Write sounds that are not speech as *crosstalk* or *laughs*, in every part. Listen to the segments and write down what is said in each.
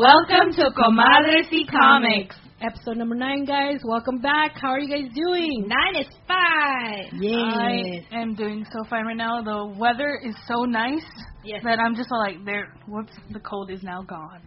Welcome to Comadres y Comics. Episode number nine, guys. Welcome back. How are you guys doing? Nine is fine. Yes. I am doing so fine right now. The weather is so nice Yes. that I'm just like, there. Whoops, the cold is now gone.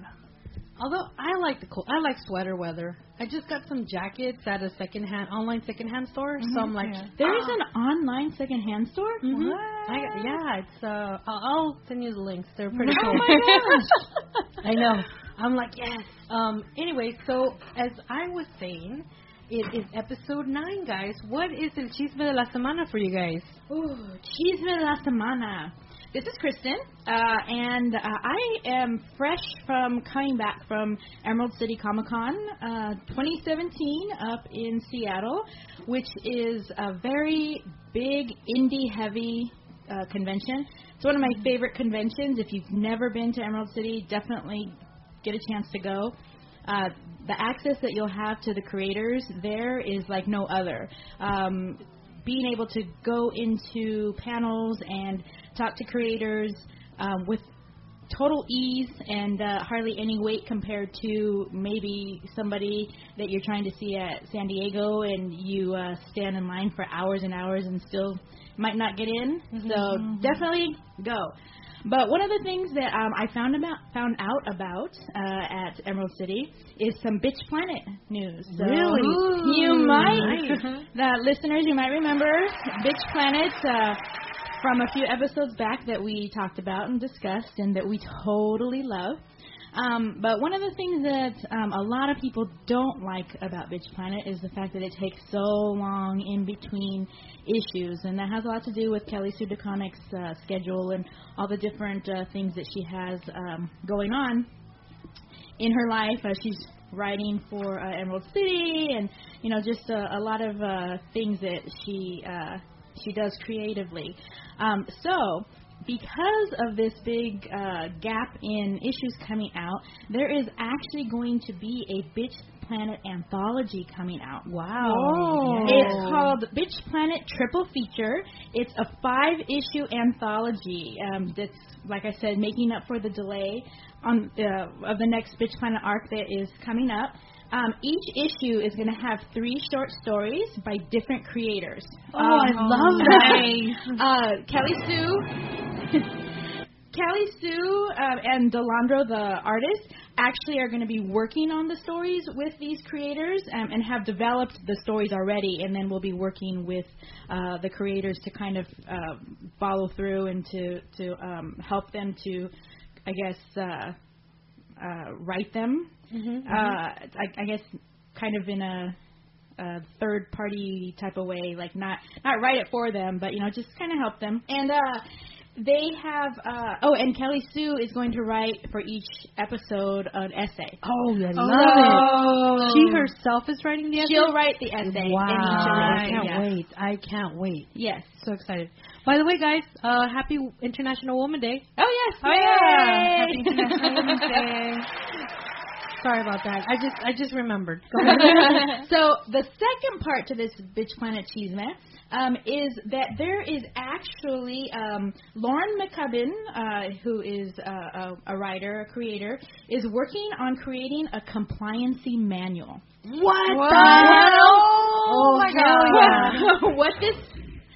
Although I like the cold, I like sweater weather. I just got some jackets at a secondhand online secondhand store, so I'm like, Yeah. There is an online secondhand store. Mhm. What? I yeah, it's uh, I'll, I'll send you the links. They're pretty Oh cool. my *laughs* I know. I'm like, yes. Um. Anyway, so as I was saying, it is episode nine, guys. What is el chisme de la semana for you guys? Ooh, Chisme de la semana. This is Kristen, uh, and uh, I am fresh from coming back from Emerald City Comic Con uh, 2017 up in Seattle, which is a very big indie heavy uh, convention. It's one of my favorite conventions. If you've never been to Emerald City, definitely get a chance to go. Uh, the access that you'll have to the creators there is like no other. Um, being able to go into panels and talk to creators um, with total ease and uh, hardly any wait compared to maybe somebody that you're trying to see at San Diego and you uh, stand in line for hours and hours and still might not get in. So definitely go. But one of the things that um, I found about found out about uh, at Emerald City is some Bitch Planet news. So Really? You might, Nice. *laughs* the listeners, you might remember Bitch Planet uh, from a few episodes back that we talked about and discussed, and that we totally love. Um, but one of the things that um, a lot of people don't like about Bitch Planet is the fact that it takes so long in between issues, and that has a lot to do with Kelly Sue DeConnick's uh, schedule and all the different uh, things that she has um, going on in her life. Uh, she's writing for uh, Emerald City, and you know, just a, a lot of uh, things that she uh, she does creatively. Um, so. Because of this big uh, gap in issues coming out, there is actually going to be a Bitch Planet anthology coming out. Wow. Oh. It's called Bitch Planet Triple Feature. It's a five issue anthology um, that's, like I said, making up for the delay on uh, of the next Bitch Planet arc that is coming up. Um, each issue is going to have three short stories by different creators. Oh, I Um, love that. *laughs* uh, Kelly Sue, *laughs* Kelly Sue, um, and De Landro, the artist, actually are going to be working on the stories with these creators um, and have developed the stories already, and then we'll be working with uh, the creators to kind of uh, follow through and to to um, help them to, I guess, uh, uh, write them. Mm-hmm. Uh, I, I guess, kind of in a a third party type of way, like not not write it for them, but you know, just kind of help them. And uh they have uh oh, and Kelly Sue is going to write for each episode an essay. Oh, I love Oh. it. She herself is writing the essay. She'll write the essay Wow. in each I can't yeah. wait. I can't wait. Yes. So excited. By the way, guys, uh, happy International Woman Day. Oh yes. Oh yeah. Happy International *laughs* Women's Day. Sorry about that. I just I just remembered. *laughs* *laughs* So the second part to this Bitch Planet Cheeseman um, is that there is actually um, Laurenn McCubbin, uh, who is uh, a, a writer, a creator, is working on creating a compliancy manual. what What? the hell? Oh my hell God. *laughs* what this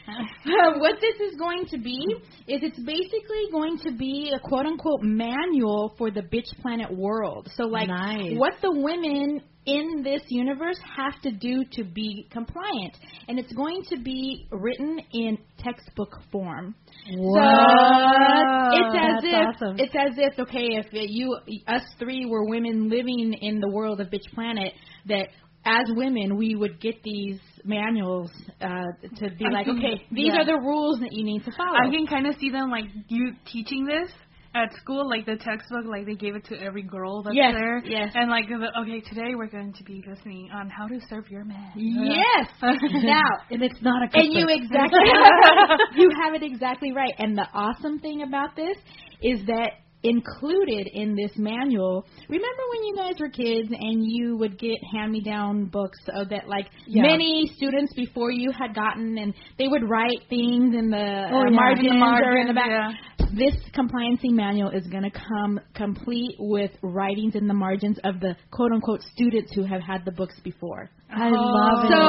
*laughs* what this is going to be is it's basically going to be a quote unquote manual for the bitch planet world. So like Nice. what the women in this universe have to do to be compliant and it's going to be written in textbook form. What? So it's as That's if awesome. it's as if okay, if you us three were women living in the world of Bitch Planet, that as women we would get these manuals uh, to be I like, can- okay, these yeah. are the rules that you need to follow. I can kind of see them like you teaching this, at school, like the textbook, like they gave it to every girl that's Yes, there. yes. And like, okay, today we're going to be listening on how to serve your man. Yes. *laughs* now, And it's not a and you exactly *laughs* *laughs* you have it exactly right. And the awesome thing about this is that included in this manual. Remember when you guys were kids and you would get hand-me-down books uh, that like Yeah. many students before you had gotten, and they would write things in the Oh, uh, yeah. margins, In the or in the back. yeah. This compliancy manual is going to come complete with writings in the margins of the quote-unquote students who have had the books before. I love it. So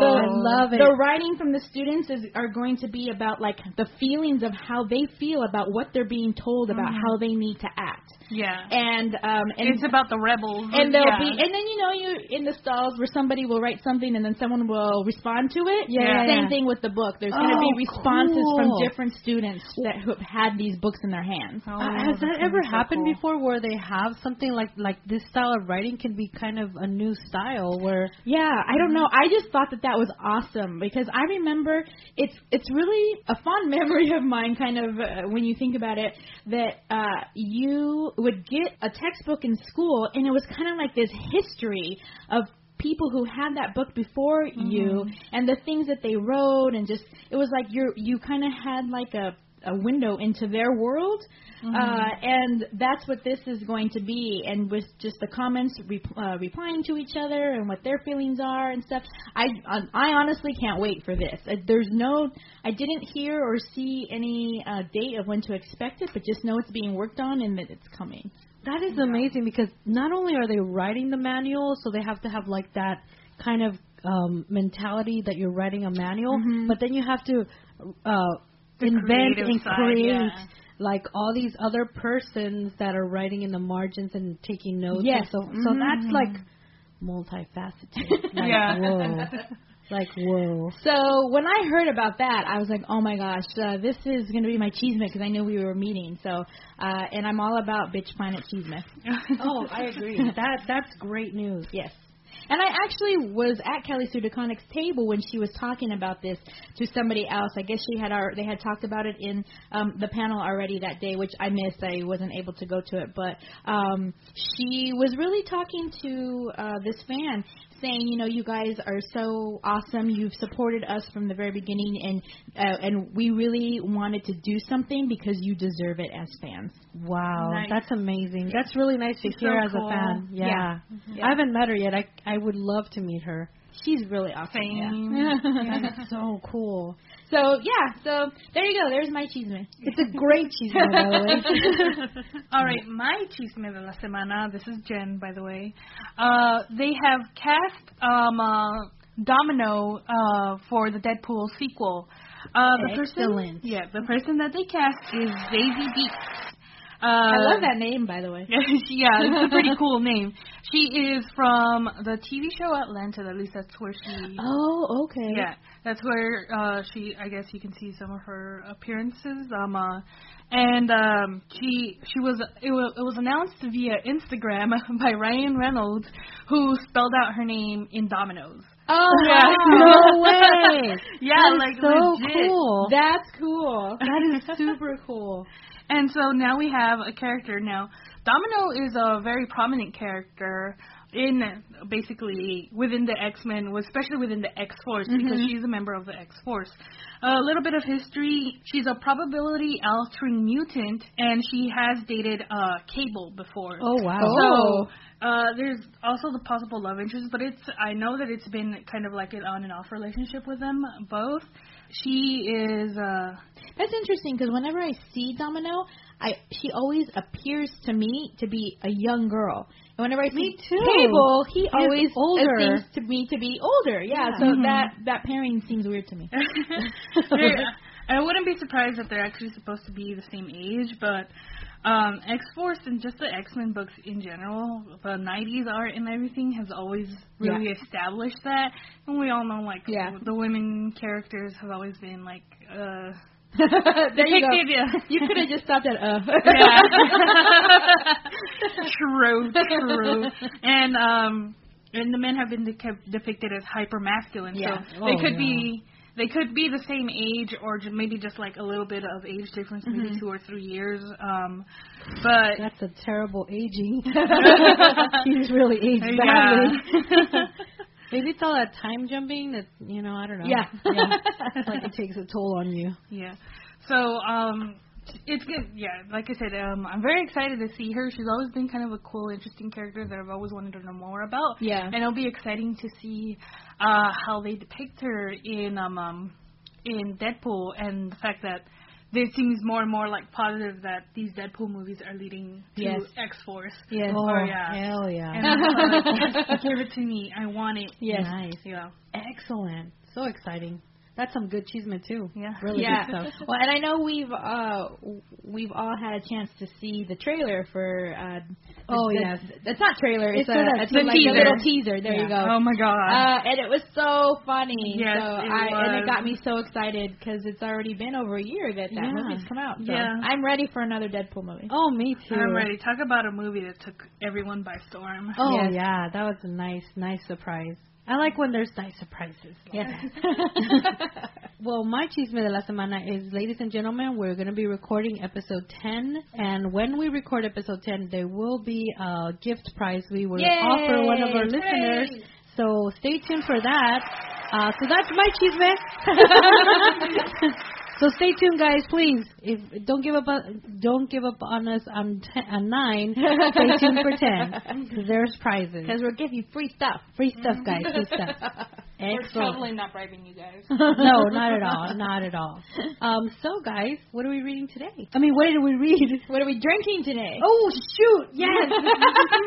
the I love it. the writing from the students is are going to be about like the feelings of how they feel about what they're being told about mm-hmm. how they need to act. Yeah. And um and it's about the rebels. and there'll yeah. be and then you know you in the stalls where somebody will write something and then someone will respond to it. Yeah, yeah, Same yeah. thing with the book. There's going to be Oh, responses cool. from different students that who have had these books in their hands. Oh, Uh, has that ever so happened cool. before where they have something like like this style of writing can be kind of a new style where Yeah, I don't know. I just thought that that was awesome because I remember it's it's really a fond *laughs* memory of mine, kind of uh, when you think about it, that uh, you would get a textbook in school and it was kind of like this history of people who had that book before you mm-hmm. and the things that they wrote and just it was like you're you kind of had like a a window into their world. Uh, and that's what this is going to be. And with just the comments re- uh, replying to each other and what their feelings are and stuff i i honestly can't wait for this. Uh, there's no i didn't hear or see any uh, date of when to expect it but just know it's being worked on and that it's coming. That is amazing because not only are they writing the manual, so they have to have like that kind of um, mentality that you're writing a manual, Mhm. but then you have to uh, The invent and side, create yeah. like all these other persons that are writing in the margins and taking notes. Yes. so so Mhm. that's like multifaceted. *laughs* Like, Yeah. Whoa. Like whoa. so when I heard about that, I was like, "Oh my gosh, uh, this is going to be my cheesemate because I knew we were meeting." So, uh, and I'm all about bitch planet cheesemate. *laughs* Oh, I agree. that that's great news. Yes. And I actually was at Kelly Sue DeConnick's table when she was talking about this to somebody else. I guess she had our, they had talked about it in um, the panel already that day, which I missed. I wasn't able to go to it, but um, she was really talking to uh, this fan, saying, you know, you guys are so awesome. You've supported us from the very beginning, and uh, and we really wanted to do something because you deserve it as fans. Wow, Nice. that's amazing. That's really nice to She's hear so as cool. a fan. Yeah. Yeah. Yeah. I haven't met her yet. I I would love to meet her. She's really awesome. Same. *laughs* Yeah. That's so cool. So yeah, so there you go. There's my cheeseman. It's a great cheese, by the way. *laughs* All right, my chisme de la semana. This is Jen, by the way. Uh, they have cast um, uh, Domino uh, for the Deadpool sequel. Uh, the Excellent. person, yeah, the person that they cast is Zazie Beetz. Uh, I love that name, by the way. *laughs* yeah, it's a pretty cool name. She is from the TV show Atlanta. At least that's where she. Oh, okay. Yeah, that's where uh she. I guess you can see some of her appearances. Um, uh, and um, she she was it was it was announced via Instagram *laughs* by Ryan Reynolds, who spelled out her name in dominoes. Oh, *laughs* Yeah. no way. Yeah, That like so legit. cool. That's cool. that is super cool. And so now we have a character now. Domino is a very prominent character in basically within the X Men, especially within the X Force, because Mm-hmm. she's a member of the X Force. A little bit of history: she's a probability altering mutant, and she has dated uh, Cable before. Oh wow. Oh. So uh, there's also the possible love interest, but it's I know that it's been kind of like an on and off relationship with them both. She is uh That's interesting because whenever I see Domino, I she always appears to me to be a young girl. And whenever I see Me too. Cable, he always older. seems to me to be older. Yeah, Yeah. so Mhm. that that pairing seems weird to me. *laughs* I wouldn't be surprised if they're actually supposed to be the same age, but um, X Force and just the X Men books in general, the '90s art and everything has always really established that, and we all know like Yeah. the women characters have always been like. uh *laughs* there you go. You could have just stopped at uh. Yeah. *laughs* true, true. And um and the men have been de- depicted as hyper masculine. Yeah. So they Oh, could yeah. be they could be the same age or maybe just like a little bit of age difference, maybe Mhm. two or three years. Um, but That's a terrible aging. *laughs* He's really aged Yeah. badly. *laughs* Maybe it's all that time jumping that you know. I don't know. Yeah. yeah. like it takes a toll on you. Yeah. So um it's good. Yeah, like I said, um I'm very excited to see her. She's always been kind of a cool, interesting character that I've always wanted to know more about. Yeah. And it'll be exciting to see uh how they depict her in um, um in Deadpool and the fact that it seems more and more like positive that these Deadpool movies are leading to Yes. X Force. Yes. Oh, yeah. hell yeah. And I'm like, *laughs* give it to me. I want it. Yes. Nice. Yeah. Excellent. So exciting. That's some good cheeseman too. Yeah. Really yeah. good stuff. Well, and I know we've uh we've all had a chance to see the trailer for uh Oh, the, yes. It's not trailer, it's, It's a, the- it's the like teaser. a little teaser. There you go. Oh my god. Uh, and it was so funny. Yes, so it I and it got me so excited because it's already been over a year that that Yeah. movie's come out. So Yeah. I'm ready for another Deadpool movie. Oh, me too. I'm ready. Talk about a movie that took everyone by storm. Oh Yes. yeah, that was a nice, nice surprise. I like when there's nice surprises. like Yes. *laughs* well, my chisme de la semana is, ladies and gentlemen, we're going to be recording episode 10, and when we record episode 10, there will be a gift prize we will Yay! offer one of our listeners. So stay tuned for that. Uh, so that's my chisme. *laughs* so stay tuned, guys, please. If don't give up, on, don't give up on us on ten, on nine. Stay tuned for ten. *laughs* there's prizes. Because we'll give you free stuff. Free stuff, guys. Free stuff. *laughs* We're Excellent. totally not bribing you guys. *laughs* no, not at *laughs* all. Not at all. Um, so, guys, what are we reading today? I mean, what did we read? *laughs* What are we drinking today? Oh, shoot! Yes.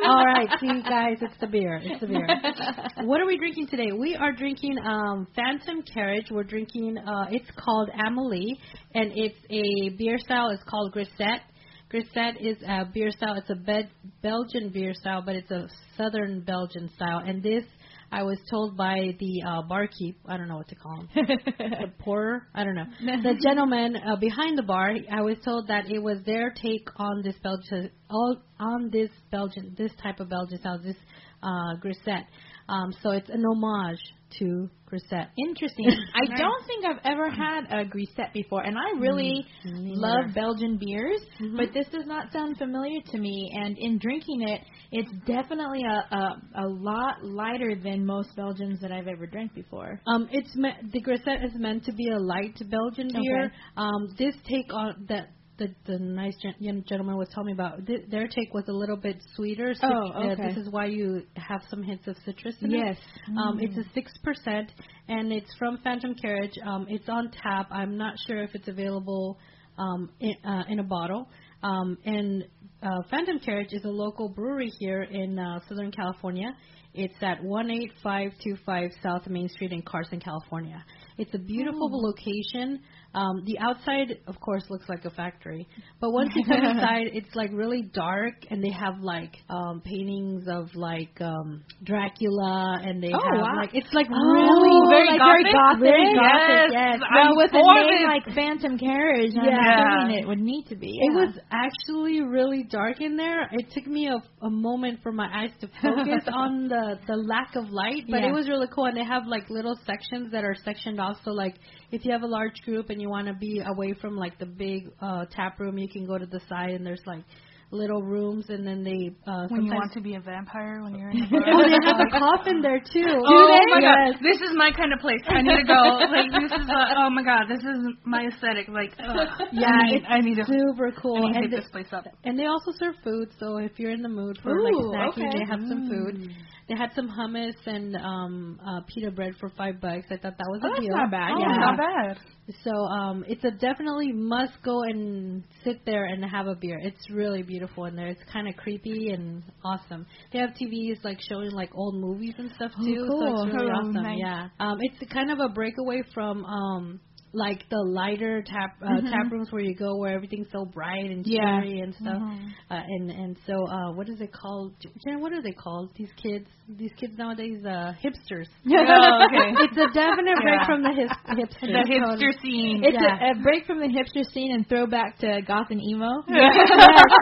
all right, see, guys, it's the beer. It's the beer. What are we drinking today? We are drinking um, Phantom Carriage. We're drinking. Uh, it's called Amelie, and it's a beer style. It's called Grisette. Grisette is a beer style. It's a Be- Belgian beer style, but it's a Southern Belgian style. And this, I was told by the uh, barkeep. I don't know what to call him. *laughs* the pourer. I don't know. *laughs* The gentleman uh, behind the bar. I was told that it was their take on this Belgian, all on this Belgian, this type of Belgian style, this uh, grisette. Um, so it's an homage to grisette. Interesting. *laughs* I don't think I've ever had a grisette before, and I really Me love. Belgian beers, Mhm. but this does not sound familiar to me. And in drinking it, it's definitely a a, a lot lighter than most Belgians that I've ever drank before. Um, it's me- the grisette is meant to be a light Belgian beer. Okay. Um, this take on that the the nice gen- young gentleman was telling me about th- their take was a little bit sweeter. So Oh, uh, okay. this is why you have some hints of citrus in it. Yes. Um, It's a six percent, and it's from Phantom Carriage. Um, it's on tap. I'm not sure if it's available um, in, uh, in a bottle. Um, and uh, Phantom Carriage is a local brewery here in uh, Southern California. It's at 18525 South Main Street in Carson, California. It's a beautiful location. Um, the outside, of course, looks like a factory, but once you come *laughs* inside, it's like really dark, and they have like um, paintings of like um, Dracula, and they Oh, have wow. like it's like Oh, really very like gothic? very gothic. Very gothic, Yes, yes. I'm Well, with a name it. like Phantom Carriage, I'm Yeah. assuming it would need to be. It was actually really dark in there. It took me a, a moment for my eyes to *laughs* focus on the the lack of light, but Yeah. it was really cool. And they have like little sections that are sectioned off. So like if you have a large group and you want to be away from like the big uh tap room, you can go to the side and there's like little rooms, and then they uh When you want to be a vampire when you're in *laughs* the. Oh, they have a coffin there too. oh my Yes. god, this is my kind of place. I need to go. Like this is uh, oh my god, this is my aesthetic. Like ugh, Yeah, I need, it's I need to super I cool. need to and they, this place up. And they also serve food, so if you're in the mood for Ooh, like snacking, okay. they have some food. They had some hummus and um uh pita bread for five bucks. I thought that was Oh, a that's deal. not bad, Oh, yeah. not bad. So um it's a definitely must go and sit there and have a beer. It's really beautiful in there. It's kind of creepy and awesome. They have TVs like showing like old movies and stuff Oh, too. So cool. it's really Oh, awesome. nice. Yeah. Um it's kind of a breakaway from um like the lighter tap uh, tap rooms where you go where everything's so bright and Yeah. and stuff. Mhm. Uh, and and so uh what is it called? Jen, what are they called? These kids, these kids nowadays, uh hipsters. *laughs* Oh, okay. *laughs* It's a definite break Yeah. from the hip, hipsters. The hipster scene. It's Yeah. a, a break from the hipster scene and throwback to goth and emo. *laughs* yes,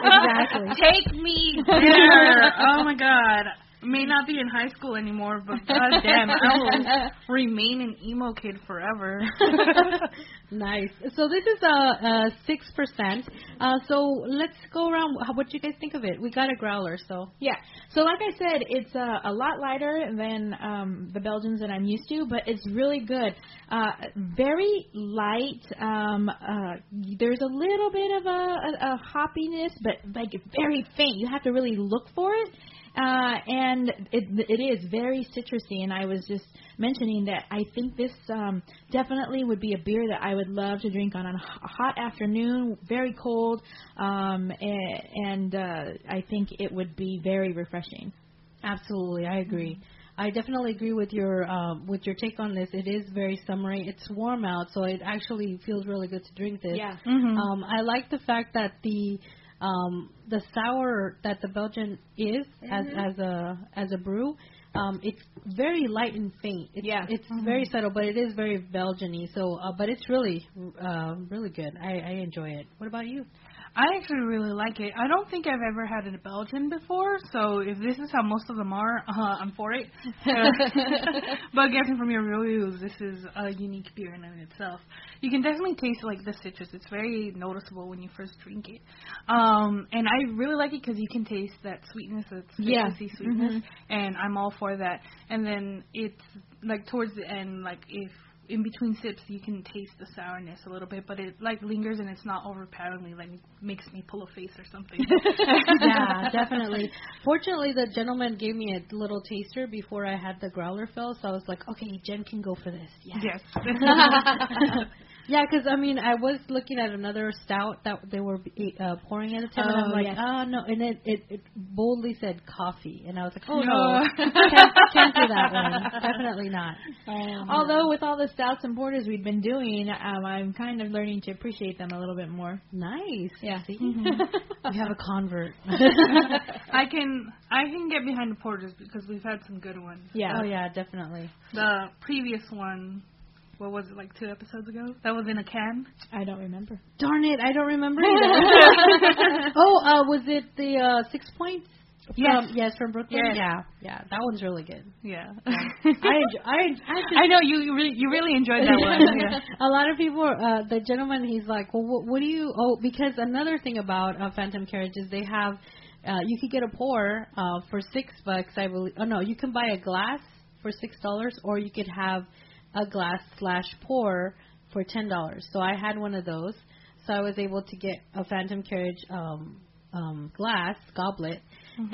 exactly. Take me there. Oh my god. May not be in high school anymore, but goddamn, I will *laughs* remain an emo kid forever. *laughs* nice. So this is a six percent. Uh, so let's go around. How, what do you guys think of it? We got a growler, so Yeah. So like I said, it's uh, a lot lighter than um, the Belgians that I'm used to, but it's really good. Uh, very light. Um, uh, there's a little bit of a, a, a hoppiness, but like very faint. You have to really look for it. Uh, and it, it is very citrusy, and I was just mentioning that I think this um, definitely would be a beer that I would love to drink on a hot afternoon, very cold, um, a- and uh, I think it would be very refreshing. Absolutely, I agree. I definitely agree with your um, with your take on this. It is very summery. It's warm out, so it actually feels really good to drink this. Yeah. hmm Um, I like the fact that the um, the sour that the Belgian is as as a as a brew, um, it's very light and faint. It's, Yeah. it's very subtle, but it is very Belgian-y. So, uh, but it's really uh, really good. I, I enjoy it. What about you? I actually really like it. I don't think I've ever had a Belgian before, so if this is how most of them are, *laughs* uh, I'm for it. *laughs* but guessing from your reviews, this is a unique beer in and of itself. You can definitely taste like the citrus. It's very noticeable when you first drink it. Um, and I really like it because you can taste that sweetness, that Yeah. citrusy sweetness, and I'm all for that. And then it's like towards the end, like if in between sips you can taste the sourness a little bit, but it like lingers and it's not overpoweringly like makes me pull a face or something. *laughs* yeah, definitely. Fortunately, the gentleman gave me a little taster before I had the growler fill, so I was like, okay, Jen can go for this. Yeah. yes. *laughs* Yeah, because I mean, I was looking at another stout that they were uh, pouring at the time, and I'm Oh, like, yes. oh no, and it, it it boldly said coffee, and I was like, oh no, No. *laughs* can't, can't do that one, definitely not. Although with all the stouts and porters we've been doing, um, I'm kind of learning to appreciate them a little bit more. Nice. Yeah. See, *laughs* we have a convert. I can I can get behind the porters because we've had some good ones. Yeah. Oh yeah, definitely. The previous one, what was it like two episodes ago? That was in a can. I don't remember. Darn it, I don't remember *laughs* either. *laughs* oh, uh, was it the uh, six points? Yes. From, yes, from Brooklyn. Yes. Yeah, yeah, that one's really good. Yeah. I enjoy, I, I just *laughs* I know you you really, you really enjoyed that one. Yeah. a lot of people, uh, the gentleman, he's like, well, what, what do you? Oh, because another thing about uh, Phantom Carriage is they have, uh, you could get a pour uh, for six bucks, I believe. Oh no, you can buy a glass for six dollars, or you could have a glass slash pour for ten dollars. So I had one of those, so I was able to get a Phantom Carriage um, um, glass goblet,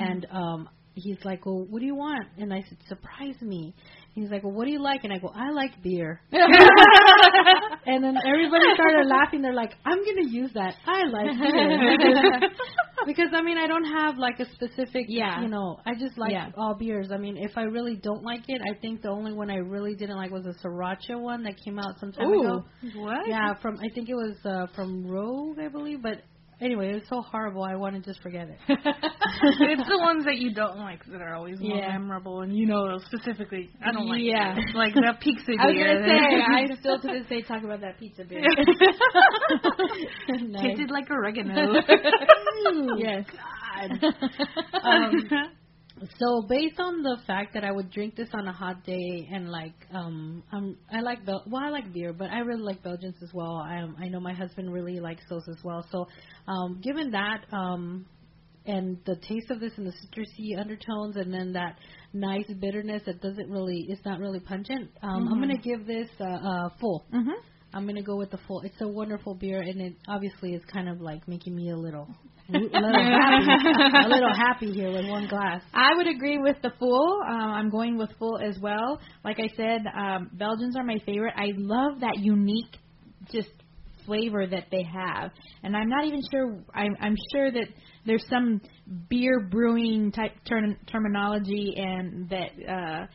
and um, he's like, well, what do you want? And I said, surprise me. He's like, well, what do you like? And I go, I like beer. *laughs* and then everybody started laughing. They're like, I'm gonna use that. I like beer *laughs* because I mean I don't have like a specific. Yeah. You know, I just like Yeah. all beers. I mean, if I really don't like it, I think the only one I really didn't like was the sriracha one that came out some time Ooh. ago. What? Yeah, from I think it was uh, from Rogue, I believe. But anyway, it was so horrible. I want to just forget it. *laughs* it's the ones that you *laughs* don't like that are always more Yeah. memorable, and you know specifically. I don't like Yeah. it. like that pizza beer. I was gonna say, I *laughs* still to this day talk about that pizza beer. Nice. tasted like oregano. yes. um, so based on the fact that I would drink this on a hot day and like um um I like Bel- well I like beer but I really like Belgians as well. I I know my husband really likes those as well. So um given that um and the taste of this and the citrusy undertones and then that nice bitterness that doesn't really it's not really pungent. Um I'm going to give this uh, uh full. Mhm. I'm gonna go with the full. It's a wonderful beer, and it obviously is kind of like making me a little, a little happy, a little happy here with one glass. I would agree with the full. Um, I'm going with full as well. Like I said, um, Belgians are my favorite. I love that unique, just flavor that they have, and I'm not even sure. I'm, I'm sure that there's some beer brewing type term, terminology and that uh,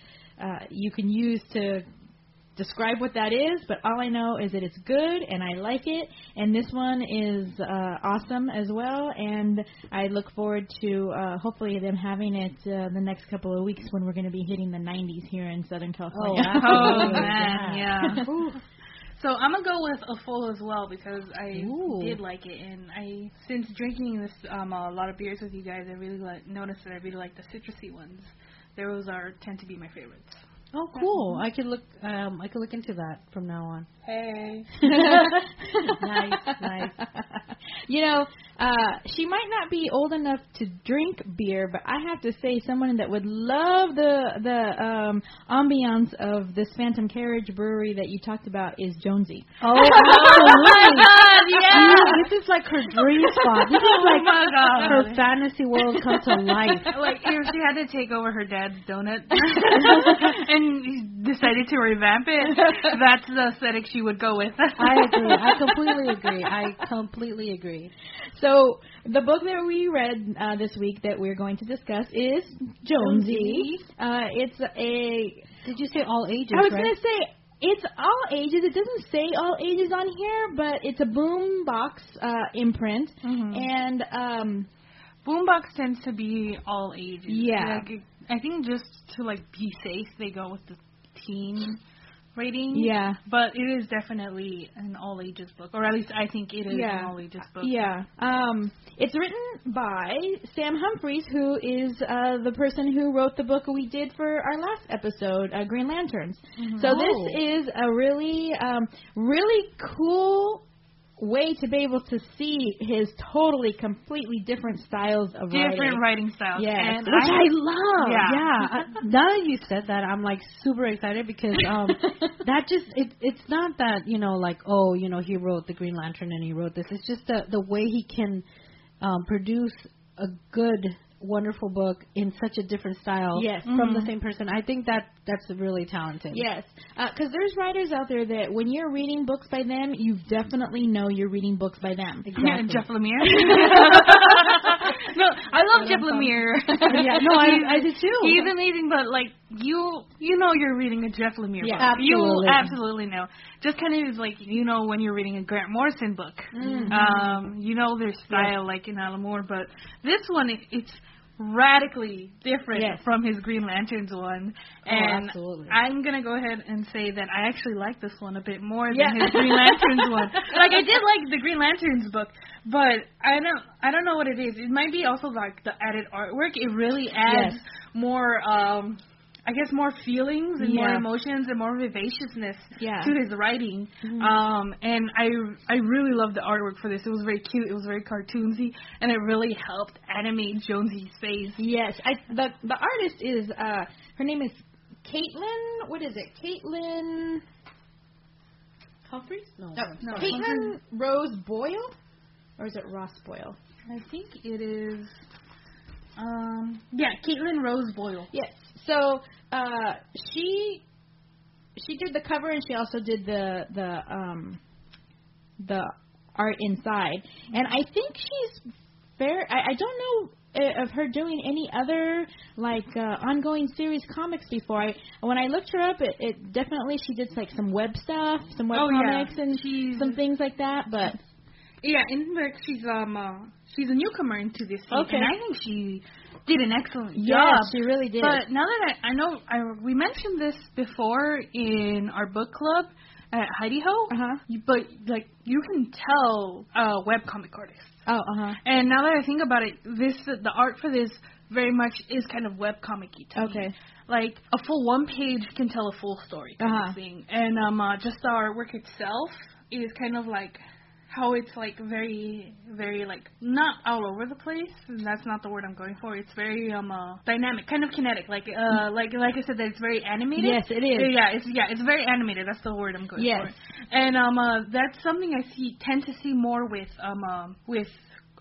uh, you can use to describe what that is, but all I know is that it's good and I like it. And this one is uh, awesome as well. And I look forward to uh, hopefully them having it uh, the next couple of weeks when we're going to be hitting the 90s here in Southern California. Oh absolutely. *laughs* man, yeah. So I'm gonna go with a full as well because I Ooh. did like it, and I since drinking this um a lot of beers with you guys, I really like noticed that I really like the citrusy ones those are tend to be my favorites. Oh, cool. I could look. Um, I could look into that from now on. Hey. *laughs* *laughs* nice, nice. You know, uh, she might not be old enough to drink beer, but I have to say, someone that would love the the um, ambiance of this Phantom Carriage Brewery that you talked about is Jonesy. Oh, absolutely. yeah. Dude, this is like her dream *laughs* spot. This is like my God. her fantasy world come to life. like if she had to take over her dad's donut and decided to revamp it, that's the aesthetic she would go with. *laughs* I agree. I completely agree. I completely agree. So the book that we read uh, this week that we're going to discuss is Jonesy. Uh, it's a. Did you say all ages? I was right? gonna say it's all ages. It doesn't say all ages on here, but it's a boom box uh, imprint, Mhm. and um, Boombox tends to be all ages. Yeah. Like, I think just to like be safe, they go with the teen rating. yeah, But it is definitely an all ages book, or at least I think it is Yeah. an all ages book. yeah. Um, it's written by Sam Humphries, who is uh, the person who wrote the book we did for our last episode, uh, Green Lanterns. So Oh. this is a really, um, really cool way to be able to see his totally, completely different styles of Different writing. writing styles. Yes, And which I, love. Yeah. yeah. I, now that you said that, I'm like super excited because um *laughs* that just it it's not that you know like oh you know he wrote the Green Lantern and he wrote this. It's just the the way he can um produce a good wonderful book in such a different style Yes. from the Mhm. same person. I think that that's really talented. Yes, because there's writers out there that when you're reading books by them, you definitely know you're reading books by them. Yeah, Exactly. *laughs* Jeff Lemire. *laughs* Jeff Lemire. *laughs* yeah, no, I I did too. He's amazing, but like you, you know, you're reading a Jeff Lemire Yeah, book. You absolutely. absolutely know. Just kind of like you know when you're reading a Grant Morrison book. Mhm. Um, you know their style, like in Alan Moore, but this one it, it's radically different Yes. from his Green Lanterns one. Oh, And absolutely. I'm gonna go ahead and say that I actually like this one a bit more Yeah. than his Green Lanterns *laughs* one. Like I did like the Green Lanterns book, but I don't I don't know what it is. It might be also like the added artwork. It really adds Yes. more um I guess more feelings and more emotions and more vivaciousness Yeah. to his writing. Mhm. Um and I I really loved the artwork for this. It was very cute, it was very cartoonsy, and it really helped animate Jonesy's face. Yes, I the the artist is uh her name is Caitlin. What is it? Caitlin. Humphreys? No. No, No, Caitlin Rose Boyle, or is it Ross Boyle? I think it is um yeah, Caitlin Rose Boyle. Yes. So uh, she she did the cover and she also did the the um the art inside. And I think she's fair. I, I don't know uh, of her doing any other like uh, ongoing series comics before. I when I looked her up, it, it definitely she did like some web stuff, some web Oh, yeah. comics, and She's some things like that. But Yeah, in fact, she's um uh, she's a newcomer into this scene, Okay. and I think she did an excellent yes, job. she really did. But now that I, I know, I, we mentioned this before in our book club at Heidi Ho. uh huh. You- But like, you can tell uh, web comic artists. Oh, uh huh. And now that I think about it, this the art for this very much is kind of webcomic-y to me. Okay. Like a full one page can tell a full story kind Uh-huh. of thing, and um, uh, just the artwork itself is kind of like how it's like very, very like not all over the place. And that's not the word I'm going for. It's very um uh, dynamic, kind of kinetic. Like uh like like I said, that it's very animated. Yes, it is. Yeah, it's yeah, it's very animated. That's the word I'm going Yes. for. And um, uh, that's something I see tend to see more with um, uh, with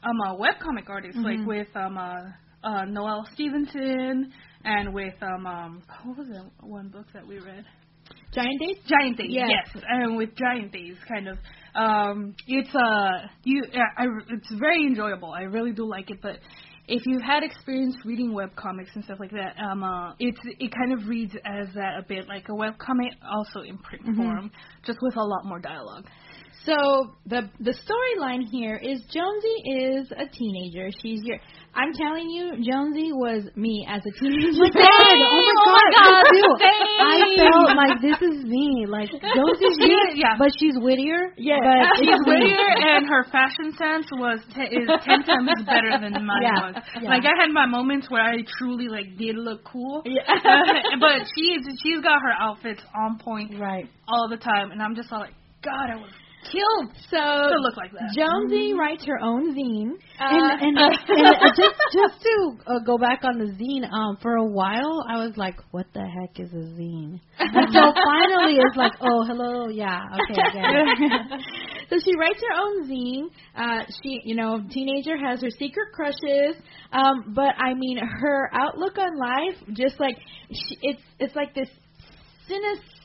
um, uh, webcomic artists, like Mhm. with um, uh, uh, Noelle Stevenson, and with um, um, what was that one book that we read? Giant Days. Giant Days. Yes. Yes, and with Giant Days, kind of, um, it's uh, you, I, it's very enjoyable. I really do like it, but. If you've had experience reading webcomics and stuff like that, um, uh, it's it kind of reads as that a bit like a webcomic, also in print Mhm. form, just with a lot more dialogue. So the the storyline here is Jonesy is a teenager. She's your. I'm telling you, Jonesy was me as a teenager. *laughs* Oh, oh my god, me too. same. I felt like this is me. Like Josie's me, *laughs* yeah. but she's wittier. Yeah. but She's wittier, and her fashion sense was te- is ten times better than *laughs* mine Yeah. was. Yeah. Like I had my moments where I truly like did look cool. Yeah. Uh, but she's she's got her outfits on point Right. all the time, and I'm just all like, God, I was killed So to look like that. Jonesy writes her own zine. And, and, Uh, and uh, *laughs* just just to uh, go back on the zine, um, for a while I was like, "What the heck is a zine?" Until *laughs* finally it's like, "Oh, hello, yeah, okay, I get it." *laughs* so she writes her own zine. Uh, she, you know, teenager has her secret crushes. Um, but I mean, her outlook on life, just like she, it's, it's like this cynicism,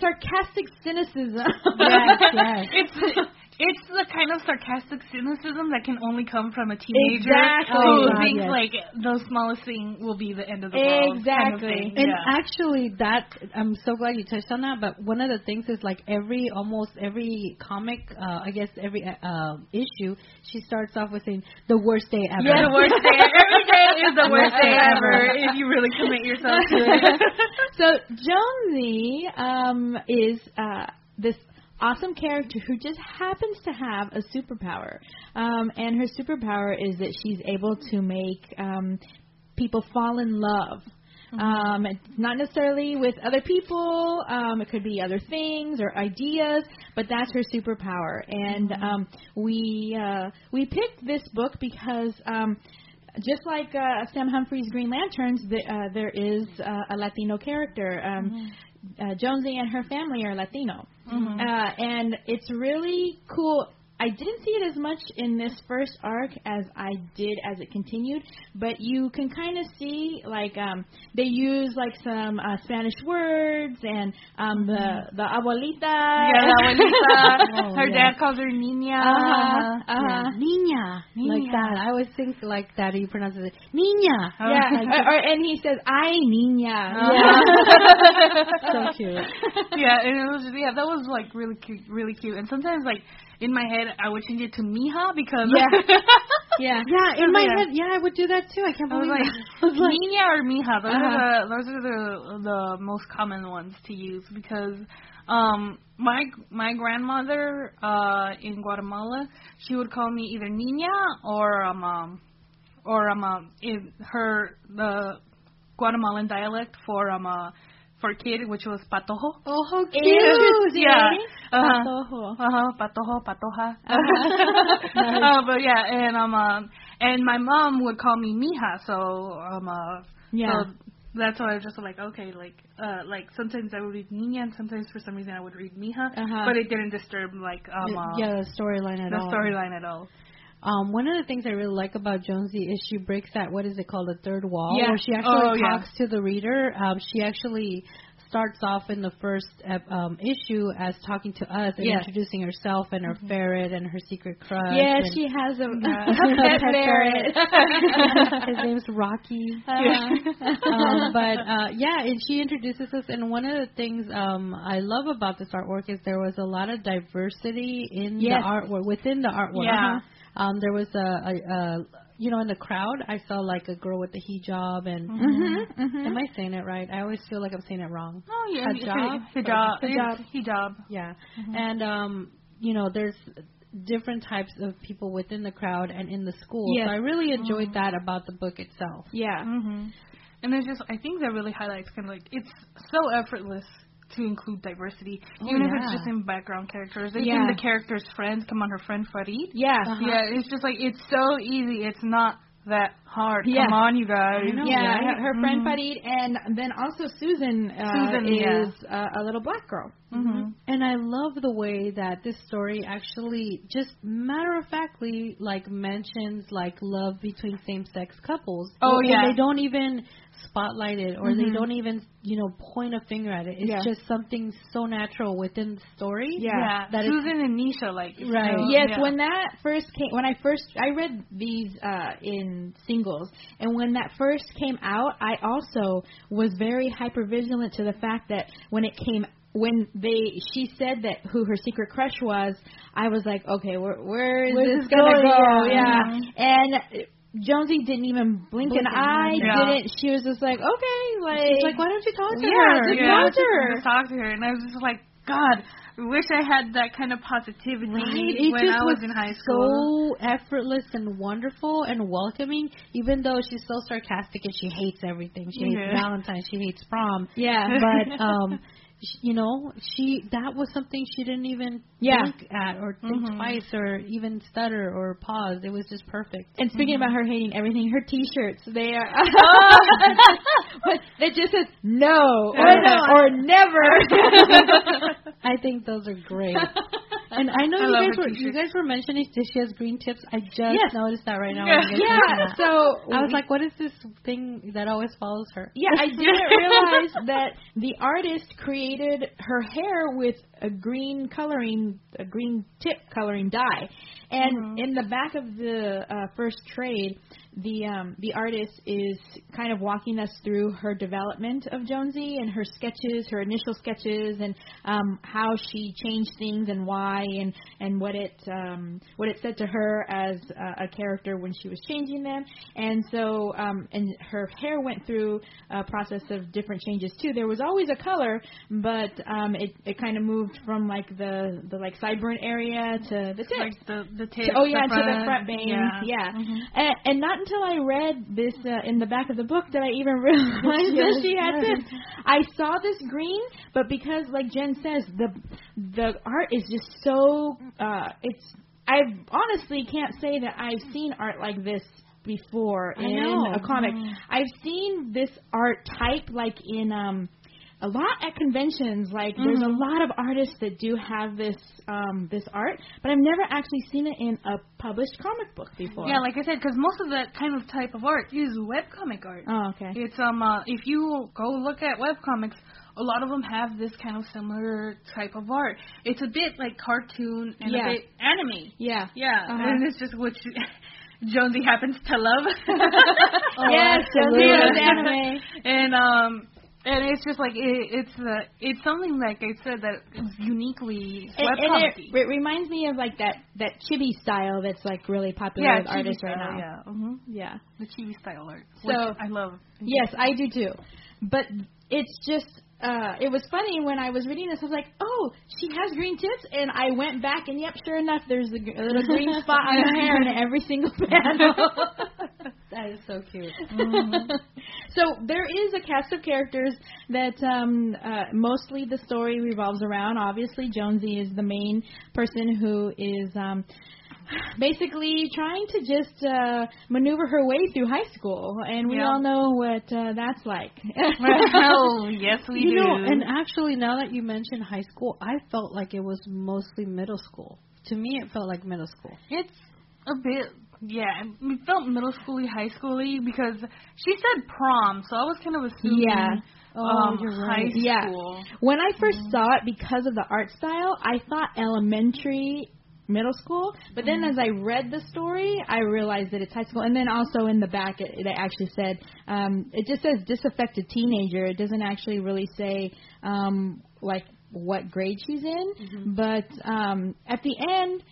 sarcastic cynicism. Yes, yes. *laughs* It's it's the kind of sarcastic cynicism that can only come from a teenager Exactly. who Oh, thinks yes. like the smallest thing will be the end of the world. kind of Exactly. thing. And yeah. actually, that I'm so glad you touched on that. But one of the things is like every almost every comic, uh, I guess every uh, issue, she starts off with saying the worst day ever. Yeah, the worst day. Every day is the worst Worst day day ever ever. if you really commit yourself to it. *laughs* so Jonesy um, is uh, this awesome character who just happens to have a superpower, um, and her superpower is that she's able to make um, people fall in love. Um, it's not necessarily with other people. Um, it could be other things or ideas, but that's her superpower. And um, we uh, we picked this book because um, just like uh, Sam Humphries' Green Lanterns, the, uh, there is uh, a Latino character. Um, uh, Jonesy and her family are Latino, uh, and it's really cool. I didn't see it as much in this first arc as I did as it continued, but you can kind of see like um, they use like some uh, Spanish words and um, the the abuelita. Yeah, la abuelita. *laughs* Oh, her yeah. dad calls her niña. Uh-huh. Uh-huh. Niña. Like that. I always think like that. You pronounce it. Niña. Yeah, or, or, and he says, "Ay, niña." yeah, *laughs* so cute. *laughs* yeah, and it was yeah, that was like really cute, really cute. And sometimes like in my head, I would change it to Mija because Yeah. *laughs* Yeah. Yeah, in my Yeah. head, yeah, I would do that too. I can't I was believe like, it. *laughs* I was like, Niña or Mija. Those Uh-huh. are the those are the the most common ones to use because um my my grandmother uh in Guatemala she would call me either Niña or um um or um, um in her the Guatemalan dialect for um uh, for kid which was patojo. oh, how cute. yeah. Uh-huh. Patojo. Uh huh. Patojo, patoja. Uh-huh. *laughs* uh, but yeah, and um, um, and my mom would call me Mija, so um, uh, Yeah. so that's why I was just like, okay, like, uh, like sometimes I would read Niña, and sometimes for some reason I would read Mija, Uh-huh. but it didn't disturb like um, uh, yeah, the storyline at the all. storyline at all. Um, one of the things I really like about Jonesy is she breaks that what is it called the third wall, Yeah. where she actually Oh, yeah. talks to the reader. Um, she actually starts off in the first um, issue as talking to us and Yes. introducing herself and her ferret and her secret crush. Yeah, she has a, *laughs* Yeah. a pet ferret. *laughs* His name's Rocky. Uh-huh. *laughs* um, but uh, yeah, and she introduces us. And one of the things um, I love about this artwork is there was a lot of diversity in Yes. the artwork within the artwork. Yeah. Um, there was a, a, a, you know, in the crowd, I saw like a girl with a hijab, and Mm-hmm, mm-hmm. am I saying it right? I always feel like I'm saying it wrong. Oh yeah, Hijab? hijab, Hijab. It's hijab. Yeah, and um, you know, there's different types of people within the crowd and in the school. Yes. So I really enjoyed that about the book itself. Yeah. hmm And there's just, I think that really highlights kind of like it's so effortless to include diversity, Oh, even if yeah. it's just in background characters. Yeah. Even the character's friends, come on, her friend Farid. Yeah. Uh-huh. Yeah, it's just like it's so easy. It's not that hard. Yeah. Come on, you guys. Know. Yeah, right? her, her friend Mhm. Farid, and then also Susan, uh, Susan, is uh, a little black girl. hmm And I love the way that this story actually just matter of factly like mentions like love between same sex couples. Oh, And yeah. They don't even spotlight it or they Mhm. don't even, you know, point a finger at it. It's Yeah. just something so natural within the story. Yeah. That is- Susan and Nisha, like you Right. know, Yes, yeah. when that first came, when I first, I read these uh, in singles, and when that first came out, I also was very hyper vigilant to the fact that when it came, when they, she said that who her secret crush was, I was like, okay, where, where is Where's this this gonna going? go? Yeah. Yeah, and. Jonesy didn't even blink, Blink an an eye. eye. Yeah. Didn't she was just like okay, like She's like, why don't you talk to Yeah, her? just yeah, talk to her. Just talk to her, and I was just like, God, wish I had that kind of positivity It when I was was in high school. so effortless and wonderful and welcoming. Even though she's so sarcastic and she hates everything, she hates Yeah. Valentine's, she hates prom. Yeah. But um, *laughs* you know, she that was something she didn't even Yeah. think at or think Mhm. twice or even stutter or pause. It was just perfect. And speaking about her hating everything, her T-shirts they are *laughs* *laughs* but it just says no or, or never. *laughs* I think those are great. And I know I you guys were you guys were mentioning that she has green tips. I just Yes. noticed that right now. guys yeah. So I was like, what is this thing that always follows her? Yeah, I *laughs* didn't realize that the artist created her hair with a green coloring, a green tip coloring dye. And in the back of the uh, first trade, the um, the artist is kind of walking us through her development of Jonesy and her sketches, her initial sketches, and um, how she changed things and why, and and what it um, what it said to her as a, a character when she was changing them. And so, um, and her hair went through a process of different changes too. There was always a color, but um, it it kind of moved from like the the like sideburn area to the tips. Like the the To- oh yeah, the to the front bangs. Yeah. Yeah, Mhm. and, and not until I read this uh, in the back of the book that I even *laughs* realize that she had yes. tips. I saw this green, but because, like Jen says, the the art is just so uh, it's. I honestly can't say that I've seen art like this before I in know. a comic. Mhm. I've seen this art type like in um a lot at conventions. Like there's a Mhm. lot of artists that do have this um this art, but I've never actually seen it in a published comic book before. Yeah, like I said, because most of that kind of type of art is webcomic art. Oh, okay. It's um uh, if you go look at webcomics, a lot of them have this kind of similar type of art. It's a bit like cartoon and Yeah. a bit anime. Yeah. Yeah, Uh-huh. and it's just what *laughs* Jonesy happens to love. *laughs* yes, absolutely. *laughs* Jonesy loves anime. and um and it's just like it, it's uh, it's something like I said that is uniquely And, and webcomic. it, it reminds me of like that that chibi style that's like really popular yeah, with artists chibi right now. Yeah, hmm Yeah. the chibi style art, So- which I love. Yes, I do too. But it's just uh it was funny when I was reading this. I was like, "Oh, she has green tips," and I went back, and yep, sure enough, there's a, gr- a little green *laughs* spot on her hair in every single *laughs* panel. *laughs* That is so cute. so there is a cast of characters that um, uh, mostly the story revolves around. Obviously, Jonesy is the main person who is um, basically trying to just uh, maneuver her way through high school, and we Yeah. all know what uh, that's like. *laughs* oh yes, we you do. know, and actually, now that you mentioned high school, I felt like it was mostly middle school. To me, it felt like middle school. It's a bit, yeah. It felt middle schooly, high schooly because she said prom, so I was kind of assuming. Yeah. Oh, um, you're high right. Yeah. school. When I 1st saw it, because of the art style, I thought elementary, middle school. But then as I read the story, I realized that it's high school. And then also in the back, it, it actually said, um, it just says disaffected teenager. It doesn't actually really say, um, like, what grade she's in. But um, at the end,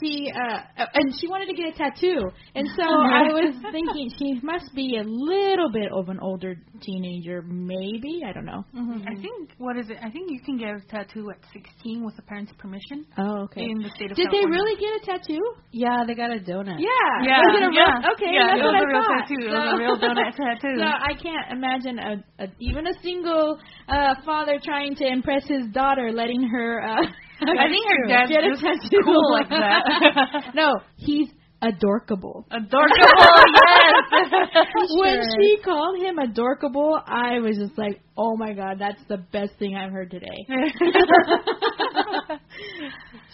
she uh and she wanted to get a tattoo and so *laughs* i was thinking she must be a little bit of an older teenager maybe i don't know Mm-hmm. I think what is it? I think you can get a tattoo at 16 with the parents' permission oh okay in the state of Did they really get a tattoo? Yeah, they got a donut. Yeah. Yeah, Was it a real, yeah. okay, Yeah, that's it what was I a real thought. tattoo. It was a real *laughs* donut tattoo. So I can't imagine a, a even a single uh father trying to impress his daughter, letting her. uh I think her dad's get a just tattoo cool like that. no, he's adorkable. Adorkable, *laughs* yes. When she called him adorkable, I was just like, "Oh my god, that's the best thing I've heard today." *laughs* *laughs*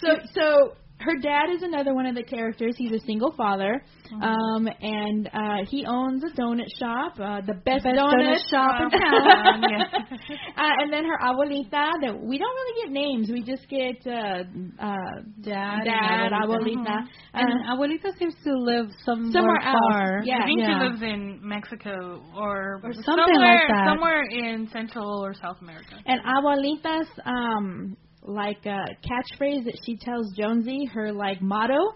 So, so her dad is another one of the characters. He's a single father, um, and uh, he owns a donut shop, uh, the best, donut, donut shop in town. *laughs* yeah. uh, and then her abuelita. That we don't really get names. We just get uh, uh, Dad, dad, and abuelita. abuelita. And Uh, Abuelita seems to live somewhere, Somewhere else. far. Yeah. I think yeah. she lives in Mexico or, Or something somewhere, like that. somewhere in Central or South America. And abuelita's um like uh catchphrase that she tells Jonesy, her like motto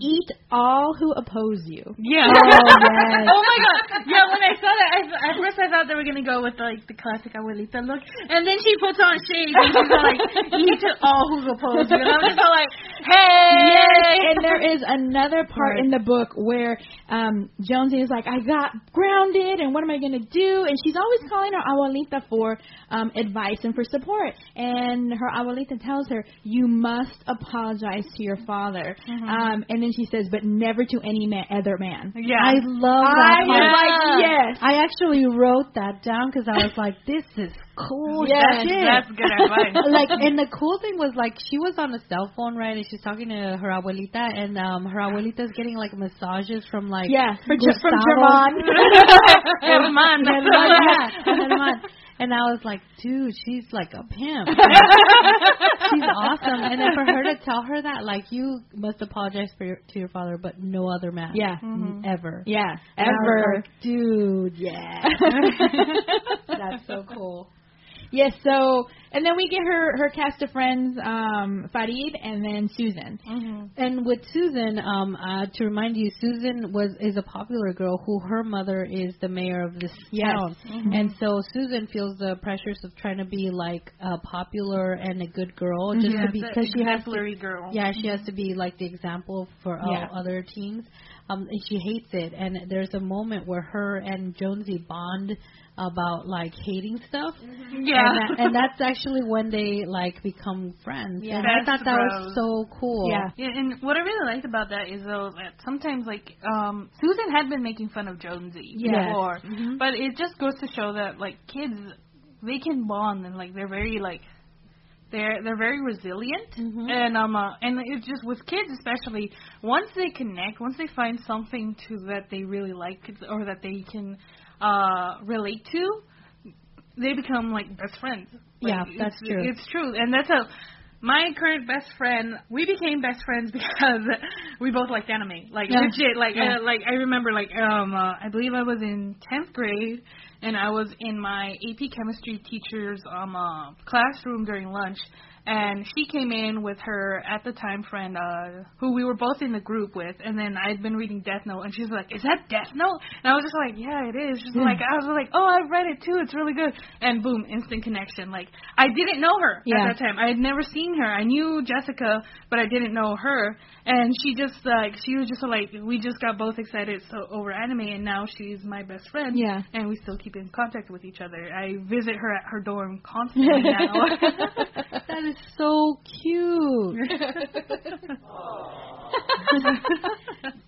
Eat all who oppose you. Yeah. Oh, *laughs* yes. oh my god. Yeah, when I saw that, I, at first I thought they were gonna go with like the classic abuelita look, and then she puts on shades and she's like, "Eat all who oppose you," And I'm just like, "Hey!" Yes, and there is another part in the book where um Jonesy is like, I got grounded, and what am I going to do? And she's always calling her abuelita for um advice and for support. And her abuelita tells her, you must apologize to your father. Um, and then she says, but never to any man, other man. Yeah. I love I that was part. like, yes. I actually wrote that down because I was like, "This is cool Yes, shit." That's good advice. *laughs* like, and the cool thing was like she was on a cell phone, right? And she's talking to her abuelita, and um her abuelita's getting like massages from like Yeah, for, Ge- from Gustavo. German. Herman. *laughs* *laughs* Herman, yeah, Herman. And I was like, dude, she's like a pimp. *laughs* she's awesome. And then for her to tell her that, like, you must apologize for your, to your father, but no other man. Yeah. Mm, Ever. Yeah, And I was ever. like, dude, yeah. *laughs* That's so cool. Yes, so and then we get her her cast of friends, um, Farid and then Susan. And with Susan, um, uh, to remind you, Susan was is a popular girl who her mother is the mayor of this Yes. town, and so Susan feels the pressures of trying to be like uh, popular and a good girl, just Yeah, to be because she has to girl. Yeah, she has to be like the example for all Yeah. other teens. Um, and she hates it. And there's a moment where her and Jonesy bond about like hating stuff. Yeah. And, that, and that's actually when they like become friends. Yeah. And I That's thought that was gross. so cool. Yeah. Yeah, and what I really liked about that is though that sometimes like um Susan had been making fun of Jonesy Yes. before, Mhm. but it just goes to show that like kids they can bond and like they're very like they're they're very resilient Mhm. and um uh, and it's just with kids especially once they connect once they find something to that they really like or that they can uh relate to they become like best friends Like, Yeah, that's it's, true. it's true and that's a my current best friend, we became best friends *laughs* because we both liked anime. Like Yeah. legit, like Yeah. uh, like I remember like um uh, I believe I was in 10th grade and I was in my AP chemistry teacher's um uh, classroom during lunch and she came in with her at the time friend uh who we were both in the group with and then I'd been reading Death Note and she's like, "Is that Death Note?" And I was just like, "Yeah, it is." She's like I was like, "Oh, I've read it too. It's really good." And boom, instant connection. Like I didn't know her Yeah. at that time. I had never seen her. I knew Jessica, but I didn't know her. And she just like she was just like we just got both excited so over anime, and now she's my best friend. Yeah. And we still keep in contact with each other. I visit her at her dorm constantly now. *laughs* *laughs* That is so cute. *laughs*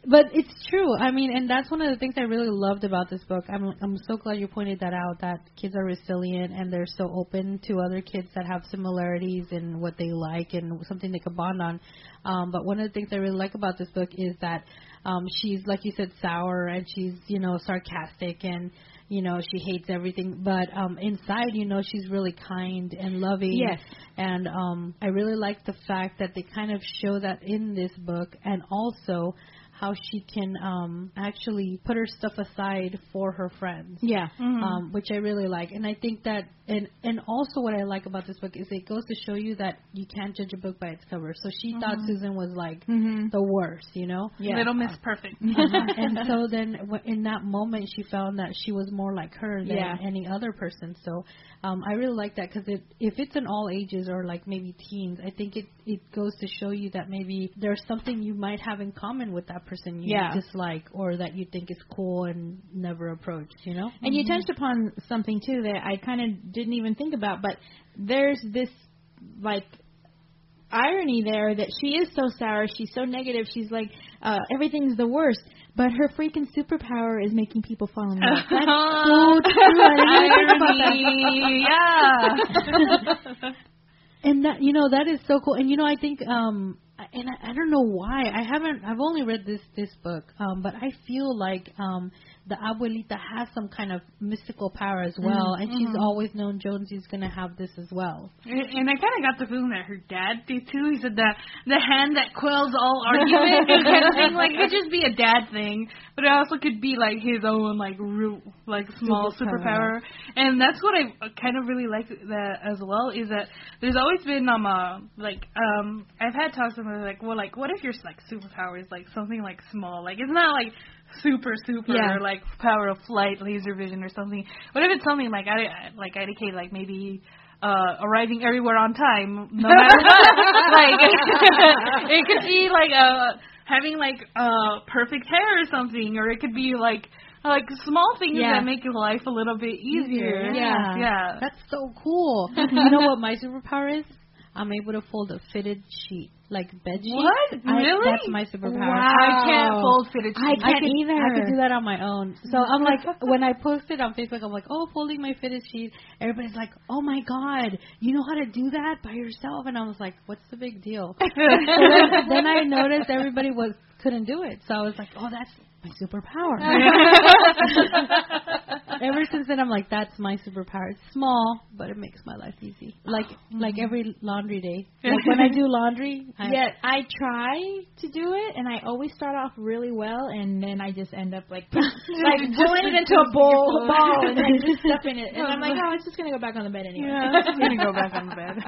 but it's true. I mean, and that's one of the things I really loved about this book. I'm I'm so glad you pointed that out. That kids are resilient and they're so open to other kids that have similarities in what they like and something they could bond on. Um, but one of the things I really like about this book is that um, she's like you said, sour and she's you know sarcastic and you know she hates everything. But um, inside, you know, she's really kind and loving. Yes. And um, I really like the fact that they kind of show that in this book, and also how she can um, actually put her stuff aside for her friends. Yeah. Um, which I really like, and I think that, and and also what I like about this book is it goes to show you that you can't judge a book by its cover. So she thought Susan was like Mm-hmm. the worst, you know. Yeah. Little Miss Perfect. Uh-huh. *laughs* and so then w- in that moment she found that she was more like her than Yeah. any other person so um i really like that because it if it's in all ages or like maybe teens i think it it goes to show you that maybe there's something you might have in common with that person you Yeah. dislike or that you think is cool and never approached you know And you touched upon something too that I kind of didn't even think about, but there's this like irony there that she is so sour, she's so negative, she's like uh everything's the worst, but her freaking superpower is making people fall in love. *laughs* so true i didn't think about that Irony, yeah. *laughs* And that you know that is so cool. And you know I think um and I, I don't know why. I haven't I've only read this this book um but I feel like um the abuelita has some kind of mystical power as well and she's always known Jonesy's going to have this as well. And and I kind of got the feeling that her dad did too. He said that the hand that quells all argument kind of *laughs* thing. Like it could just be a dad thing, but it also could be like his own like root, like small Superpower. superpower. And that's what I kind of really like that as well is that there's always been um uh, like um I've had talks with they're like, well, like, what if your like superpower is like something like small? Like, it's not like super super Yeah. or like power of flight, laser vision, or something. What if it's something like I like IDK, like maybe uh arriving everywhere on time, no *laughs* matter what. like, *laughs* it could be like uh having like uh perfect hair or something, or it could be like like small things Yeah. that make your life a little bit easier. Yeah. yeah. That's so cool. you know what my superpower is? I'm able to fold a fitted sheet, like bed sheet. What? I, Really? That's my superpower. Wow. I can't oh. fold fitted I sheets. I can't could, either. I could do that on my own. So I'm like, when I posted on Facebook, I'm like, oh, folding my fitted sheet. Everybody's like, oh my god, you know how to do that by yourself? And I was like, what's the big deal? *laughs* *laughs* then, then I noticed everybody was couldn't do it. So I was like, oh, that's my superpower. *laughs* *laughs* Ever since then, I'm like, that's my superpower. It's small, but it makes my life easy. Like mm-hmm. like every laundry day. Like when I do laundry, *laughs* I, Yet I try to do it, and I always start off really well, and then I just end up like like pulling it into a bowl, ball, and then just stuffing it, and I'm like, oh, it's just gonna go back on the bed anyway. Yeah, just gonna go back on the bed.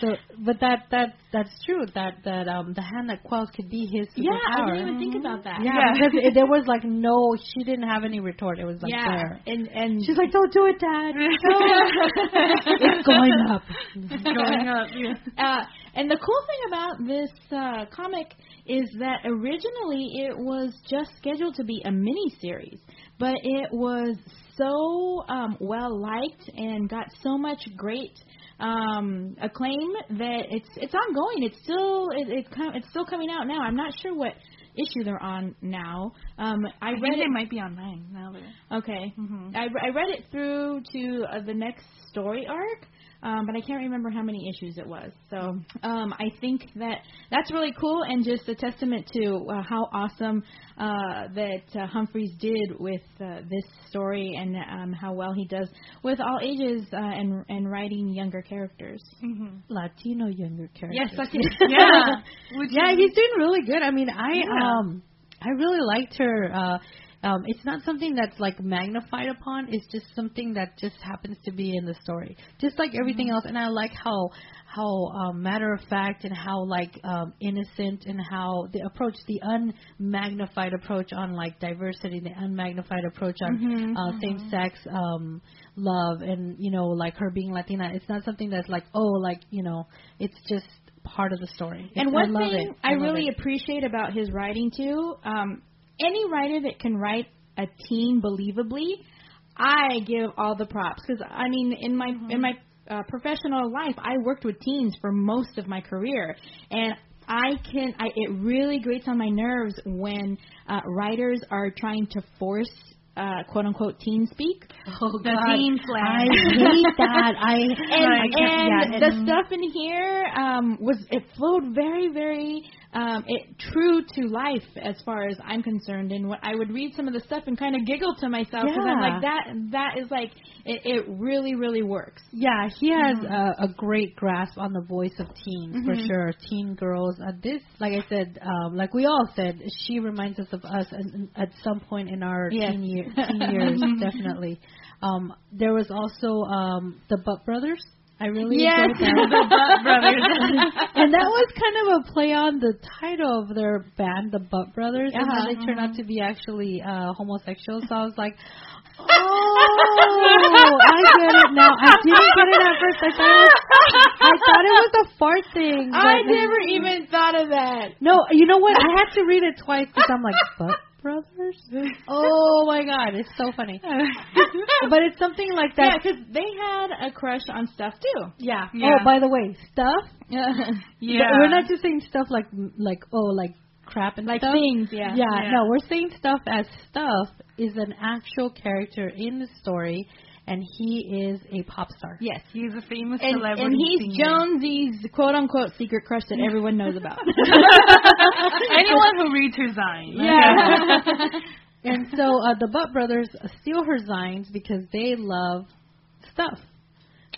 So, but that that that's true. That that um the hand that quells could be his Yeah, I didn't even think about that. Yeah, Yeah. because it, there was like no, she didn't have any retort. It was like yeah, there. and and She's like, "Don't do it, Dad." *laughs* *laughs* it's going up. It's *laughs* going up. Yeah. Uh, and the cool thing about this uh, comic is that originally it was just scheduled to be a mini series, but it was so um, well liked and got so much great um, a claim that it's it's ongoing. It's still it, it's com- it's still coming out now. I'm not sure what issue they're on now. Um, I, I read think it. they might be on nine now. That Okay. Mhm. I, I read it through to uh, the next story arc, um, but I can't remember how many issues it was. So um, I think that that's really cool and just a testament to uh, how awesome uh, that uh, Humphries did with uh, this story and um, how well he does with all ages uh, and and writing younger characters. mm-hmm. Latino younger characters. Yes, I did. Yeah. *laughs* Which yeah, is- he's doing really good. I mean, I Yeah. um I really liked her. Uh um, it's not something that's like magnified upon. It's just something that just happens to be in the story, just like everything else. And I like how how um, matter of fact and how like um, innocent and how the approach, the unmagnified approach on like diversity, the unmagnified approach on Mhm, uh, same sex um, love, and you know like her being Latina. It's not something that's like oh like you know it's just part of the story. And one I thing. I, love really it. appreciate about his writing too, um, any writer that can write a teen believably, I give all the props because I mean in my in my uh, professional life, I worked with teens for most of my career, and I can I it really grates on my nerves when uh, writers are trying to force uh, quote unquote teen speak. *laughs* Oh, The God. teen I hate *laughs* that. I and, I and yeah, the stuff in here um, was it flowed very very um, it true to life as far as I'm concerned. And when I would read some of the stuff and kind of giggle to myself because I'm like that that is like it, it really really works. Yeah, he has Mm-hmm. a, a great grasp on the voice of teens for Mhm. sure. Teen girls. Uh, this, like I said, um, like we all said, she reminds us of us at, at some point in our Yes. teen, year, teen years, *laughs* definitely. Um, there was also um, the Butt Brothers. I really Yes. enjoyed that. *laughs* the Butt Brothers. *laughs* and that was kind of a play on the title of their band, the Butt Brothers, and Uh-huh. then they turned out to be actually uh, homosexual. So I was like, *laughs* oh, I get it now. I didn't get it at first. I thought it was, I thought it was a fart thing. I never even thought of that. No, you know what? I had to read it twice because I'm like, Butt Brothers. *laughs* Oh my god, it's so funny. *laughs* but it's something like Yeah, that. because they had a crush on stuff too. Yeah. Oh, yeah. Oh, by the way, stuff *laughs* yeah. We're not just saying stuff like like oh like crap and like stuff. things, yeah. Yeah, Yeah. no, we're saying stuff as stuff is an actual character in the story, and he is a pop star. Yes. He's a famous And, celebrity. and he's singer. Jonesy's quote unquote secret crush that everyone knows about. *laughs* *laughs* Anyone who reads her Zine. yeah. *laughs* And so uh, the Butt Brothers steal her zines because they love stuff.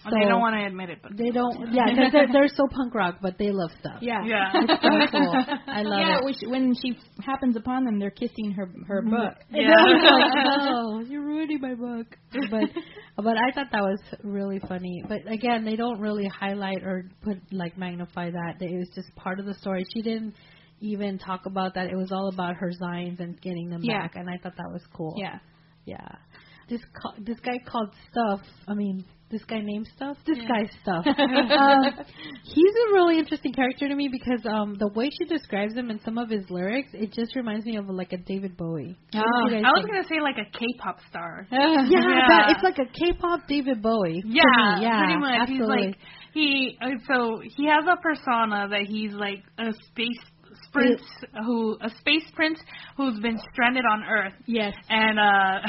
Well, they don't want to admit it, but They don't. Yeah, because they're, *laughs* they're so punk rock, but they love stuff. Yeah. yeah. It's so cool. *laughs* I love yeah, it. which, when she happens upon them, they're kissing her her mm-hmm. book. Yeah. *laughs* no, you're ruining my book. But but I thought that was really funny. But again, they don't really highlight or put like magnify that. It was just part of the story. She didn't even talk about that. It was all about her signs and getting them Yeah. back, and I thought that was cool. Yeah. yeah. This ca- this guy called Stuff. I mean, this guy named Stuff. This guy's Stuff. *laughs* um, he's a really interesting character to me because um the way she describes him and some of his lyrics, it just reminds me of like a David Bowie. Oh, I was think? gonna say like a K-pop star. *laughs* Yeah, Yeah. That, it's like a K-pop David Bowie. Yeah, yeah, pretty much. Absolutely. He's like he. Uh, so he has a persona that he's like a space prince who a space prince who's been stranded on Earth. Yes. And uh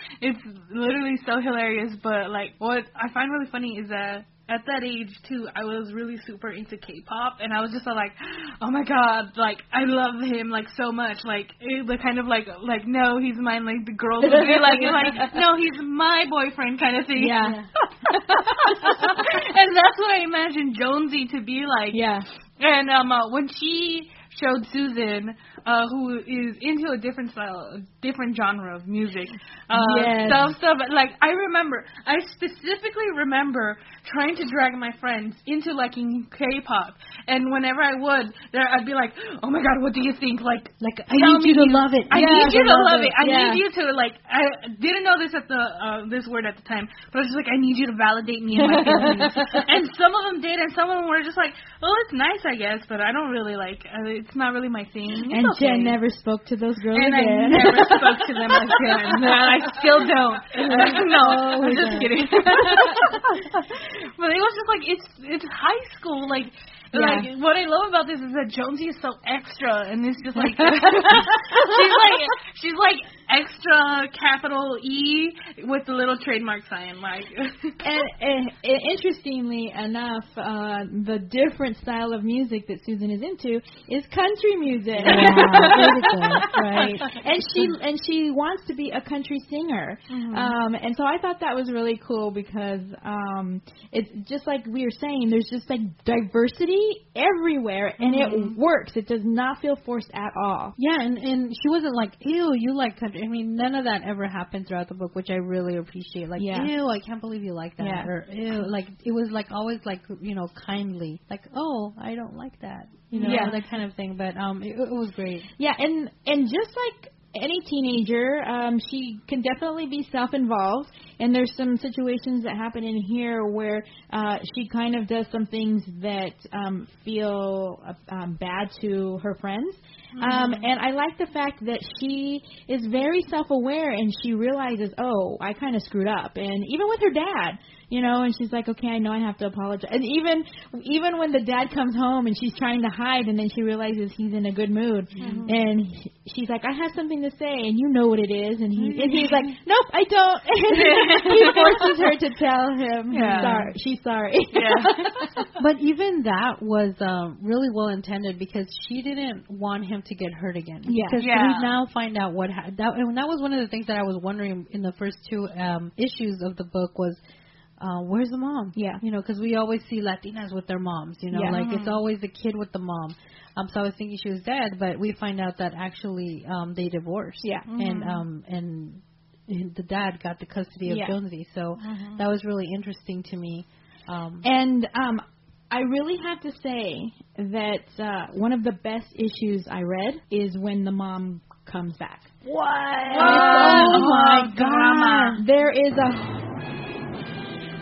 *laughs* it's literally so hilarious. But like, what I find really funny is that at that age too, I was really super into K-pop, and I was just like, oh my god, like I love him like so much, like it, the kind of like like no, he's mine, like the girls would be like *laughs* like no, he's my boyfriend kind of thing. Yeah. *laughs* and that's what I imagine Jonesy to be like. Yeah. And um, uh, when she showed Susan, uh, who is into a different style, a different genre of music, uh, Yes. stuff, stuff. Like I remember, I specifically remember trying to drag my friends into liking K-pop, and whenever I would, there I'd be like, "Oh my God, what do you think?" Like, like I need you to love it. I Yeah, need you to love love it. it. I Yeah. need you to like. I didn't know this at the uh, this word at the time, but I was just like, I need you to validate me and my feelings. *laughs* and some of them did, and some of them were just like, oh, it's nice, I guess, but I don't really like. Uh, it's not really my thing. It's And. Jen never spoke to those girls And I never spoke to them again. *laughs* And I still don't. *laughs* no, I'm just kidding. *laughs* but it was just like it's it's high school. Like like what I love about this is that Jonesy is so extra, and it's just like *laughs* she's like she's like extra capital E with the little trademark sign. Like and, and, and interestingly enough, uh, the different style of music that Susan is into is country music. good. *laughs* right. And she and she wants to be a country singer. Um, and so I thought that was really cool because um, it's just like we were saying, there's just like diversity everywhere, and it works. It does not feel forced at all. Yeah, and and she wasn't like, ew, you like country. I mean, none of that ever happened throughout the book, which I really appreciate. Like, Yeah. ew, I can't believe you like that, Yeah. or ew, like it was like always like you know kindly, like, oh, I don't like that, you know, Yeah. that kind of thing. But um, it, it was great. Yeah, and and just like any teenager, um, she can definitely be self-involved. And there's some situations that happen in here where uh, she kind of does some things that um, feel uh, um, bad to her friends. Um, and I like the fact that she is very self-aware and she realizes, oh, I kind of screwed up. And even with her dad, you know, and she's like, okay, I know I have to apologize. And even even when the dad comes home and she's trying to hide, and then she realizes he's in a good mood, and she's like, I have something to say, and you know what it is, and he and he's like, nope, I don't. And *laughs* he forces her to tell him he's Yeah. sorry. She's sorry. yeah. *laughs* But even that was um, really well intended because she didn't want him to get hurt again. Yeah. Because Yeah. we now find out what ha- that and that was one of the things that I was wondering in the first two um, issues of the book was. Uh, where's the mom? Yeah. You know, because we always see Latinas with their moms. You know, Yeah. like it's always the kid with the mom. Um, so I was thinking she was dead, but we find out that actually um, they divorced. Yeah. And um, and the dad got the custody of Yeah. Jonesy. So that was really interesting to me. Um, And um, I really have to say that uh, one of the best issues I read is when the mom comes back. What? Oh, my drama. There is a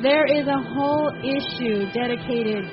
there is a whole issue dedicated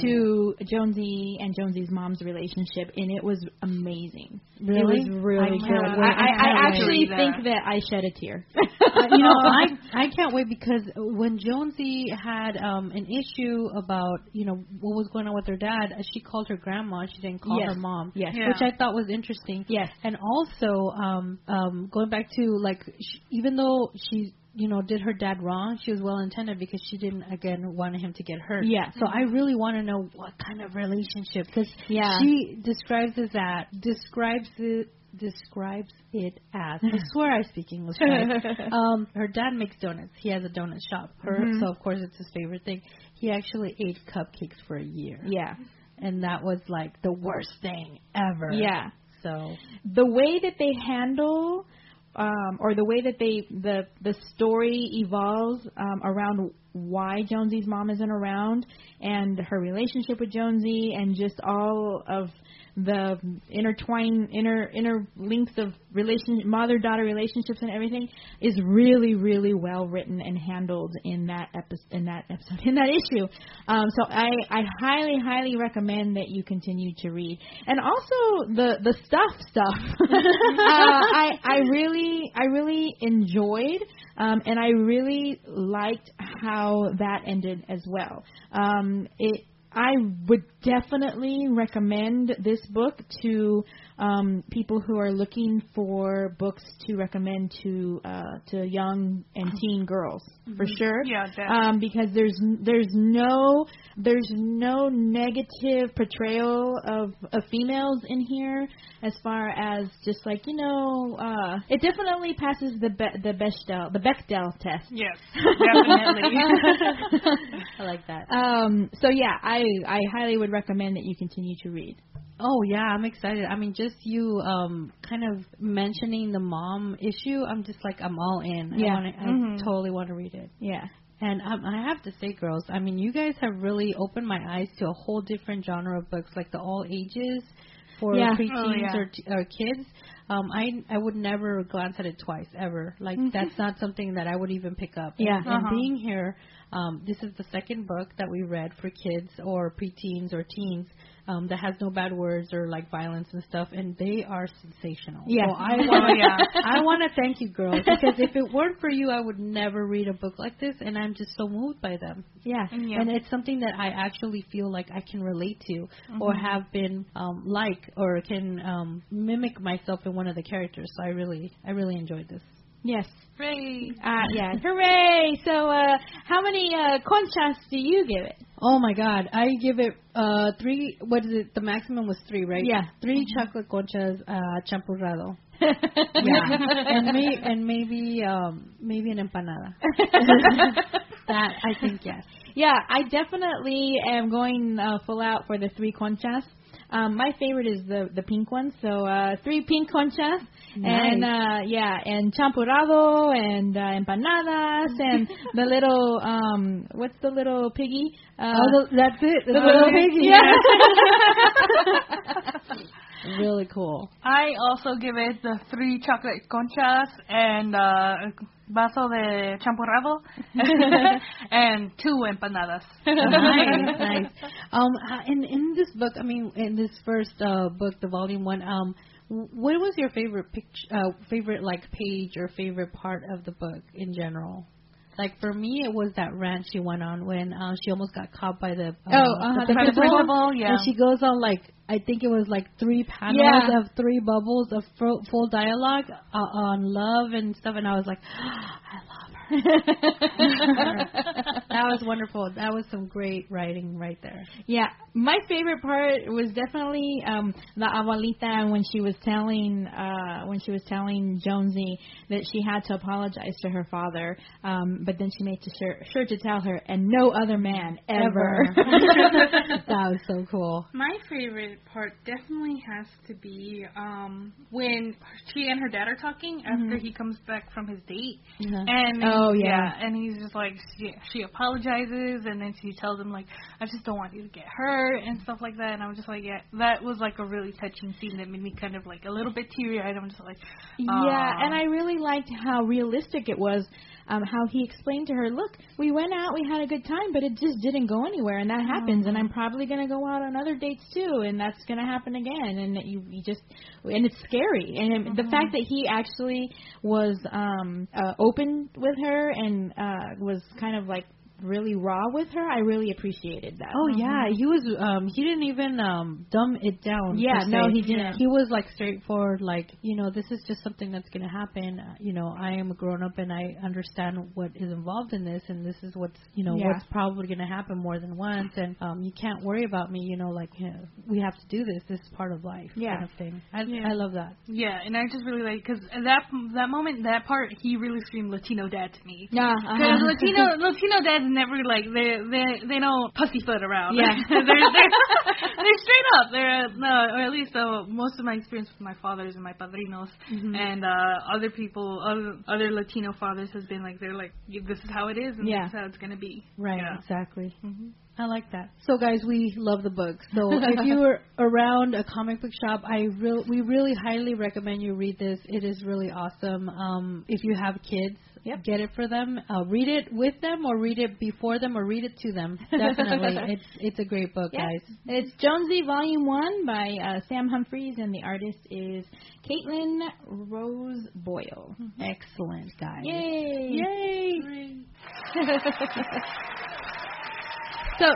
to Jonesy and Jonesy's mom's relationship, and it was amazing. Really? It was really I good. I. I, I I actually Read think that. that I shed a tear. *laughs* Uh, you know, I *laughs* I can't wait because when Jonesy had um an issue about you know what was going on with her dad, uh, she called her grandma. She didn't call Yes. her mom. Yes. Yeah. Which I thought was interesting. Yes. And also, um, um, going back to like, sh- even though she, you know, did her dad wrong, she was well intended because she didn't again want him to get hurt. Yeah. So I really want to know what kind of relationship because Yeah. she describes it that describes it describes it as. I *laughs* swear I speak English. Guys. *laughs* um, her dad makes donuts. He has a donut shop. Her, Mhm. so of course it's his favorite thing. He actually ate cupcakes for a year, Yeah. and that was like the worst thing ever. Yeah. So the way that they handle um, or the way that they the the story evolves um, around why Jonesy's mom isn't around and her relationship with Jonesy and just all of the intertwined inner inner links of relation mother daughter relationships and everything is really really well written and handled in that episode in that episode *laughs* in that issue. Um, so I I highly highly recommend that you continue to read. And also the the stuff stuff. *laughs* Uh, I I really I really enjoyed um, and I really liked how that ended as well. Um, it I would definitely recommend this book to um, people who are looking for books to recommend to uh, to young and teen girls for sure. Yeah, definitely. Um, because there's there's no there's no negative portrayal of, of females in here as far as just like you know uh, it definitely passes the be- the Bechdel the Bechdel test. Yes, *laughs* definitely. I like that. *laughs* Um, so yeah, I I highly would recommend that you continue to read. Oh yeah, I'm excited. I mean, just you um kind of mentioning the mom issue, I'm just like I'm all in. Yeah. I, wanna, I Mhm. totally want to read it. Yeah. And um, I have to say, girls, I mean, you guys have really opened my eyes to a whole different genre of books, like the all ages for Yeah. preteens Oh, yeah. or, t- or kids. Um, I I would never glance at it twice ever. Like that's not something that I would even pick up. Yeah. And, and Uh-huh. being here, um, this is the second book that we read for kids or preteens or teens. Um, that has no bad words or like violence and stuff, and they are sensational. Yeah. So I *laughs* Oh, want yeah. *laughs* I want to thank you, girls, because if it weren't for you, I would never read a book like this, and I'm just so moved by them. Yeah. Yeah. And it's something that I actually feel like I can relate to, or have been um, like, or can um, mimic myself in one of the characters. So I really, I really enjoyed this. Yes. Hooray. Uh, yeah. Hooray! So, uh, how many uh, conchas do you give it? Oh my God, I give it uh, three. What is it? The maximum was three, right? Yeah. 3 chocolate conchas uh, champurrado. *laughs* Yeah, and may, and maybe um, maybe an empanada. *laughs* that I think yes. Yeah, I definitely am going uh, full out for the three conchas. Um, my favorite is the the pink one, so uh, three pink conchas, and uh, yeah, and champurrado and uh, empanadas and *laughs* the little um, what's the little piggy? Uh, oh, the, that's it. The, the little little piggy. Yeah. *laughs* really cool. I also give it the three chocolate conchas and uh, vaso de champurrado *laughs* and two empanadas. nice, nice. Um, uh, in in this book, I mean, in this first uh book, the volume one, um, w- what was your favorite picture, uh, favorite like page or favorite part of the book in general? Like for me, it was that rant she went on when uh, she almost got caught by the uh, Oh, uh-huh, the the principal, yeah. and she goes on like I think it was like three panels Yeah. of three bubbles of full, dialogue uh, on love and stuff, and I was like, *gasps* I love. *laughs* that was wonderful. That was some great writing right there. Yeah, my favorite part was definitely um the abuelita when she was telling uh when she was telling Jonesy that she had to apologize to her father, um but then she made to sure sure to tell her and no other man ever. *laughs* *laughs* that was so cool. My favorite part definitely has to be um when she and her dad are talking after he comes back from his date, Uh-huh. and Oh, Oh, yeah. and he's just like she, she apologizes, and then she tells him like I just don't want you to get hurt and stuff like that, and I'm just like yeah, that was like a really touching scene that made me kind of like a little bit teary eyed. I'm just like Yeah, and I really liked how realistic it was. Um, how he explained to her, "Look, we went out, we had a good time, but it just didn't go anywhere, and that happens. And I'm probably gonna go out on other dates too, and that's gonna happen again. And that you, you just, and it's scary. And it, the fact that he actually was um, uh, open with her and uh, was kind of like really raw with her, I really appreciated that. Oh yeah, he was. Um, he didn't even um dumb it down. Yeah, no, he didn't. He was like straightforward. Like you know, this is just something that's gonna happen. Uh, you know, I am a grown up and I understand what is involved in this, and this is what's you know Yeah. what's probably gonna happen more than once. And um, you can't worry about me. You know, like you know, we have to do this. This is part of life. Yeah. kind of thing. I Yeah. I love that. Yeah, and I just really like because that that moment, that part, he really screamed Latino dad to me. Yeah, Because uh-huh. Latino Latino dads never like they they they don't pussyfoot around. Yeah. *laughs* they're, they're they're straight up. They're uh, no, or at least uh, most of my experience with my fathers and my padrinos Mm-hmm. and uh other people, other other Latino fathers has been like they're like this is how it is and Yeah. this is how it's gonna be. Right, Yeah. exactly. Mhm. I like that. So, guys, we love the books. So, if you are *laughs* around a comic book shop, I real we really highly recommend you read this. It is really awesome. Um, if you have kids, Yep. get it for them. Uh, read it with them, or read it before them, or read it to them. *laughs* Definitely, it's it's a great book, Yeah. guys. It's Jonesy Volume 1 by uh, Sam Humphries, and the artist is Caitlin Rose Boyle. Excellent, guys. Yay! Yay! *laughs* So,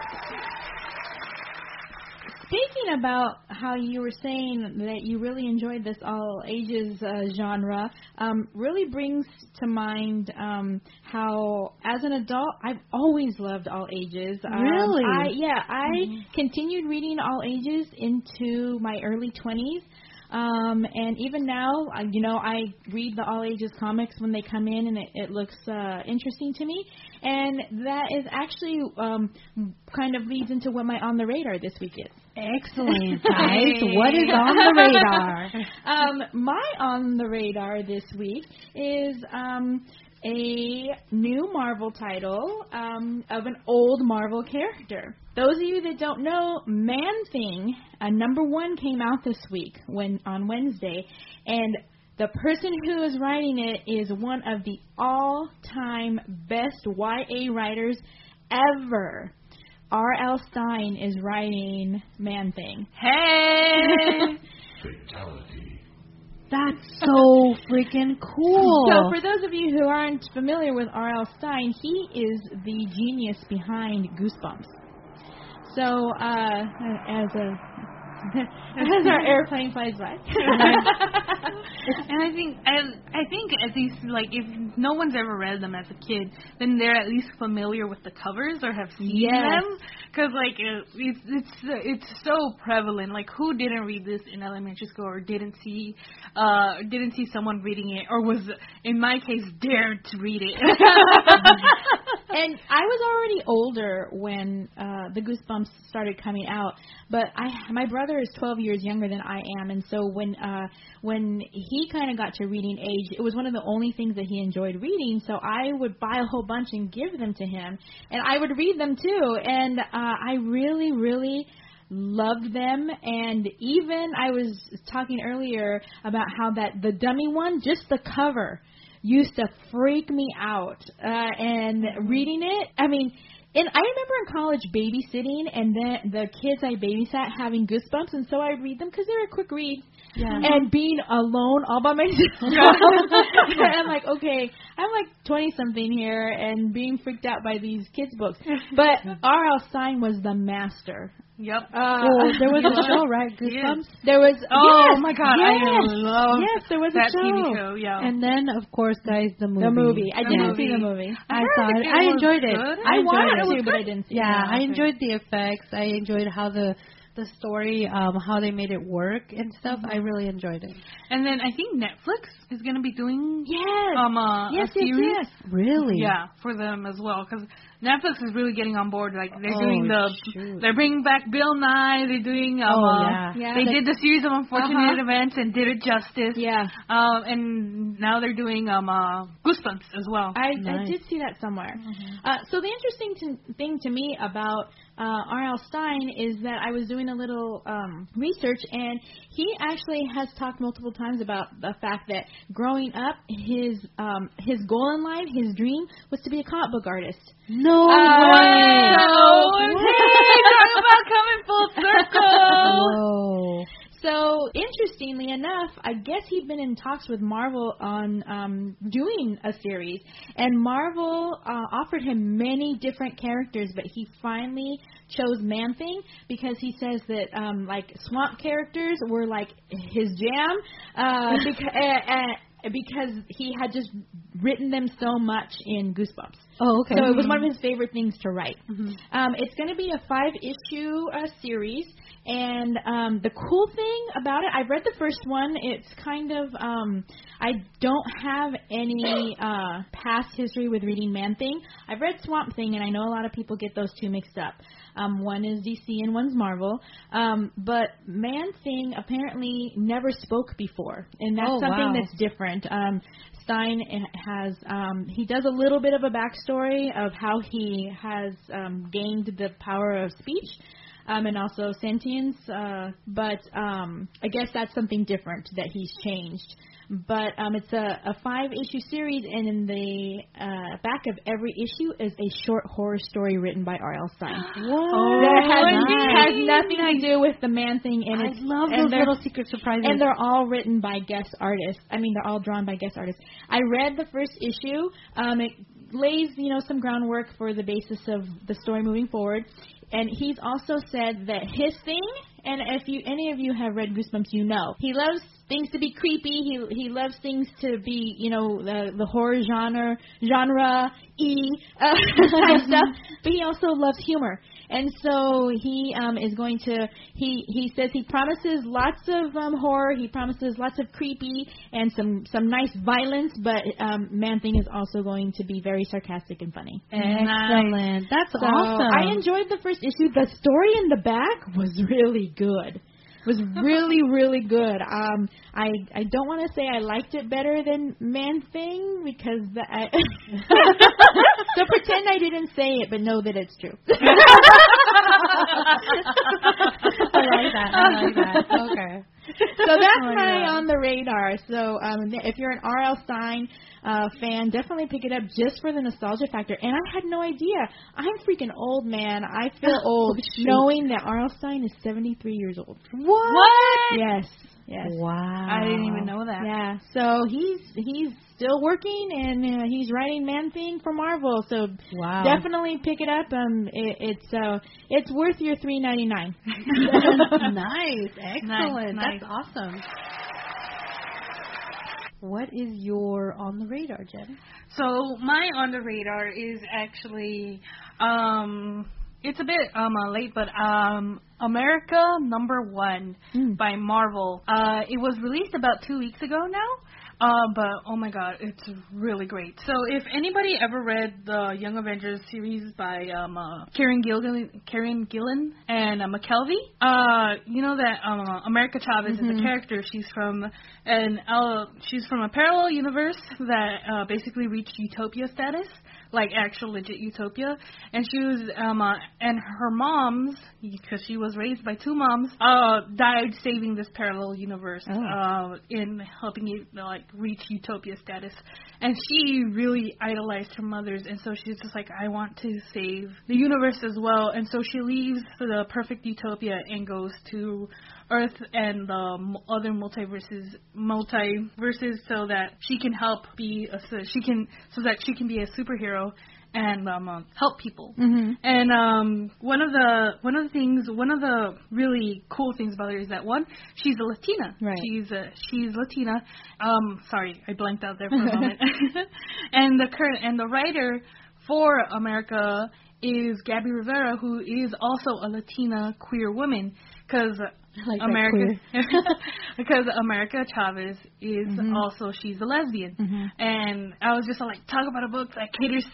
speaking about how you were saying that you really enjoyed this all ages uh, genre, um, really brings to mind um, how, as an adult, I've always loved all ages. Um, Really? I, yeah, I continued reading all ages into my early 20s. Um, and even now, you know, I read the all ages comics when they come in, and it, it looks uh, interesting to me. And that is actually um, kind of leads into what my on the radar this week is. Excellent, *laughs* guys. what is on the radar? *laughs* um, my on the radar this week is um, a new Marvel title um, of an old Marvel character. Those of you that don't know, Man Thing, uh, number one came out this week when on Wednesday, and the person who is writing it is one of the all-time best YA writers ever. R.L. Stine is writing Man Thing. Hey. *laughs* That's so freaking cool. So, for those of you who aren't familiar with R.L. Stine, he is the genius behind Goosebumps. So, uh, as a as our airplane flies by. *laughs* and I think, and I think at least like if no one's ever read them as a kid, then they're at least familiar with the covers or have seen Yes. them. Because like uh, it's it's it's so prevalent. Like who didn't read this in elementary school or didn't see uh didn't see someone reading it or was in my case dared to read it. *laughs* and I was already older when uh, the Goosebumps started coming out, but I my brother is 12 years younger than I am, and so when uh, when he kind of got to reading age, it was one of the only things that he enjoyed reading. So I would buy a whole bunch and give them to him, and I would read them too, and uh, I really, really loved them and even I was talking earlier about how that the dummy one just the cover used to freak me out uh and reading it I mean and I remember in college babysitting and then the kids I babysat having goosebumps and so I'd read them because they were a quick read Yeah. and being alone all by *laughs* myself. *laughs* I'm like, okay, I'm like 20 something here and being freaked out by these kids' books. *laughs* But R.L. Stine was the master. Yep. Uh, *laughs* well, there was a show, right? Goosebumps. There was. Oh yes, my god, yes, I love Yes, there was that a show. TV show. Yeah. And then, of course, guys, the movie. The movie. I The didn't movie. see the movie. I heard saw it. it I enjoyed it. good. I I wanted enjoyed to, it. but I didn't see Yeah, it. I enjoyed the effects. I enjoyed how the the story, um, how they made it work and stuff. I really enjoyed it. and then I think Netflix is gonna be doing Yes. um uh, yes, a yes, series. yes. Really? Yeah, for them as well, because Netflix is really getting on board. Like they're Oh, doing the, shoot. they're bringing back Bill Nye. They're doing, um, Oh, uh, yeah. Yeah. they The- did the series of unfortunate Uh-huh. events and did it justice. Yeah. Um, and now they're doing um uh, Goosebumps as well. I, I did see that somewhere. Uh, so the interesting to, thing to me about uh, R.L. Stine is that I was doing a little um, research, and he actually has talked multiple times about the fact that growing up, his um, his goal in life, his dream, was to be a comic book artist. No Uh, way. Oh, *laughs* hey, talk about coming full *laughs* circle. Whoa. So interestingly enough, I guess he'd been in talks with Marvel on um, doing a series, and Marvel uh, offered him many different characters, but he finally chose Man Thing because he says that um, like swamp characters were like his jam, uh, *laughs* because, uh, uh, because he had just written them so much in Goosebumps. Oh, okay. So it was one of his favorite things to write. Mhm. Um, it's going to be a five issue uh, series, and um, the cool thing about it, I've read the first one. It's kind of um, I don't have any uh, past history with reading Man Thing. I've read Swamp Thing, and I know a lot of people get those two mixed up. Um, one is DC and one's Marvel, um, but Man Thing apparently never spoke before, and that's Oh, something wow. that's different. Um, Stine has um, he does a little bit of a backstory of how he has um, gained the power of speech. Um, and also sentience, uh, but um, I guess that's something different that he's changed. But um, it's a, a five issue series, and in the uh, back of every issue is a short horror story written by R.L. Stine. *gasps* What? that has, nice. has nothing to do with the man thing, and I it's love and those little secret surprises. and they're all written by guest artists. I mean, they're all drawn by guest artists. I read the first issue. Um, it lays, you know, some groundwork for the basis of the story moving forward. And he's also said that his thing, and if you any of you have read Goosebumps, you know he loves things to be creepy. He he loves things to be, you know, the the horror genre genre e uh, type *laughs* stuff. But he also loves humor, and so he um, is going to he he says he promises lots of um, horror. He promises lots of creepy and some some nice violence. But um, Man Thing is also going to be very sarcastic and funny. Excellent. That's So awesome. I enjoyed the first issue. The story in the back was really good. Was *laughs* really really good. Um, I I don't want to say I liked it better than Man Thing because the, I, *laughs* so pretend I didn't say it, but know that it's true. *laughs* *laughs* I like that. I like that. Okay. so that's Oh, my yeah. on the radar. So um, if you're an R.L. Stine uh, fan, definitely pick it up just for the nostalgia factor. And I had no idea. I'm freaking old, man. I feel old shoot. knowing that R.L. Stine is 73 years old. What? What? Yes. Yes. Wow. I didn't even know that. Yeah. So he's he's still working and uh, he's writing Man Thing for Marvel. So Wow. definitely pick it up. Um, it, it's uh, it's worth your 3.99. *laughs* *laughs* nice. Excellent. nice. That's awesome. What is your on the radar, Jen? So my on the radar is actually um it's a bit um uh, late but um America number 1 Mm. by Marvel. Uh it was released about 2 weeks ago now. Uh, but oh my god, it's really great. So if anybody ever read the Young Avengers series by um, uh, Kieron Gillen, Kieron Gillen and uh, McKelvie, uh, you know that um, uh, America Chavez is a character. She's from an uh, she's from a parallel universe that uh, basically reached utopia status, like actual legit utopia. And she was um, uh, and her moms, because she was raised by two moms, uh, died saving this parallel universe Oh. uh, in helping it like reach utopia status. And she really idolized her mothers, and so she's just like, I want to save the universe as well. And so she leaves the perfect utopia and goes to Earth and the other multiverses, multiverses, so that she can help be a, she can so that she can be a superhero and um, uh, help people. Mm-hmm. And um, one of the one of the things, one of the really cool things about her is that one, she's a Latina. Right. She's a, she's Latina. Um, sorry, I blanked out there for a *laughs* moment. *laughs* and the current and the writer for America is Gabby Rivera, who is also a Latina queer woman. Because like America, because *laughs* America Chavez is Mhm. also she's a lesbian, Mhm. and I was just like, talk about a book that caters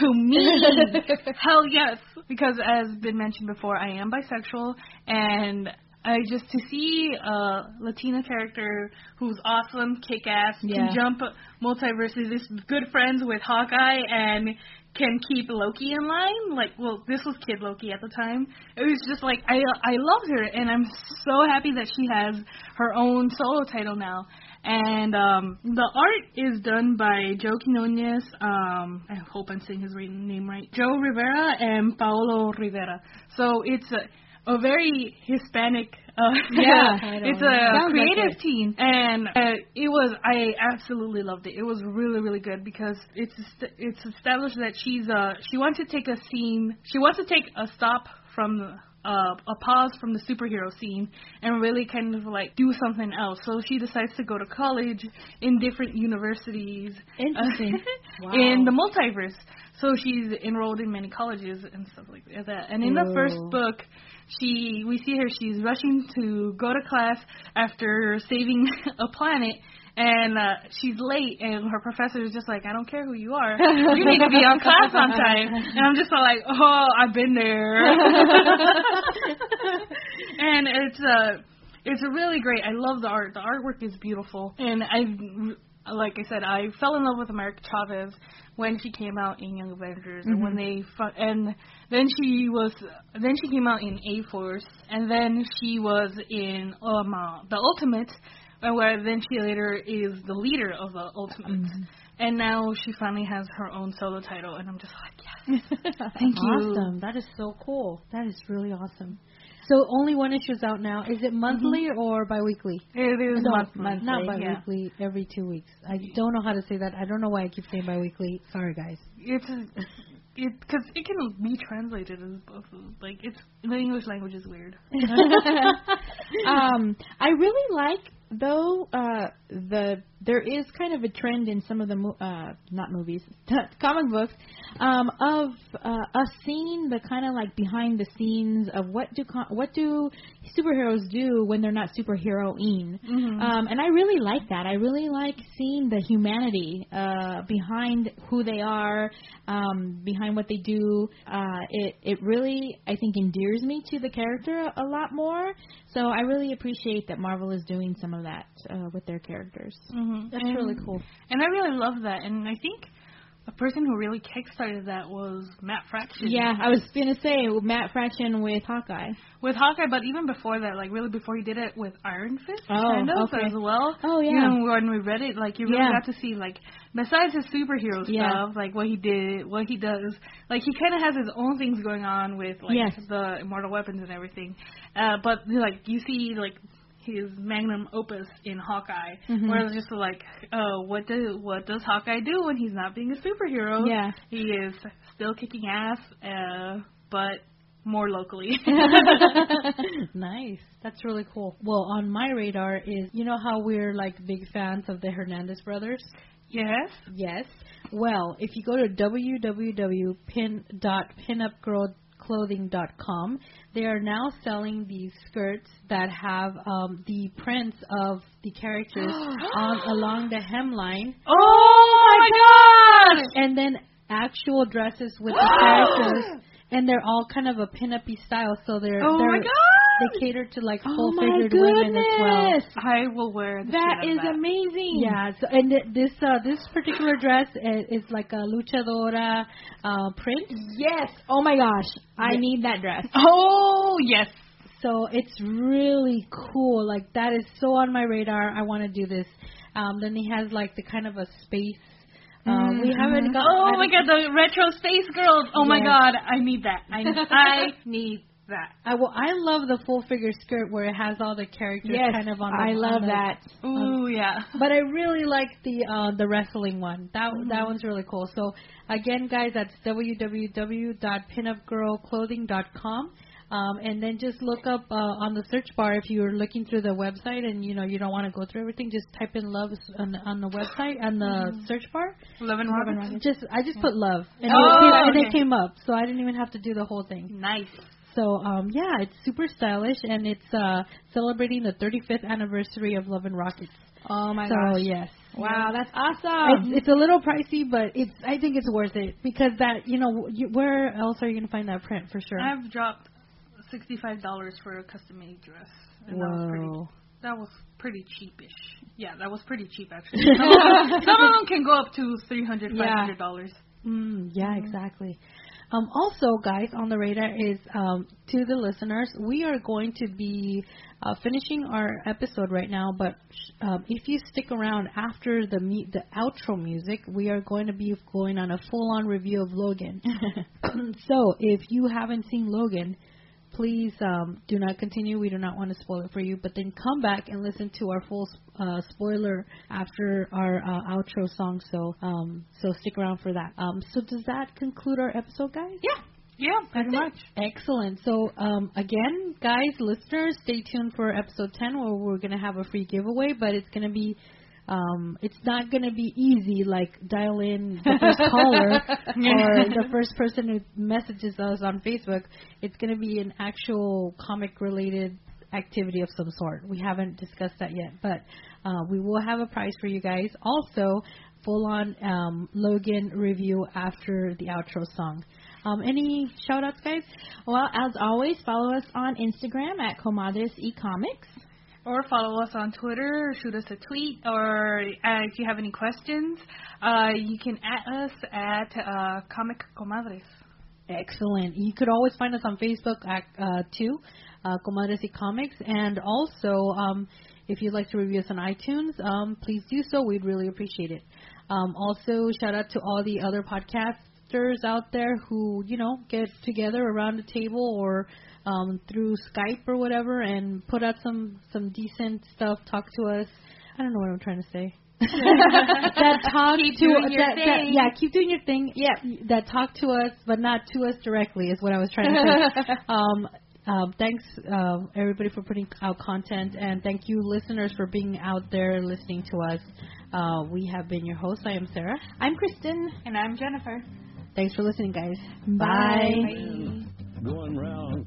to me. *laughs* Hell yes, because as been mentioned before, I am bisexual, and I just to see a Latina character who's awesome, kick ass, Yeah. can jump multiverses, is good friends with Hawkeye, and can keep Loki in line. Like, well, this was Kid Loki at the time. It was just like I I loved her, and I'm so happy that she has her own solo title now. And um, the art is done by Joe Quinones. Um, I hope I'm saying his right- name right. Joe Rivera and Paolo Rivera. So it's a, a very Hispanic Uh, *laughs* Yeah, *laughs* it's know. a like creative it. teen, and uh, it was I absolutely loved it. It was really really good because it's it's established that she's uh she wants to take a scene, she wants to take a stop from. Uh, a pause from the superhero scene and really kind of like do something else. So she decides to go to college in different universities Interesting. *laughs* in Wow. the multiverse. So she's enrolled in many colleges and stuff like that. And in the first book, she we see her she's rushing to go to class after saving *laughs* a planet and uh, she's late and her professor is just like I don't care who you are. *laughs* You need to be on class on time. And I'm just like oh I've been there. *laughs* And it's uh it's really great. I love the art. The artwork is beautiful. And I like I said I fell in love with America Chavez when she came out in Young Avengers and when they fu- and then she was then she came out in A Force and then she was in um uh, the Ultimate Uh, and where then she later is the leader of the Ultimates mm-hmm. and now she finally has her own solo title and I'm just like yes *laughs* thank you Awesome. That is so cool. That is really awesome. So only one issue is out now. Is it mm-hmm. monthly or biweekly? it is No, monthly not yeah. biweekly. Every two weeks. I don't know how to say that. I don't know why I keep saying biweekly. Sorry, guys. it's it because it can be translated as both like it's the English language is weird *laughs* *laughs* um, I really like though uh, the there is kind of a trend in some of the mo- uh, not movies *laughs* comic books um, of uh, us seeing the kind of like behind the scenes of what do co- what do superheroes do when they're not superheroing Mhm. um, and I really like that I really like seeing the humanity uh, behind who they are um, behind what they do uh, it it really I think endears me to the character a, a lot more so I really appreciate that Marvel is doing some of that uh, with their characters. mm-hmm. That's really cool. and I really love that and I think the person who really kickstarted that was Matt Fraction Yeah, I was gonna say Matt Fraction with Hawkeye. with Hawkeye, but even before that, like really before he did it with Iron Fist, Oh, kind of okay. as well. Oh, You yeah. know, when we read it, like you really Yeah. got to see like besides his superhero Yeah. stuff, like what he did, what he does. Like he kind of has his own things going on with like Yes. the immortal weapons and everything. Uh, but like you see like his magnum opus in Hawkeye, Mhm. where it's just like, oh, what does what does Hawkeye do when he's not being a superhero? Yeah. he is still kicking ass, uh, but more locally. *laughs* *laughs* nice. That's really cool. Well, on my radar is you know how we're like big fans of the Hernandez brothers? yes. Yes. Well, if you go to www.pin.pinupgirlclothing.com, they are now selling these skirts that have um, the prints of the characters *gasps* on along the hemline, Oh my god! and then actual dresses with *gasps* the characters, and they're all kind of a pin-uppy style. So they're Oh they're my god! They cater to like Oh full figured women as well. I will wear That is that. amazing. Yeah, so, and th- this uh, this particular dress is, is like a luchadora uh, print, Yes. Oh my gosh. I need that dress. Oh yes. so it's really cool. Like that is so on my radar. I want to do this. Um, then he has like the kind of a space. Uh, We haven't got. Oh my god, the retro space girls. Oh my god, I need that. I *laughs* I need that. I well, I love the full figure skirt where it has all the characters Yes. kind of on. The, I love the- that. Ooh yeah. *laughs* But I really like the uh, the wrestling one. That that one's really cool. So again, guys, that's www.pinupgirlclothing.com. Um, and then just look up uh, on the search bar if you're looking through the website and you know you don't want to go through everything. Just type in love on, on the website on the search bar. Love and Roberts. Just I just put love and, Oh, it, and okay. it came up, so I didn't even have to do the whole thing. Nice. So um, yeah, it's super stylish and it's uh, celebrating the 35th anniversary of Love and Rockets. Oh my so gosh. yes. Wow, that's awesome. It's, it's a little pricey, but it's. I think it's worth it because that you know you, where else are you gonna find that print for sure? I've dropped sixty-five dollars for a custom-made dress. And That was pretty. That was pretty cheapish. Yeah, that was pretty cheap actually. Some, of them, some of them can go up to three hundred, Yeah. five hundred dollars. Mm, yeah, exactly. Um, also, guys, on the radar is um, to the listeners, we are going to be uh, finishing our episode right now. But um, if you stick around after the mu- the outro music, we are going to be going on a full-on review of Logan. *laughs* so, if you haven't seen Logan, please um, do not continue. We do not want to spoil it for you. But then come back and listen to our full uh, spoiler after our uh, outro song. So um, so stick around for that. Um, so does that conclude our episode, guys? Yeah. Yeah, pretty much. Excellent. So, um, again, guys, listeners, stay tuned for episode 10 where we're going to have a free giveaway, but it's going to be. Um, it's not going to be easy like dial in the first caller *laughs* or the first person who messages us on Facebook. It's going to be an actual comic related activity of some sort. We haven't discussed that yet, but uh, we will have a prize for you guys. Also, full on um, Logan review after the outro song. Um, any shout outs, guys? Well, as always, follow us on Instagram at Comadres y Comics. Or follow us on Twitter, or shoot us a tweet, or uh, if you have any questions, uh, you can at us at uh, Comic Comadres. Excellent. You could always find us on Facebook at, uh, too, uh, Comadres y Comics. And also, um, if you'd like to review us on iTunes, um, please do so. We'd really appreciate it. Um, also, shout out to all the other podcasters out there who, you know, get together around a table or um, through Skype or whatever and put out some, some decent stuff, talk to us. I don't know what I'm trying to say. *laughs* that talk Keep to doing your that, that- thing. yeah, keep doing your thing. Yeah, that talk to us, but not to us directly is what I was trying to say. *laughs* um, um, thanks uh, everybody for putting out content, and thank you listeners for being out there listening to us. Uh, we have been your hosts. I am Sarah. I'm Kristen. And I'm Jennifer. Thanks for listening, guys. Bye. going round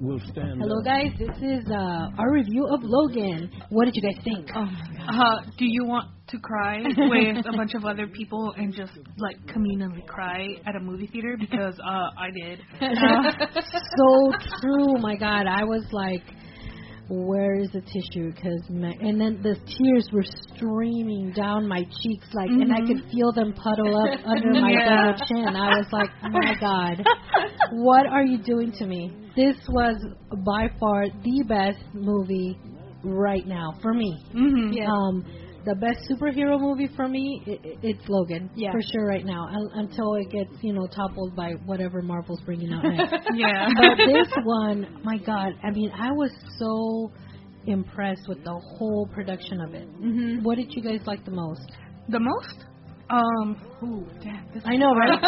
will stand Hello, up. guys. This is uh, our review of Logan. What did you guys think? Oh my god. Uh, do you want to cry *laughs* with a bunch of other people and just like communally cry at a movie theater? Because uh, I did. *laughs* so true. My God, I was like, "Where is the tissue?" Because and then the tears were streaming down my cheeks, like, and I could feel them puddle up *laughs* under my Yeah. double chin. I was like, oh "My God, what are you doing to me?" This was by far the best movie right now for me. hmm Yeah. Um, the best superhero movie for me, i i- it's Logan Yeah. for sure right now. Un- until it gets you know toppled by whatever Marvel's bringing out next. *laughs* Yeah. but this one, my God, I mean, I was so impressed with the whole production of it. Mhm. What did you guys like the most? the most? Um. Ooh, damn. This I know, right?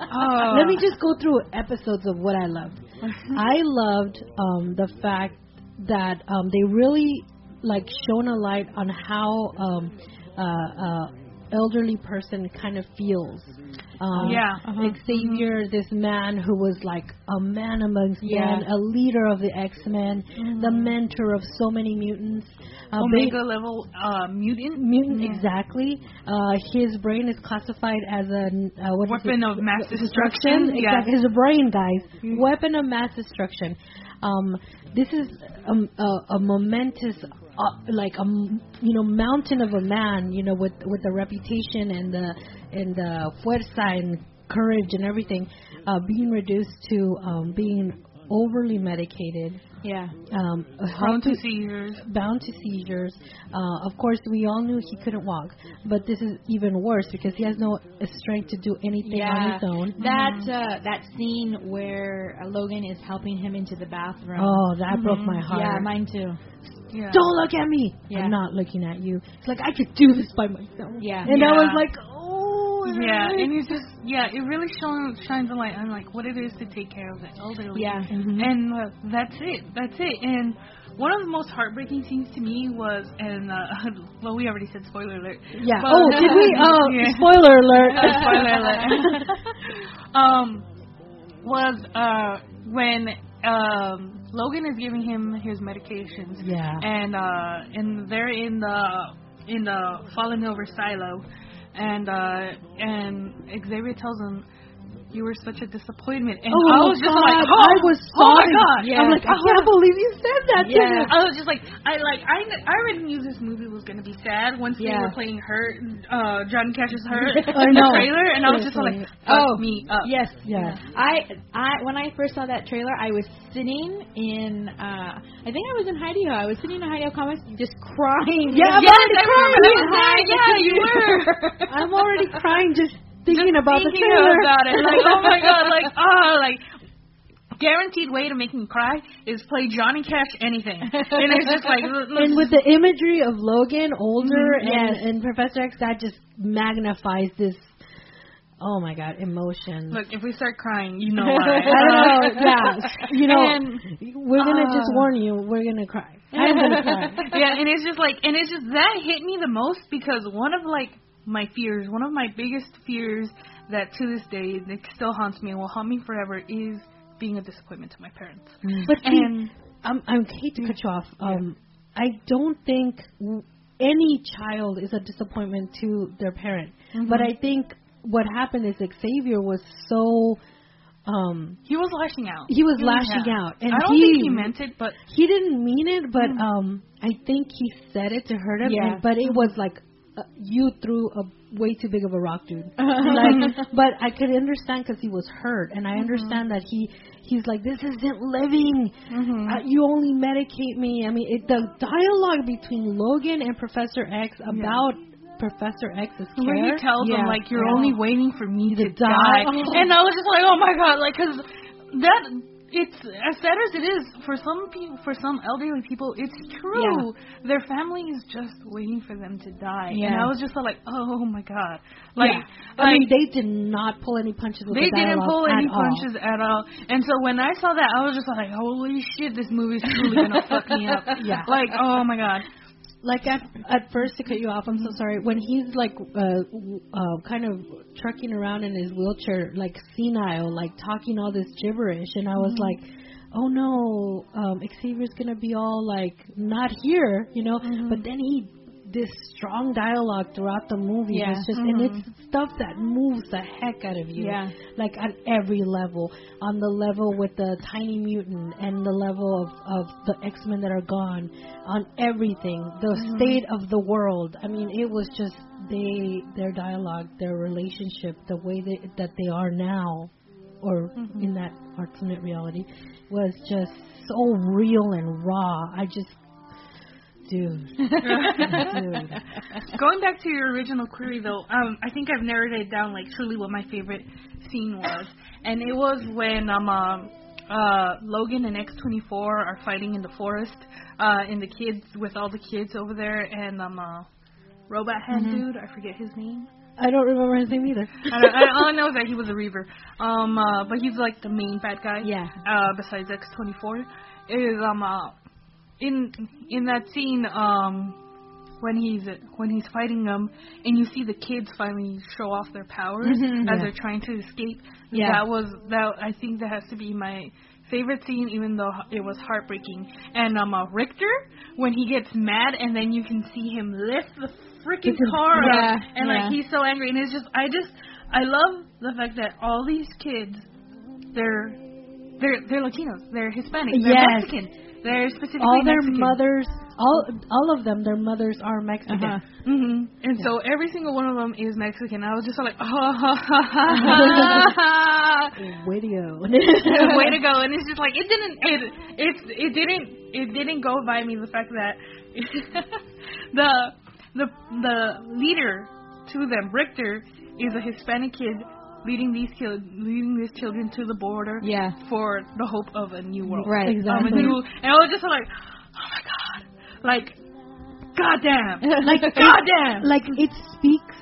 Oh. *laughs* Let me just go through episodes of what I loved. *laughs* I loved um, the fact that um, they really like shone a light on how um, uh, uh, elderly person kind of feels. Um, Yeah, uh-huh. Xavier, this man who was like a man amongst Yeah. men, a leader of the X Men, the mentor of so many mutants. Uh, ba- Omega level uh, mutant. mutant exactly. Uh, his brain is classified as a uh, what is Weapon of mass W- destruction, yeah. Exactly, his brain, guys. Weapon of mass destruction. Um, this is a, a, a momentous, uh, like a m- you know mountain of a man, you know, with with the reputation and the and the fuerza and courage and everything, uh, being reduced to um, being overly medicated. Yeah. Um, how Prone to to- seizures. bound to seizures. Uh, of course, we all knew he couldn't walk, but this is even worse because he has no strength to do anything on his own. That uh, that scene where uh, Logan is helping him into the bathroom. Oh, that broke my heart. Yeah, mine too. Yeah. Don't look at me. Yeah. I'm not looking at you. It's like I could do this by myself. Yeah. And I was like, oh. Yeah, and it's just yeah, it really shone, shines a light on like what it is to take care of the elderly. Yeah. and uh, that's it. That's it. And one of the most heartbreaking scenes to me was, and uh, *laughs* well, we already said spoiler alert. Yeah. But- oh, did we? *laughs* Oh, Yeah. spoiler alert. *laughs* spoiler alert. um, was uh when um Logan is giving him his medications. Yeah. And uh and they're in the in the fallen over silo and uh and Xavier tells him you were such a disappointment. And Oh, I was just like, oh, I was oh my god. Yeah. I'm like, I can't believe you said that to Yeah. me. I was just like, I like, I, I already knew this movie was gonna be sad once they were playing Hurt, uh, Johnny Cash's Hurt *laughs* I in the know. trailer, and I was just like, Oh, me up. Yes. Yeah. I I when I first saw that trailer, I was sitting in uh I think I was in Heidi Ho. I was sitting in Heidi Ho Comics just crying. Yeah, I'm Yes, already crying. that was there. Yeah, you *laughs* were. I'm already crying just thinking Just about the thinking trailer. about it. Like, oh my god, like, oh, *laughs* like, guaranteed way to make me cry is play Johnny Cash anything. And it's just like, and with the imagery of Logan older Mhm, and, yes. and Professor X, that just magnifies this. Oh my God, emotion. look, if we start crying, you know *laughs* why. I don't know. Yeah, you know, And- we're gonna just uh, warn you. We're gonna cry. I'm gonna cry. *laughs* yeah, and it's just like, and it's just that hit me the most because one of like my fears, one of my biggest fears that to this day that still haunts me and will haunt me forever is being a disappointment to my parents. But see, And I'm, I hate to cut you off. Um, I don't think any child is a disappointment to their parent. Mm-hmm. But I think what happened is Xavier was so. Um, he was lashing out. he was Yeah. lashing out, and I don't he think he meant it, but he didn't mean it, but um, I think he said it to hurt him. Yeah. And, but it was like uh, you threw a way too big of a rock, dude. *laughs* like, but I could understand because he was hurt, and I understand that he he's like, this isn't living. Uh, you only medicate me. I mean, it, the dialogue between Logan and Professor X about Professor X's care. Where he tells yeah. him like you're Yeah. only waiting for me to, To die. Oh. and I was just like, oh my god, like because that it's as sad as it is for some people, for some elderly people, it's true. Their family is just waiting for them to die, and Yeah. I was just like, oh my god, like, yeah. like I mean, they did not pull any punches they the didn't pull any all. punches at all. And so when I saw that, I was just like, holy shit, this movie's truly gonna fuck me up. *laughs* Yeah. Like, oh my god. Like at at first to cut you off, I'm so sorry. When he's like uh, w- uh kind of trucking around in his wheelchair, like senile, like talking all this gibberish, and I was like, oh no, um, Xavier's gonna be all like not here, you know. But then he this strong dialogue throughout the movie. Yeah. It's just and mm-hmm. it's stuff that moves the heck out of you. Yeah. Like at every level. On the level with the tiny mutant and the level of, of the X Men that are gone. On everything. The mm-hmm. state of the world. I mean it was just they their dialogue, their relationship, the way they, that they are now or mm-hmm. in that alternate reality was just so real and raw. I just dude. *laughs* dude. Going back to your original query, though, um, I think I've narrowed it down like truly what my favorite scene was, and it was when um, um uh Logan and X24 are fighting in the forest, uh, and the kids with all the kids over there, and um uh, robot hand dude, I forget his name. I don't remember his name either. I don't, I, all I know is that he was a Reaver, um, uh, but he's like the main bad guy. Yeah. Uh, besides X24, is um uh, in in that scene um when he's when he's fighting them and you see the kids finally show off their powers Mhm. as Yeah. they're trying to escape. Yeah. That was that I think that has to be my favorite scene even though it was heartbreaking. And um uh, Rictor when he gets mad and then you can see him lift the freaking car up, Yeah, and yeah. like he's so angry and it's just I just I love the fact that all these kids they're they're they're Latinos, they're Hispanic, they're Yes. Mexican. They're specifically all their Mexican. mothers, all all of them, their mothers are Mexican. Uh-huh. hmm And so every single one of them is Mexican. I was just like, oh, *laughs* ha, ha, ha, ha. Video. *laughs* *laughs* way to go! And it's just like it didn't, it, it, it didn't, it didn't go by me the fact that the the the leader to them, Rictor, is a Hispanic kid leading these kid, leading these children to the border Yeah. for the hope of a new world. Right. Um, Exactly. new, and I was just like, oh my god, like, goddamn, like *laughs* goddamn. like it speaks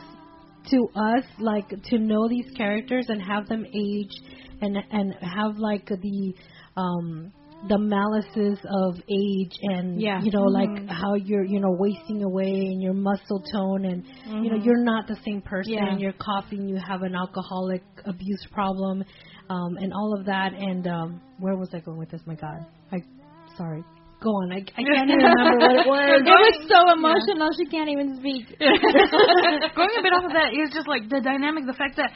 to us like to know these characters and have them age and and have like the um the malices of age and Yeah. you know like how you're you know wasting away and your muscle tone and you know you're not the same person Yeah. you're coughing you have an alcoholic abuse problem um and all of that. And um where was i going with this? My god. I sorry. Go on. I, I can't even remember what it *laughs* was. It was so emotional she can't even speak. *laughs* Going a bit off of that is just like the dynamic, the fact that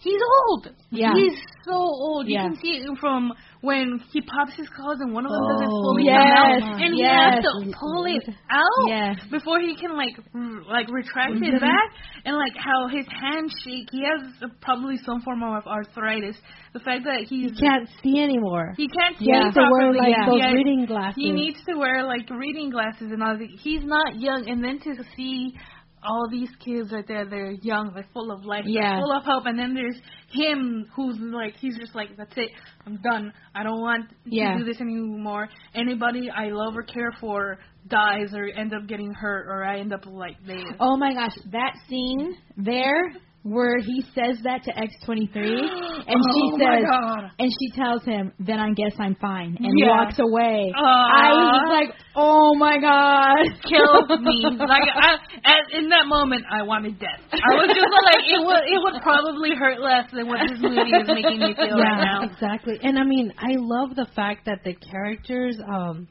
he's old. Yeah. He's so old. You Yeah. can see it from when he pops his claws and one of them doesn't Oh, fully yes, come out, and he has to pull it out Yes. before he can like r- like retract Mhm. it back, and like how his hands shake. He has probably some form of arthritis. The fact that he's He can't see anymore. he can't see has to wear like yeah. those Yeah. reading glasses. He needs to wear like reading glasses and all that. He's not young, and then to see all these kids right there, they're young, they're full of life, they're full of hope, and then there's him who's like, he's just like, that's it, I'm done. I don't want Yeah. to do this anymore. Anybody I love or care for dies or end up getting hurt, or I end up like they. Oh my gosh, that scene there where he says that to X23 *gasps* and she oh my says and she tells him, "Then I guess I'm fine," and Yeah. walks away. Aw. I was like, "Oh my god!" killed *laughs* me. Like I, at, in that moment, I wanted death. I was just like, it would, it would probably hurt less than what this movie is making me feel right now. exactly. And I mean, I love the fact that the characters, um,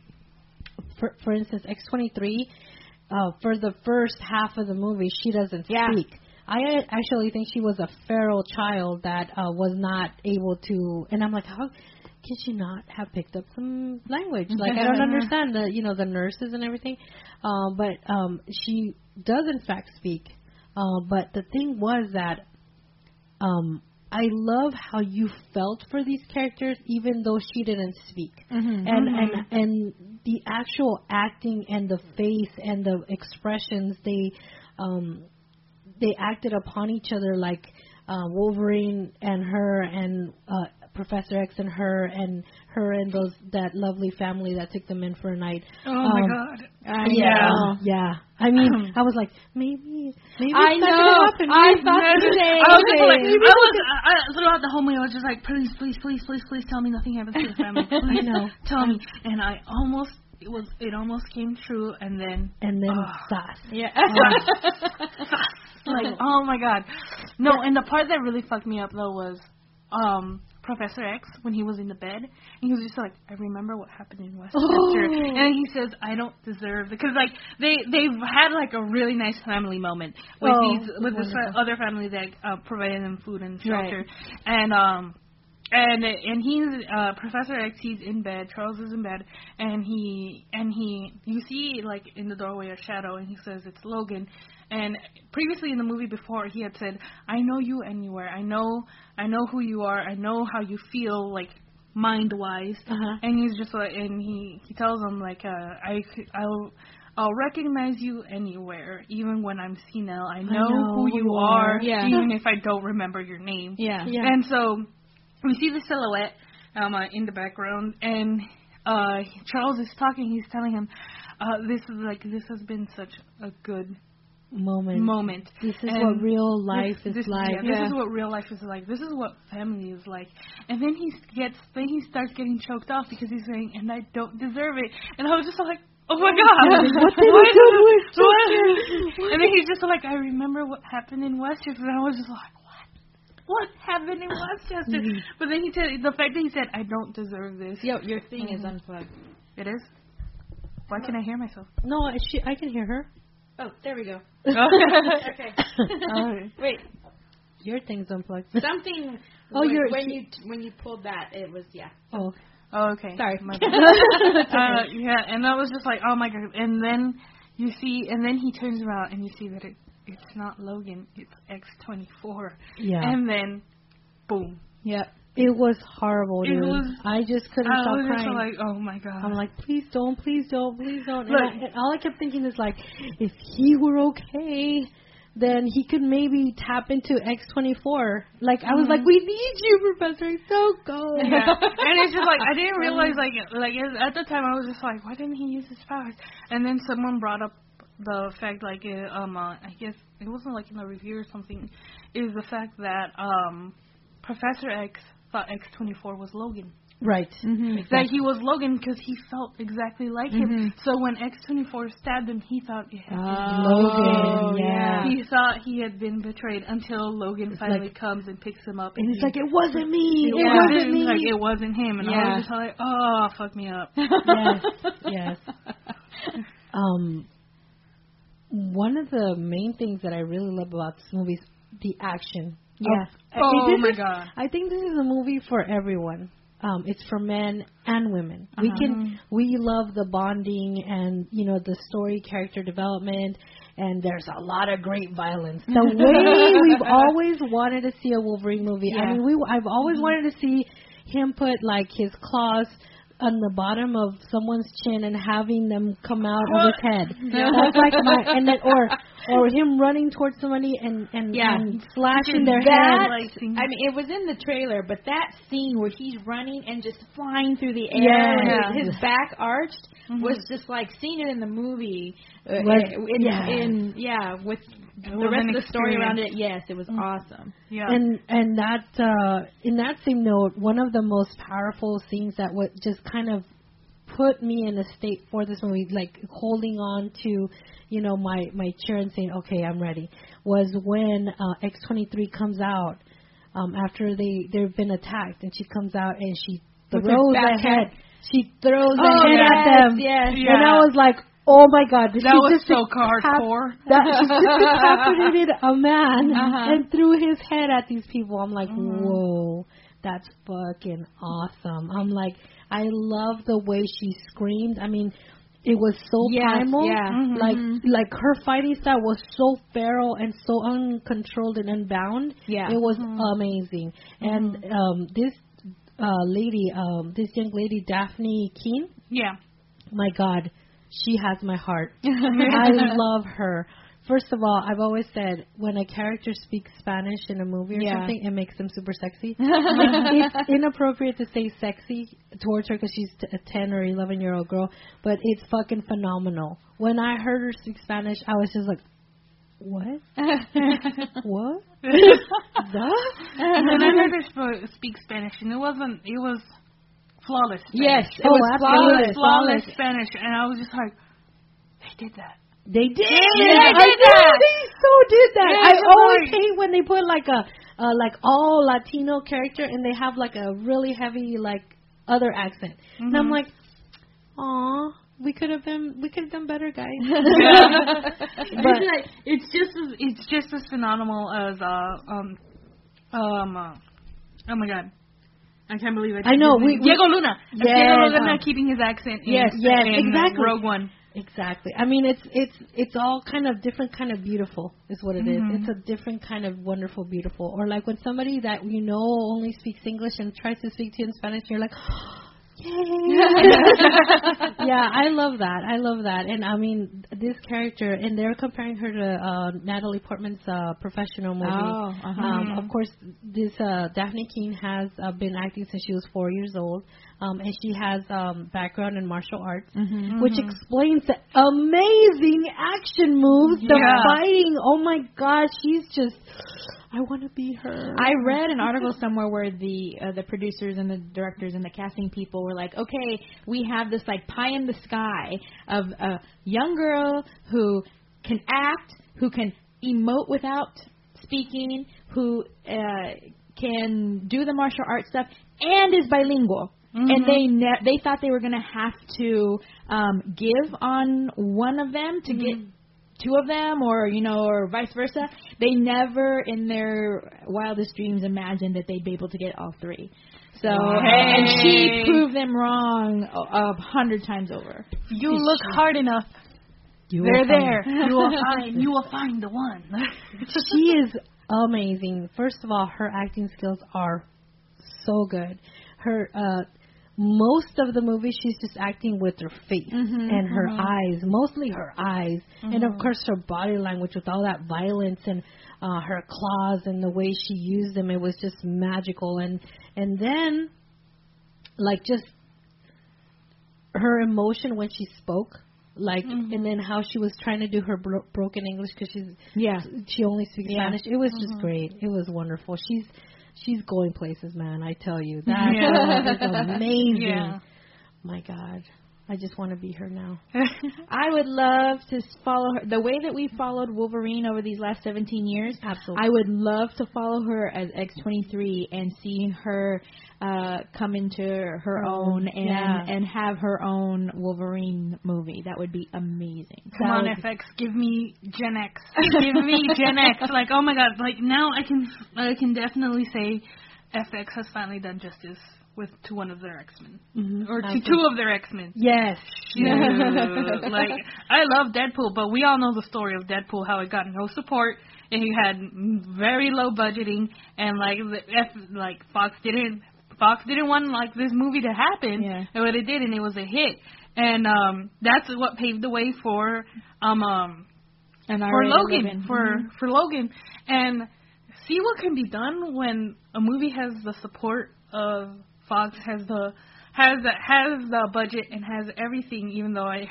for for instance, X twenty three, uh, for the first half of the movie, she doesn't Yeah. speak. I actually think she was a feral child that uh, was not able to. And I'm like, how can she not have picked up some language? Like I don't *laughs* understand the you know the nurses and everything, uh, but um, she does in fact speak. Uh, but the thing was that um, I love how you felt for these characters, even though she didn't speak, Mm-hmm. and and and the actual acting and the face and the expressions they um, they acted upon each other like uh, Wolverine and her and uh, Professor X and her and her and those that lovely family that took them in for a night. Oh my Um, god. I Yeah, know. yeah. I mean, I was like, maybe, maybe I know. gonna happen. I Maybe- thought same I was just like, thing. I was I, I, throughout the whole movie. I was just like, please, please, please, please, please, tell me nothing happens to the family. *laughs* Please, know. tell me. And I almost, it was, it almost came true, and then and then sass. Yeah. *laughs* *laughs* like, *laughs* oh my god. No, and the part that really fucked me up though was um Professor X when he was in the bed, and he was just like, "I remember what happened in Westchester," Oh. and he says, "I don't deserve because like they they've had like a really nice family moment with Oh, these with this other family that uh, provided them food and Right. shelter, and um and and he's uh Professor X he's in bed, Charles is in bed and he and he you see like in the doorway a shadow and he says it's Logan and previously in the movie before he had said, I know you anywhere. I know I know who you are. I know how you feel like mind wise Uh-huh. and he's just like and he he tells him like uh "I I'll." I'll recognize you anywhere, even when I'm senile. I know, know who who you you are, are. Yeah. even if I don't remember your name. yeah. Yeah. And so we see the silhouette um, uh, in the background, and uh, Charles is talking. He's telling him, uh, "This is like this has been such a good Moment. moment. This is And what real life this, is this, like. Yeah, this is what real life is like. This is what family is like. And then he gets, then he starts getting choked off because he's saying, "And I don't deserve it." And I was just like. Oh my *laughs* God! What did *laughs* do What? *laughs* And then he's just like, I remember what happened in Westchester, and I was just like, what? What happened in Westchester? Mm-hmm. But then he said, the fact that he said, I don't deserve this. Yo, your thing is unplugged. It is. Why can I hear myself? No, she, I can hear her. Oh, there we go. okay. Alright. *laughs* Wait, Your thing's unplugged. something. *laughs* Oh, when, you're- when you when you pulled that, it was yeah. Oh, Oh, okay. Sorry. My *laughs* bad. uh, yeah, and that was just like, oh my god. And then you see, and then he turns around and you see that it it's not Logan, it's X24. yeah. And then, boom. Yep. It was horrible, It dude. was- I just couldn't I stop was crying. like, oh my god. I'm like, please don't, please don't, please don't. And. I, and all I kept thinking is like, if he were okay, then he could maybe tap into X24. Like I was like, we need you, Professor. So go. yeah. And it's just like I didn't *laughs* realize like like at the time I was just like why didn't he use his powers? And then someone brought up the fact like uh, um uh, I guess it wasn't like in a review or something. It was the fact that um Professor X thought X24 was Logan. Right. Mm-hmm. That he was Logan because he felt exactly like him. So when X24 stabbed him, he thought it had been Logan, yeah. He thought he had been betrayed until Logan It's finally like- comes and picks him up. And he's he- like, it wasn't me. It yeah, wasn't me. Like it wasn't him, and I was just like, oh, fuck me up. *laughs* yes, yes. *laughs* Um, one of the main things that I really love about this movie is the action. Yeah. I- Oh my is- god. I think this is a movie for everyone. Um, it's for men and women. We Uh-huh. can we love the bonding and you know the story, character development, and there's a lot of great violence. The *laughs* way we've always wanted to see a Wolverine movie. Yeah. I mean, we I've always wanted to see him put like his claws on the bottom of someone's chin and having them come out of his head. *laughs* That's like my and then or or him running towards somebody and and, Yeah. and slashing their that, head. I mean, it was in the trailer, but that scene where he's running and just flying through the air, Yeah. with his back arched, was just like seeing it in the movie. Uh, Was- in, yeah. in yeah, with the was rest of the story around it. Yes, it was awesome. Yeah. And and that uh in that same note, one of the most powerful scenes that would just kind of put me in a state for this movie, like holding on to, you know, my my chair and saying, "Okay, I'm ready," was when uh, X23 comes out um after they they've been attacked, and she comes out and she With her throws back the head. She throws Oh, the head yes, at them, yes. Yeah. and I was like, "Oh my God!" that she was so hardcore. that she just decapitated *laughs* a man Uh-huh. and threw his head at these people. I'm like, Mm-hmm. whoa, that's fucking awesome. I'm like, I love the way she screamed. I mean, it was so Yes, primal. yeah. Mhm. Like, like her fighting style was so feral and so uncontrolled and unbound. Yeah. it was amazing. And um, this uh, lady, um, this young lady, Dafne Keen, Yeah. my God, she has my heart. *laughs* I love her. First of all, I've always said when a character speaks Spanish in a movie or Yeah. something, it makes them super sexy. *laughs* It's inappropriate to say sexy towards her because she's t- a 10 or 11 year old girl, but it's fucking phenomenal. When I heard her speak Spanish, I was just like, what? *laughs* what? that? when I heard her sp- speak Spanish, and it wasn't, it was flawless. Yes, it Oh, was absolutely. flawless. flawless Spanish, and I was just like, they did that. They did. they I did know, that. They so did that. Yeah, I always like- hate when they put like a uh, like all Latino character and they have like a really heavy like other accent, and I'm Mhm. like, aw, we could have been we could have done better, guys. *laughs* *laughs* but it's just as it's just as phenomenal as uh um um uh, oh my god. I can't believe it. I know, we- we- Diego Luna. Yes. Diego Luna keeping his accent. In, Yes, yes, in exactly. Rogue One. Exactly. I mean, it's it's it's all kind of different, kind of beautiful, is what it is. Mhm. It's a different kind of wonderful, beautiful. Or like when somebody that you know only speaks English and tries to speak to you in Spanish, you're like, yay! yeah, I love that. I love that. And I mean, this character, and they're comparing her to uh, Natalie Portman's uh, professional movie. Oh, uh-huh. Um, of course, this uh, Dafne Keen has uh, been acting since she was four years old, um, and she has um, background in martial arts, Mm-hmm. which explains the amazing action moves, the Yeah. fighting. Oh my gosh, she's just. I want to be her. I read an article somewhere where the uh, the producers and the directors and the casting people were like, okay, we have this like pie in the sky of a young girl who can act, who can emote without speaking, who uh, can do the martial arts stuff, and is bilingual. And they ne- they thought they were going to have to um, give on one of them to get two of them or you know or vice versa they never in their wildest dreams imagined that they'd be able to get all three so and she proved them wrong a, a hundred times over You look hard enough. You They're there. You will *laughs* find. You will find the one. *laughs* she is amazing. First of all, her acting skills are so good. Her uh most of the movie she's just acting with her face mm-hmm, and her mm-hmm. eyes, mostly her eyes, and of mm-hmm. course her body language with all that violence and uh her claws and the way she used them. It was just magical and and then like just her emotion when she spoke like and then how she was trying to do her bro- broken english because she's yeah she only speaks Yeah. Spanish. It was just great. It was wonderful. She's she's going places, man. I tell you *laughs* that Yeah. is *laughs* amazing. Yeah. My God, I just want to be her now. *laughs* I would love to follow her. The way that we followed Wolverine over these last 17 years, Absolutely. I would love to follow her as X23 and see her uh, come into her Her own own, and yeah. and have her own Wolverine movie. That would be amazing. Come on, That FX, give me Gen X. *laughs* give me Gen X. Like, oh my God, like now I can, I can definitely say, FX has finally done justice with to one of their X Men, Mhm. or to two of their X Men. Yes. *laughs* like, I love Deadpool, but we all know the story of Deadpool, how it got no support and he had very low budgeting, and like the F, like Fox didn't. Fox didn't want like this movie to happen, Yeah. what it did, and it was a hit, and um that's what paved the way for um um And for Logan, for for Logan, and see what can be done when a movie has the support of Fox, has the has the has the budget and has everything. Even though I,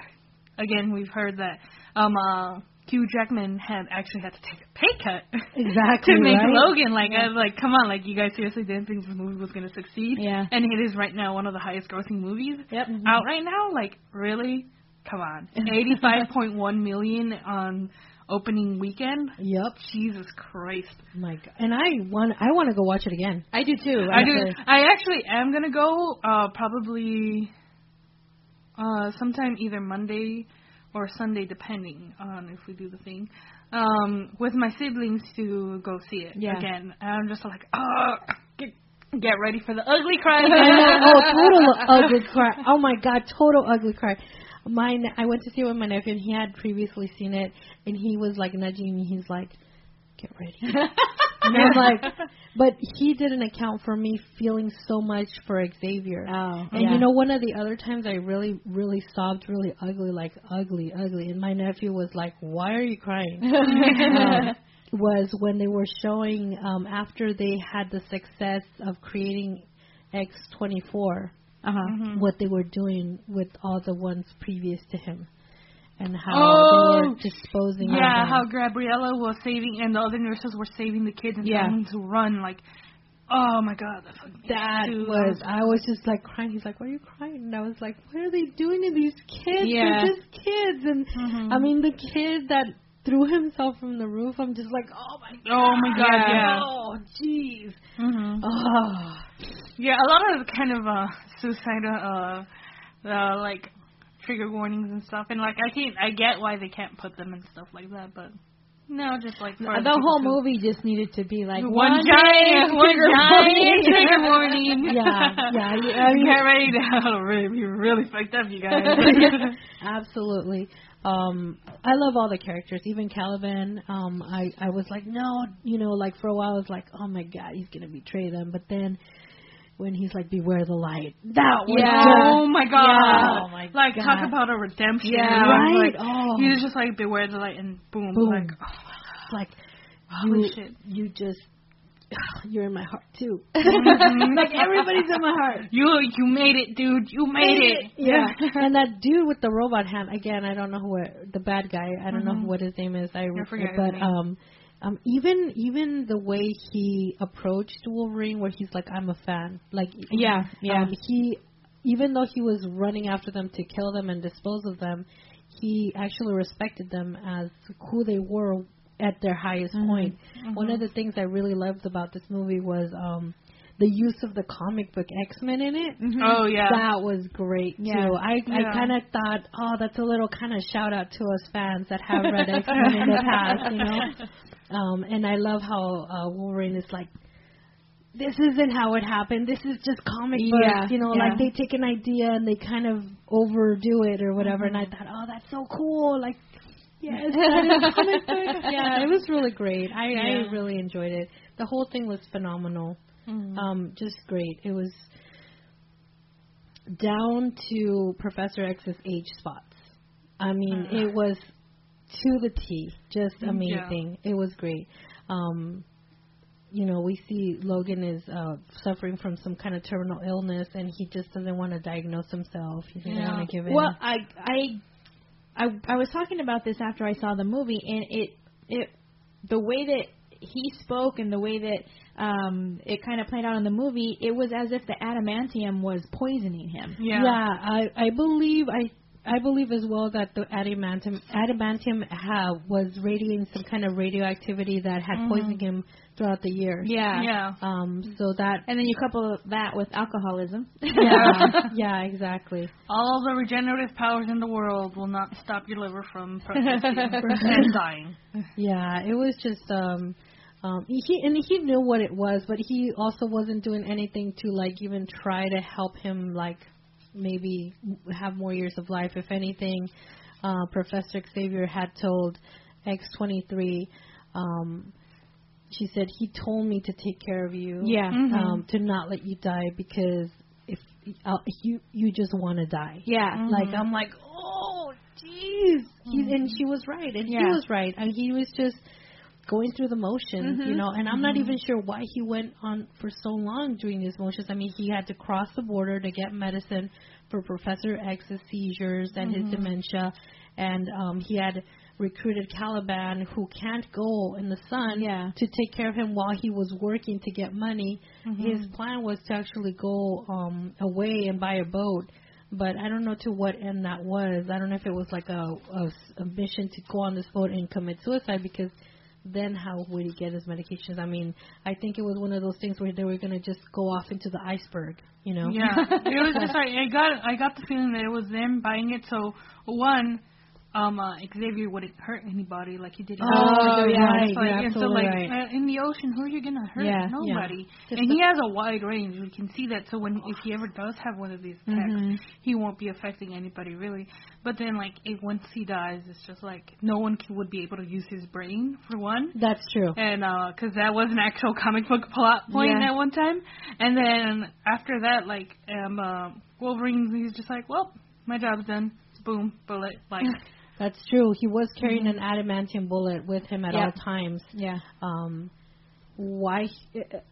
again, we've heard that um uh, Hugh Jackman had actually had to take a pay cut *laughs* Exactly. to make right? Logan. Like I was like, come on, like you guys seriously didn't think this movie was gonna succeed? Yeah. And it is right now one of the highest grossing movies Yep. out right now. Like really, come on, *laughs* eighty five point one million on opening weekend. Yep. Jesus Christ. My God. And I want I want to go watch it again. I do too. I do. I actually am gonna go. Uh, probably. Uh, sometime either Monday or Sunday, depending on if we do the thing. Um, with my siblings to go see it Yeah. again. And I'm just like, oh, get, get ready for the ugly cry. *laughs* oh, total *laughs* ugly cry. Oh my god, total ugly cry. Mine, I went to see it with my nephew, and he had previously seen it, and he was like nudging me. He's like, "Get ready." and I'm like, *laughs* but he didn't account for me feeling so much for Xavier. Oh, And yeah. you know, one of the other times I really, really sobbed, really ugly, like ugly, ugly. And my nephew was like, "Why are you crying?" *laughs* um, *laughs* was when they were showing um, after they had the success of creating X24, Uh huh. Mhm. what they were doing with all the ones previous to him, and how Oh, they were disposing. Yeah, how. Gabriella was saving, and the other nurses were saving the kids and Yeah. telling them to run. Like, oh my god, that that was I was just like crying. He's like, "Why are you crying?" And I was like, "What are they doing to these kids? Yeah. They're just kids." And Mhm. I mean, the kid that threw himself from the roof. I'm just like, "Oh my god!" Oh my god, Yeah. Oh, jeez. hmm Oh. Yeah, a lot of kind of uh suicide uh, uh like trigger warnings and stuff, and like I can't, I get why they can't put them and stuff like that, but no, just like The other whole movie just needed to be like One, one, giant, one trigger giant warning. trigger *laughs* warning. Yeah, yeah, yeah, I *laughs* mean- get ready to *laughs* really be really fucked up, you guys. Absolutely. Um, I love all the characters, even Caliban. Um, I I was like, no, you know, like for a while I was like, oh my god, he's gonna betray them. But then when he's like, beware the light, that was Yeah. Oh my god! Yeah. Oh my like God. talk about a redemption. Yeah. Right? Like, Oh. He was just like beware the light and boom, Boom. like like Holy you, shit. you just *sighs* you're in my heart too. *laughs* Mhm. like everybody's in my heart. you you made it, dude. You made it. *laughs* Yeah, and that dude with the robot hand again. I don't know who it, the bad guy. I don't know Mhm. what his name is. I, forget his but um, um, even even the way he approached Wolverine, where he's like, "I'm a fan." Like, Yeah, yeah. Um, he even though he was running after them to kill them and dispose of them, he actually respected them as who they were at their highest point. One of the things I really loved about this movie was um the use of the comic book X Men in it. Oh yeah. That was great Yeah. too. I I Yeah. kind of thought, oh, that's a little kind of shout out to us fans that have read X Men in the *laughs* past, you know. Um, and I love how uh, Wolverine is like, this isn't how it happened. This is just comic books, Yeah, you know. yeah. Like they take an idea and they kind of overdo it or whatever. And I thought, oh, that's so cool. Like, yes, comic book. Yeah, it was really great. I Yeah. I really enjoyed it. The whole thing was phenomenal Mhm. um, just great. It was down to Professor X's age spots. I mean, Uh. it was to the T, just Yeah. amazing. It was great. Um, you know, we see Logan is uh, suffering from some kind of terminal illness, and he just doesn't want to diagnose himself. He doesn't Yeah. want to give in. Well, I I I I was talking about this after I saw the movie, and it it the way that he spoke and the way that um it kind of played out in the movie, it was as if the adamantium was poisoning him. Yeah. I I believe I I believe as well that the adamantium adamantium ha, was radiating some kind of radioactivity that had Mhm. poisoned him throughout the years. Yeah. Yeah. Um. So that. And then you couple that with alcoholism. *laughs* Yeah. yeah. Exactly. All the regenerative powers in the world will not stop your liver from processing *laughs* and dying. Yeah. It was just um. Um, he and he knew what it was, but he also wasn't doing anything to like even try to help him like maybe have more years of life. If anything, uh, Professor Xavier had told X23, um, she said he told me to take care of you, Yeah. Mhm. um, to not let you die because if uh, you you just want to die. Yeah. Mhm. Like I'm like, oh, jeez. He's And she was right, and he was right, and he was just going through the motions, you Mhm. know. And I'm not even sure why he went on for so long doing these motions. I mean, he had to cross the border to get medicine for Professor X's seizures and his dementia, and um, he had recruited Caliban, who can't go in the sun, Yeah. to take care of him while he was working to get money. His plan was to actually go um, away and buy a boat but I don't know to what end that was. I don't know if it was like a, a, a mission to go on this boat and commit suicide because then how would he get his medications? I mean, I think it was one of those things where they were going to just go off into the iceberg, you know? Yeah, it was just *laughs* like I got I got the feeling that it was them buying it. So one, um, uh, Xavier wouldn't hurt anybody like he did. in Oh, the you're right. Like, and so like right. uh, in the ocean, who are you gonna hurt? Yeah, Nobody. Just And he has a wide range. We can see that. So when if he ever does have one of these attacks, Mhm. he won't be affecting anybody really. But then like it, once he dies, it's just like no one can, would be able to use his brain for one. That's true. and because that was an actual comic book plot point Yeah. at one time, and then after that, like um, uh, Wolverine, he's just like, well, my job's done. Boom, bullet, like *laughs* That's true. He was carrying an adamantium bullet with him at Yep. all times. Yeah. um why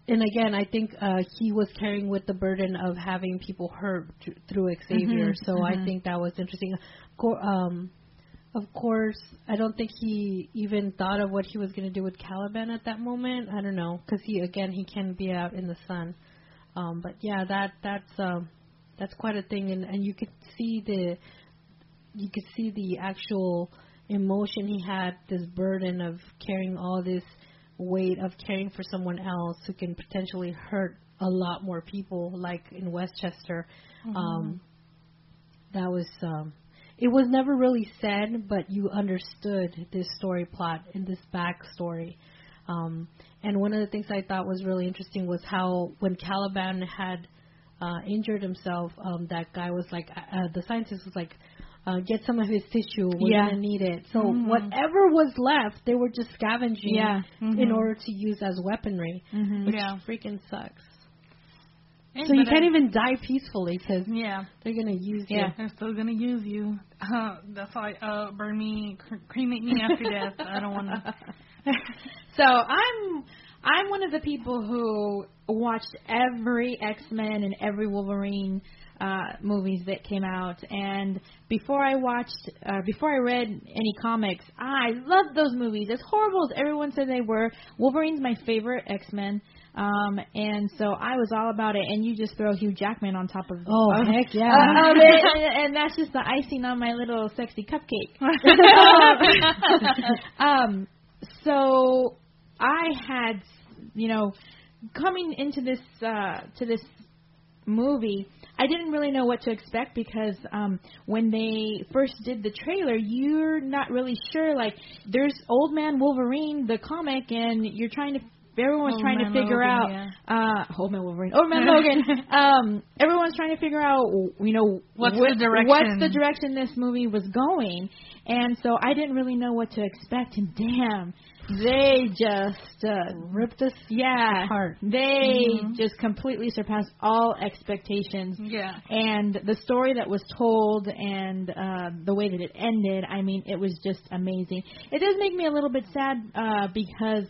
and again i think uh he was carrying with the burden of having people hurt th- through xavier Mhm, so i mhm. think that was interesting Co- um of course i don't think he even thought of what he was going to do with caliban at that moment i don't know because he again he can be out in the sun um but yeah that that's um that's quite a thing and and you could see the you could see the actual emotion he had, this burden of carrying all this weight of caring for someone else who can potentially hurt a lot more people, like in Westchester. Um, that was um, it was never really said, but you understood this story plot and this backstory. Um, and one of the things I thought was really interesting was how when Caliban had uh, injured himself, um, that guy was like, uh, the scientist was like, uh, get some of his tissue. We're Yeah. gonna need it. So whatever was left, they were just scavenging Yeah. in order to use as weaponry, Mhm. which Yeah. freaking sucks. Hey, So you can't I- even die peacefully because Yeah, they're gonna use Yeah. you. they're still gonna use you. *laughs* Uh, that's why uh, burn me, cr- cremate me after death. I don't want to. *laughs* So I'm I'm one of the people who watched every X Men and every Wolverine uh, movies that came out, and before I watched, uh, before I read any comics, I loved those movies. As horrible as everyone said they were, Wolverine's my favorite X Men. Um, and so I was all about it, and you just throw Hugh Jackman on top of Oh, of- heck yeah. uh, it, and, and that's just the icing on my little sexy cupcake. *laughs* *laughs* um, so I had, you know, coming into this uh, to this movie, I didn't really know what to expect because um, when they first did the trailer, you're not really sure. Like, there's Old Man Wolverine, the comic, and you're trying to. Everyone's Old trying to figure Logan, out. Uh, Old Man Wolverine. Old Man Logan. *laughs* Um, everyone's trying to figure out, you know, What's what- the direction? What's the direction this movie was going? And so I didn't really know what to expect. And damn, they just uh, Ripped us yeah, apart. they Mhm. just completely surpassed all expectations. Yeah. And the story that was told and uh, the way that it ended, I mean, it was just amazing. It does make me a little bit sad uh, because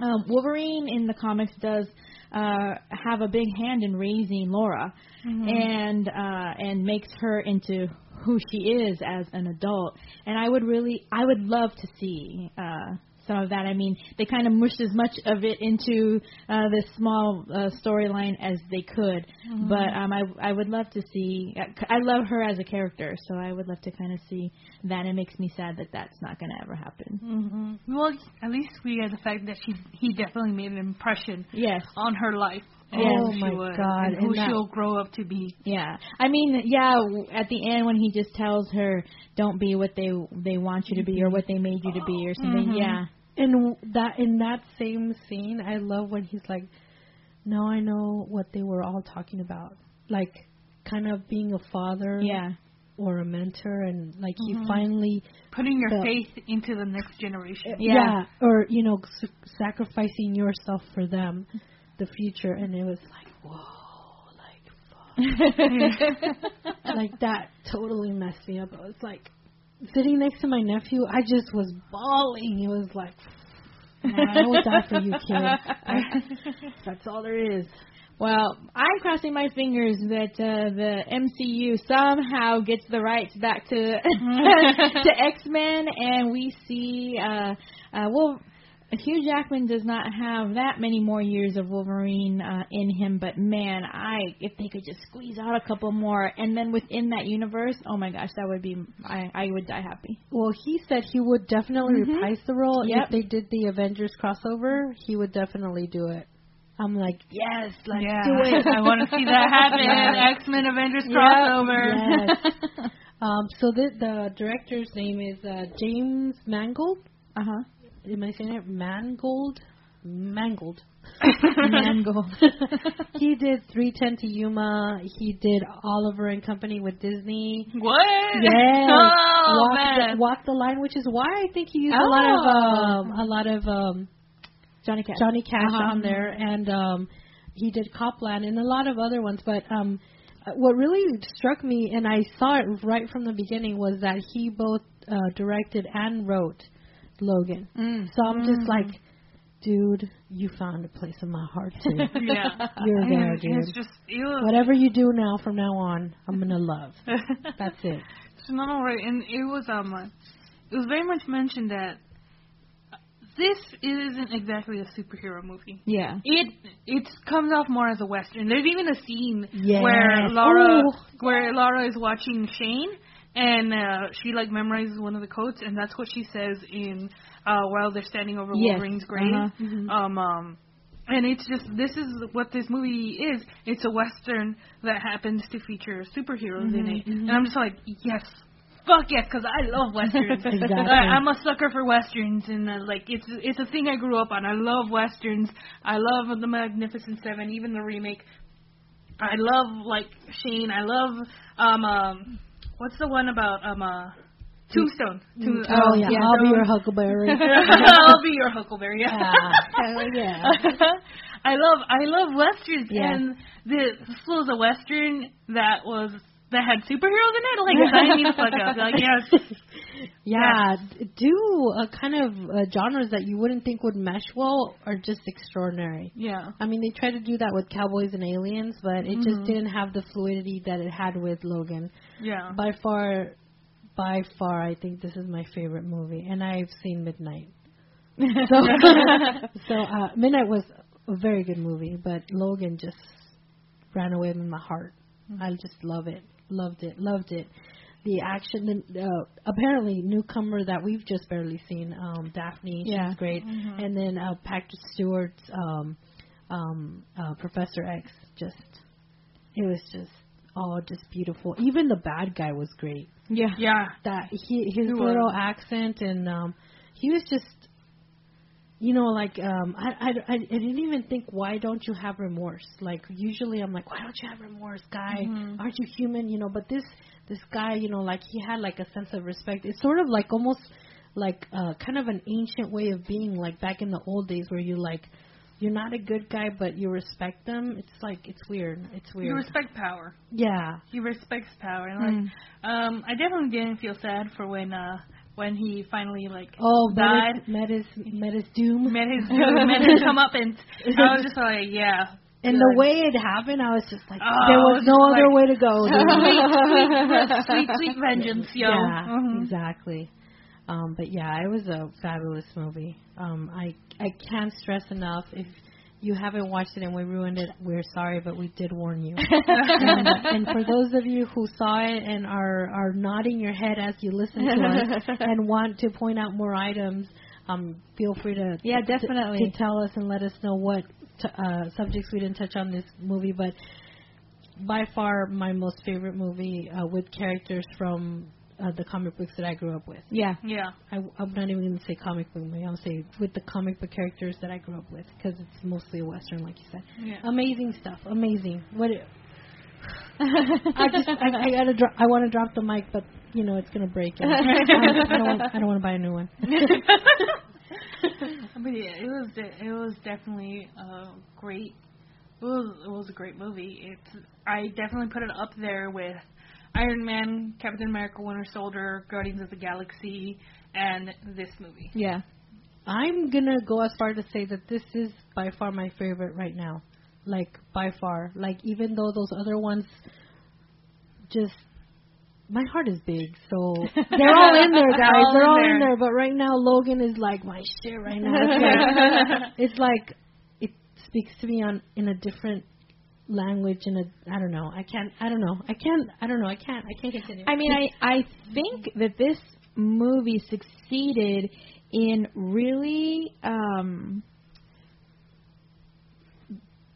um, Wolverine in the comics does uh, have a big hand in raising Laura, and uh, and makes her into who she is as an adult. And I would really, I would love to see uh, some of that. I mean, they kind of mushed as much of it into uh, this small uh, storyline as they could. But um, I I would love to see. I love her as a character, so I would love to kind of see that. It makes me sad that that's not going to ever happen. hmm Well, at least we had the fact that she he definitely made an impression Yes. on her life. And Oh my was, God, and who and that- she'll grow up to be. Yeah, I mean, yeah. w- At the end, when he just tells her, "Don't be what they they want you to be, or what they made you to be, or something." Mhm. Yeah, And that in that same scene, I love when he's like, "Now I know what they were all talking about, like kind of being a father, yeah, or a mentor, and like Mhm. he finally, Putting your The- faith into the next generation. Yeah. or you know, s- sacrificing yourself for them, the future." And it was like, whoa, like, fuck. *laughs* like that totally messed me up. I was like sitting next to my nephew. I just was bawling. It was like, I will die for you, kid. That's all there is. Well, I'm crossing my fingers that uh, the MCU somehow gets the rights back to *laughs* to X Men, and we see. Uh, uh, well, Hugh Jackman does not have that many more years of Wolverine uh, in him, but man, I if they could just squeeze out a couple more, and then within that universe, oh my gosh, that would be I I would die happy. Well, he said he would definitely Mhm. reprise the role Yep. if they did the Avengers crossover. He would definitely do it. I'm like, yes, let's yeah, do it. I want to see that happen. *laughs* Yes. X Men Avengers Yep, crossover. yes. *laughs* Um, so the the director's name is uh, James Mangold. Uh huh. Am I saying it? Mangold. Mangold. *laughs* Mangold. *laughs* he did 310 to Yuma. He did Oliver and Company with Disney. What? Yeah. Oh walk, man. The, walk the line, which is why I think he used a lot of Oh. um, a lot of um, Johnny Cash. Johnny Cash Uh-huh. on there, and um, he did Copland and a lot of other ones. But um, uh, what really struck me, and I saw it right from the beginning, was that he both uh, directed and wrote Logan. Mm. So I'm just like, dude, you found a place in my heart too. *laughs* yeah. You're there, dude. It's just. Whatever you do now from now on, I'm gonna love. *laughs* That's it. It's not alright, and it was um, uh, it was very much mentioned that this isn't exactly a superhero movie. Yeah. It it comes off more as a western. There's even a scene Yes. where Laura Ooh. where Laura is watching Shane and uh she like memorizes one of the quotes and that's what she says in uh while they're standing over Yes. Wolverine's grave. Uh-huh. Um um and it's just this is what this movie is. It's a western that happens to feature superheroes in it, and I'm just like, yes, fuck yes, because I love westerns. *laughs* Exactly. I, I'm a sucker for westerns, and uh, like it's it's a thing I grew up on. I love westerns. I love the Magnificent Seven, even the remake. I love like Shane. I love um um what's the one about um uh Tombstone. Tomb- Oh yeah, I'll be your Huckleberry. *laughs* I'll be your Huckleberry. yeah. Hell *laughs* *laughs* yeah. I love I love westerns Yeah. and this was a western that was that had superheroes in it. Like me the fuck up. Like yes, *laughs* Yeah, d- do a kind of uh, genres that you wouldn't think would mesh well are just extraordinary. yeah, I mean, they tried to do that with Cowboys and Aliens, but it just Mhm. didn't have the fluidity that it had with Logan. yeah. By far, by far, I think this is my favorite movie, and I've seen Midnight. So, *laughs* so uh, Midnight was a very good movie, but Logan just ran away with my heart. I just love it, loved it, loved it. The action, the, uh, apparently newcomer that we've just barely seen, um, Dafne, Yeah. she's great, Mhm. and then uh, Patrick Stewart's um, um, uh, Professor X, just it was just all just beautiful. Even the bad guy was great Yeah. Yeah. that he his He was. little accent and um he was just you know like um I, I i I didn't even think why don't you have remorse? Like usually i'm like why don't you have remorse guy? Mhm. aren't you human? You know but this this guy you know like he had like a sense of respect. It's sort of like almost like uh kind of an ancient way of being like back in the old days where you like you're not a good guy but you respect them. It's like it's weird. It's weird. You respect power. yeah. He respects power. And like, um, I definitely didn't feel sad for when uh when he finally like oh died. met his, met his doom, met his doom Met his met his come up and I was just like, yeah. And the way it happened, I was just like, Oh, there was was no other like- way to go. dude. sweet, sweet, sweet vengeance, yo. yeah, Mhm. exactly. Um, but yeah, it was a fabulous movie. Um, I I can't stress enough if you haven't watched it and we ruined it, we're sorry, but we did warn you. *laughs* and, and for those of you who saw it and are are nodding your head as you listen to us *laughs* and want to point out more items, um, feel free to Yeah, to- definitely. to, tell us and let us know what t- uh, subjects we didn't touch on this movie. But by far, my most favorite movie uh, with characters from uh, the comic books that I grew up with. Yeah. Yeah. I, I'm not even going to say comic book movie. I'll say with the comic book characters that I grew up with because it's mostly a western, like you said. Yeah. Amazing stuff. Amazing. What? It, *laughs* I just I, I gotta drop. I want to drop the mic, but you know it's gonna break. And I, I don't. Want, I don't want to buy a new one. *laughs* but yeah, it was de- it was definitely a great. It was it was a great movie. It's I definitely put it up there with Iron Man, Captain America, Winter Soldier, Guardians of the Galaxy, and this movie. Yeah. I'm gonna go as far to say that this is by far my favorite right now. Like by far. Like even though those other ones just my heart is big, so *laughs* they're all in there, guys. All they're in all there. in there. But right now, Logan is like my shit. Right now, *laughs* it's like, it's like it speaks to me on in a different language. In a I don't know. I can't. I don't know. I can't. I don't know. I can't. I can't continue. I mean, I I think that this movie succeeded in really um,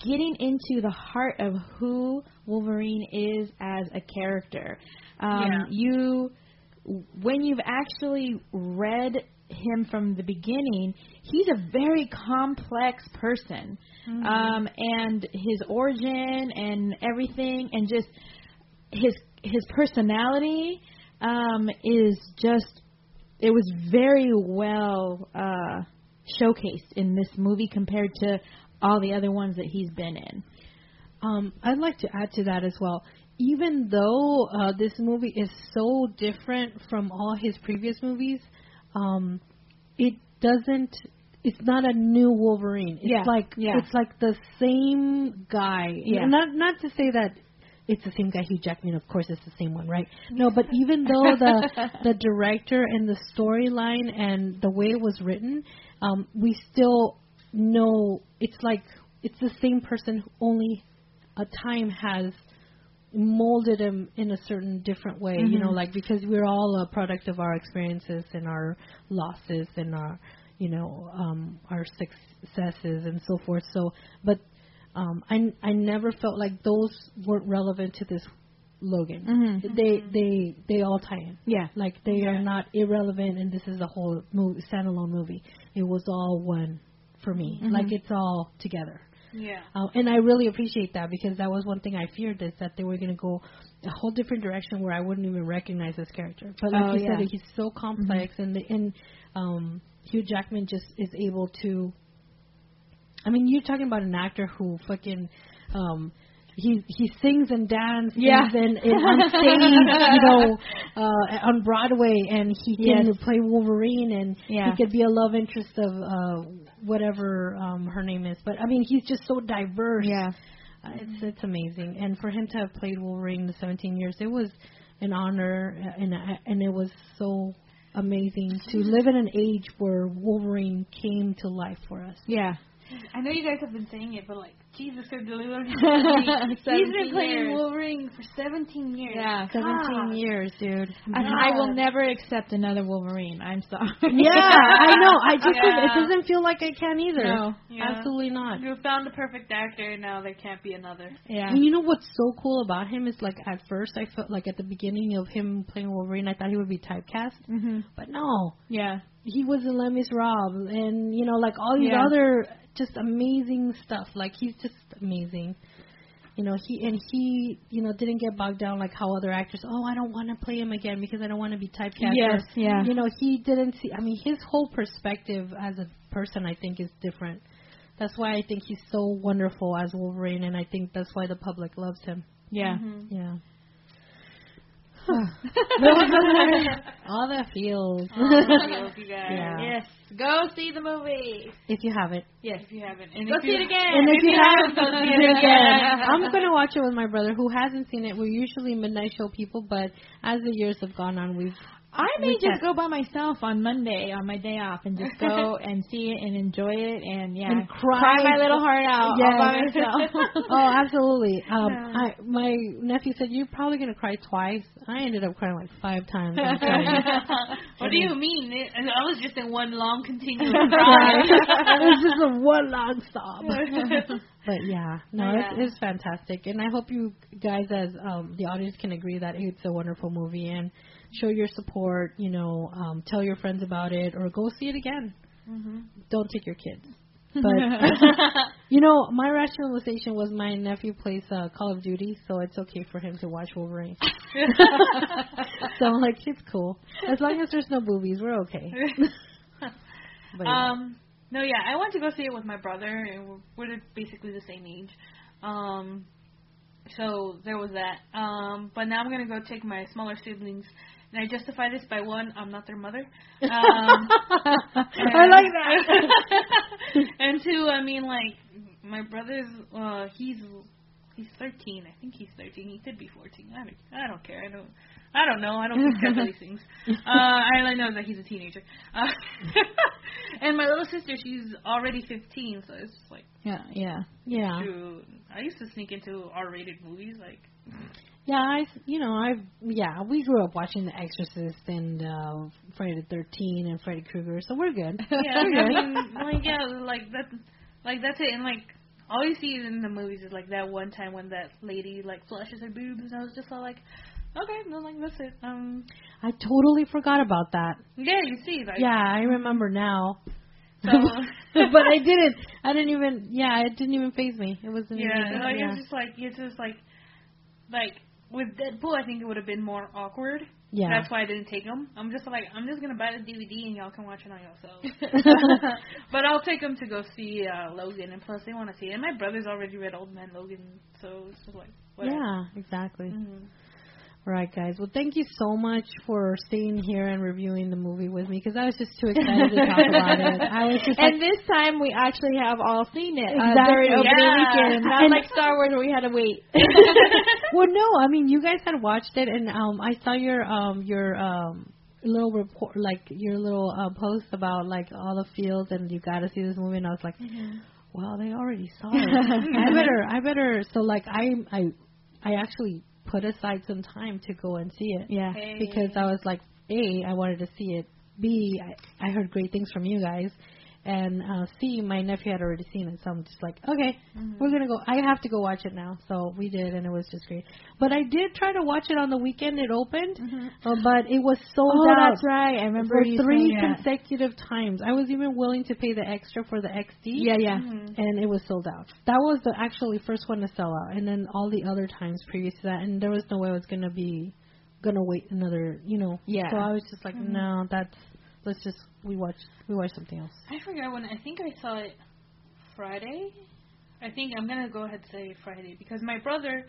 getting into the heart of who Wolverine is as a character. Um, Yeah. You, when you've actually read him from the beginning, he's a very complex person, um, and his origin and everything, and just his his personality um, is just it was very well uh, showcased in this movie compared to all the other ones that he's been in. Um, I'd like to add to that as well. Even though uh, this movie is so different from all his previous movies, um, it doesn't. It's not a new Wolverine. It's Yeah, like yeah. it's like the same guy. Yeah. Not not to say that it's the same guy, Hugh Jackman. Of course, it's the same one, right? No, but *laughs* even though the *laughs* the director and the storyline and the way it was written, um, we still know it's like it's the same person. Only a time has molded him in a certain different way. You know, like because we're all a product of our experiences and our losses and our, you know, um, our successes and so forth. So, but um, I I never felt like those weren't relevant to this Logan. Mhm. They they they all tie in. Yeah. Like they are not irrelevant, and this is a whole movie, standalone movie. It was all one for me. Like it's all together. Yeah. Uh, and I really appreciate that because that was one thing I feared is that they were going to go a whole different direction where I wouldn't even recognize this character. But like Oh, you yeah. said, he's so complex, and the, and um, Hugh Jackman just is able to. I mean, you're talking about an actor who fucking. Um, he he sings and dances Yeah. and, and on stage, you know, *laughs* uh, on Broadway, and he can Yes. play Wolverine, and Yeah. he could be a love interest of uh, whatever um, her name is. But I mean, he's just so diverse. Yeah. Uh, it's it's amazing, and for him to have played Wolverine the 17 years, it was an honor, uh, and and it was so amazing to live in an age where Wolverine came to life for us. Yeah. I know you guys have been saying it, but like Jesus could deliver. *laughs* He's 17 been playing years. Wolverine for 17 years. Yeah. 17 years, dude. And I will never accept another Wolverine. I'm sorry. Yeah, I know. I just Yeah. it doesn't feel like I can either. No. Yeah. Absolutely not. You found the perfect actor. And now there can't be another. Yeah. And you know what's so cool about him is like at first I felt like at the beginning of him playing Wolverine I thought he would be typecast, Mhm. but no, Yeah. he was in Les Rob, and you know like all these Yeah. other just amazing stuff. Like he's just amazing. You know he and he you know didn't get bogged down like how other actors. Oh, I don't want to play him again because I don't want to be typecast. Yes, yeah. You know he didn't see. I mean his whole perspective as a person I think is different. That's why I think he's so wonderful as Wolverine, and I think that's why the public loves him. Yeah. Mm-hmm. Yeah. *laughs* All the feels. feels, you *laughs* guys. Yeah. Yes. Go see the movie. if you haven't. Yes, if you haven't. And Go if see you, it again. And if you haven't, go see it again. *laughs* I'm going to watch it with my brother who hasn't seen it. We're usually midnight show people, but as the years have gone on, we've I may just go by myself on Monday on my day off and just go *laughs* and see it and enjoy it and yeah, And cry. my little *laughs* heart out all by myself. *laughs* oh, absolutely. Um, Yeah. I, my nephew said you're probably gonna cry twice. I ended up crying like five times. What do you mean? It, I was just in one long continuous cry. it was just a one long sob. but yeah, no, Yeah. It's, it's fantastic, and I hope you guys, as um, the audience, can agree that it's a wonderful movie and show your support. You know, um, tell your friends about it, or go see it again. Mm-hmm. Don't take your kids. *laughs* But you know, my rationalization was my nephew plays uh, Call of Duty, so it's okay for him to watch Wolverine. *laughs* so I'm like, it's cool as long as there's no boobies, we're okay. *laughs* But, yeah. Um, no, yeah, I went to go see it with my brother, and we're, basically the same age. Um, so there was that. Um, but now I'm gonna go take my smaller siblings, and I justify this by one, I'm not their mother. *laughs* Um, I like that. *laughs* and two, I mean, like my brother's, uh, he's he's 13. I think he's 13. He could be 14. I don't, I don't care. I don't. I don't know. I don't track of these things. *laughs* Uh, I only know that he's a teenager. Uh, and my little sister, she's already 15, so it's just like, yeah, yeah. yeah. shoot. I used to sneak into R-rated movies, like. Yeah, I, you know, I, yeah, we grew up watching The Exorcist and uh Friday the Thirteenth and Freddy Krueger, so we're good. Yeah, *laughs* we're I good. mean, like yeah, like that, like that's it. And like all you see in the movies is like that one time when that lady like flushes her boobs, and I was just all like, okay, no, like that's it. Um, I totally forgot about that. yeah, you see, like Yeah, I remember now. So, *laughs* but I didn't. I didn't even. Yeah, it didn't even phase me. It wasn't. yeah, even, like yeah. it's just like it's just like like with Deadpool, I think it would have been more awkward. yeah. That's why I didn't take them. I'm just like I'm just gonna buy the DVD and y'all can watch it on yourselves. *laughs* *laughs* but I'll take them to go see uh, Logan, and plus they want to see it. And my brother's already read Old Man Logan, so it's just like whatever. yeah, exactly. hmm All right, guys. Well, thank you so much for staying here and reviewing the movie with me because I was just too excited to talk about it. *laughs* I was just like, And this time we actually have all seen it uh, Exactly. during opening Yeah. weekend. Not And- like Star Wars where we had to wait. *laughs* *laughs* well, no, I mean, you guys had watched it, and um, I saw your um your um little report, like your little uh, post about like all the fields, and you got to see this movie, and I was like, well, they already saw it. I better, I better. So like, I I I actually put aside some time to go and see it. yeah. Hey. because I was like, A, I wanted to see it. B, I, I heard great things from you guys. And uh, C, my nephew had already seen it, so I'm just like, okay, we're gonna go. I have to go watch it now, so we did, and it was just great. But I did try to watch it on the weekend; it opened, uh, but it was sold Oh, out that's right. I remember for three saying that. consecutive times. I was even willing to pay the extra for the XD Yeah, yeah. and it was sold out. That was the actually first one to sell out, and then all the other times previous to that, and there was no way I was gonna be gonna wait another, you know. Yeah. So I was just like, no, that's let's just we watch we watch something else. I forgot when. I think I saw it Friday. I think I'm gonna go ahead and say Friday because my brother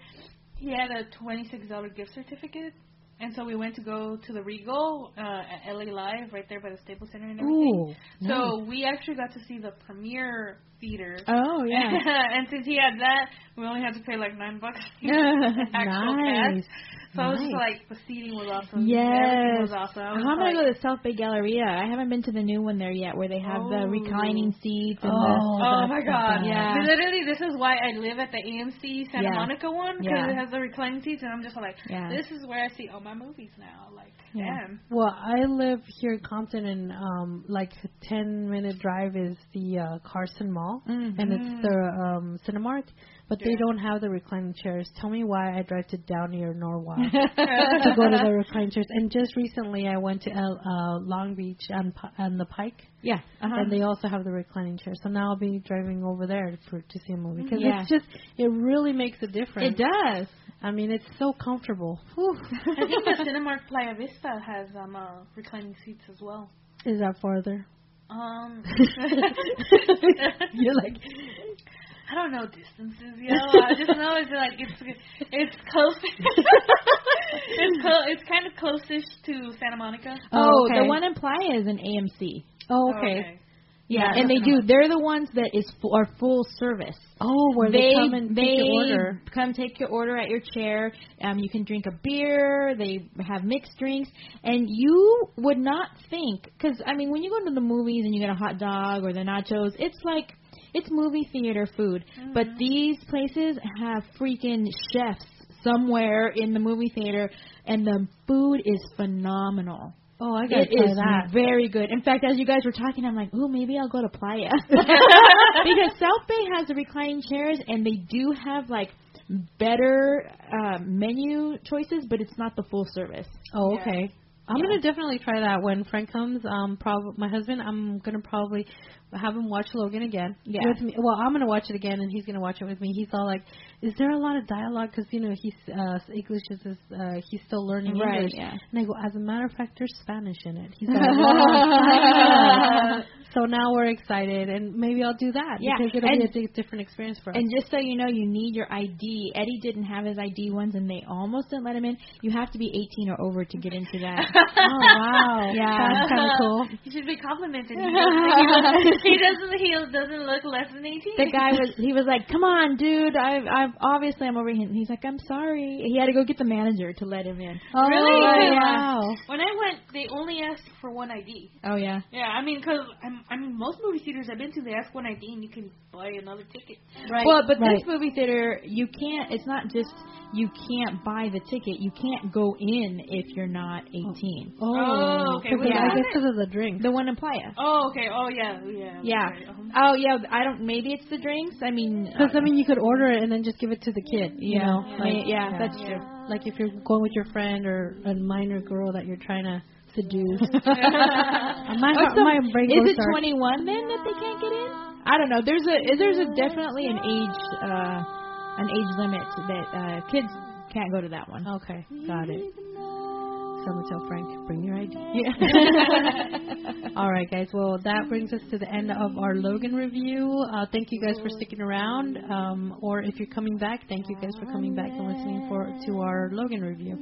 he had a twenty six dollar gift certificate, and so we went to go to the Regal uh, at LA Live right there by the Staples Center and everything. Ooh, So we actually got to see the premiere theater. Oh, yeah. *laughs* and since he had that, we only had to pay like nine bucks. *laughs* *laughs* actual nice. cast. So I was just like, the seating was awesome. Yes. Was awesome. I was I'm gonna go to South Bay Galleria. I haven't been to the new one there yet, where they have the Oh. reclining seats and Oh, Oh that's my god. Yeah. Literally, this is why I live at the AMC Santa Yeah. Monica one because Yeah. it has the reclining seats, and I'm just like, Yeah. this is where I see all my movies now. Like, Yeah. damn. Well, I live here in Compton, and um, like a ten minute drive is the uh, Carson Mall, Mhm. and it's the um, Cinemark, but they don't have the reclining chairs. Tell me why I drive to down near Norwalk. *laughs* to go to the reclining chairs. And just recently, I went to L, uh, Long Beach on, Pi- on the Pike, yeah. Uh-huh. and they also have the reclining chair. So now I'll be driving over there for to see a movie because Yeah. it's just it really makes a difference. it does. I mean, it's so comfortable. Whew. *laughs* I think the Cinemark Playa Vista has um uh, reclining seats as well. Is that farther? Um, *laughs* *laughs* You're like, I don't know distances, yo. I just know it's like it's it's close. it's clo- it's kind of closest to Santa Monica. Oh, okay. the one in Playa is an AMC. Oh, okay. Yeah, Yeah, and they do. They're the ones that is fu- are full service. Oh, where they, they come and they take your order. come take your order at your chair. Um, you can drink a beer. They have mixed drinks, and you would not think because I mean, when you go to the movies and you get a hot dog or the nachos, it's like it's movie theater food. But these places have freaking chefs somewhere in the movie theater, and the food is phenomenal. Oh, I gotta It try is that. very good. In fact, as you guys were talking, I'm like, ooh, maybe I'll go to Playa *laughs* because South Bay has the reclining chairs, and they do have like better uh, menu choices, but it's not the full service. Oh, Yeah. okay. I'm Yeah. gonna definitely try that when Frank comes. Um, probably my husband. I'm gonna probably have him watch Logan again. Yeah. With me. Well, I'm gonna watch it again, and he's gonna watch it with me. He's all like, "Is there a lot of dialogue? Because you know he's uh, English is his, uh, he's still learning Right, English." yeah. And I go, "As a matter of fact, there's Spanish in it." He's *laughs* like, "Wow." so now we're excited, and maybe I'll do that. Yeah, because it'll and- be a different experience for us. And just so you know, you need your ID. Eddie didn't have his ID once, and they almost didn't let him in. You have to be 18 or over to get into that. *laughs* oh wow, Yeah. that's kind of cool. *laughs* You should be complimented. *laughs* He doesn't, he doesn't. Look less than eighteen. the guy was he was like, "Come on, dude! I've I've obviously I'm over here." And he's like, "I'm sorry." He had to go get the manager to let him in. Oh, Really? Wow. When I went, they only asked for one ID. Oh yeah. Yeah, I mean, because I'm, I mean, most movie theaters I've been to, they ask one ID and you can buy another ticket. Right. Well, but right. this movie theater, you can't. It's not just you can't buy the ticket. You can't go in if you're not 18. Oh, Oh, okay. 'cause Wait, of- I guess because of the drink. The one in Playa. Oh, okay. Oh, yeah, yeah. Yeah. Right. Um, Oh yeah. I don't. Maybe it's the drinks. I mean. Because I mean, you could order it and then just give it to the kid. You Yeah. know, Yeah. like Yeah, that's yeah. true. Like if you're going with your friend or a minor girl that you're trying to seduce. *laughs* *laughs* my, Oh, so my brain is it dark. 21 then that they can't get in? I don't know. There's a there's a definitely an age uh an age limit that uh kids can't go to that one. Okay, got it. So I'm tell Frank, bring your ID. *laughs* *laughs* All right, guys. Well, that brings us to the end of our Logan review. Uh, thank you guys for sticking around. Um, or if you're coming back, thank you guys for coming back and listening for to our Logan review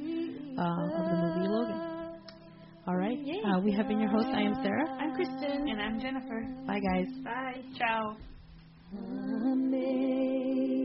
uh, of the movie Logan. All right. Uh, we have been your host. I am Sarah. I'm Kristen. And I'm Jennifer. Bye, guys. Bye. Ciao. Amazing.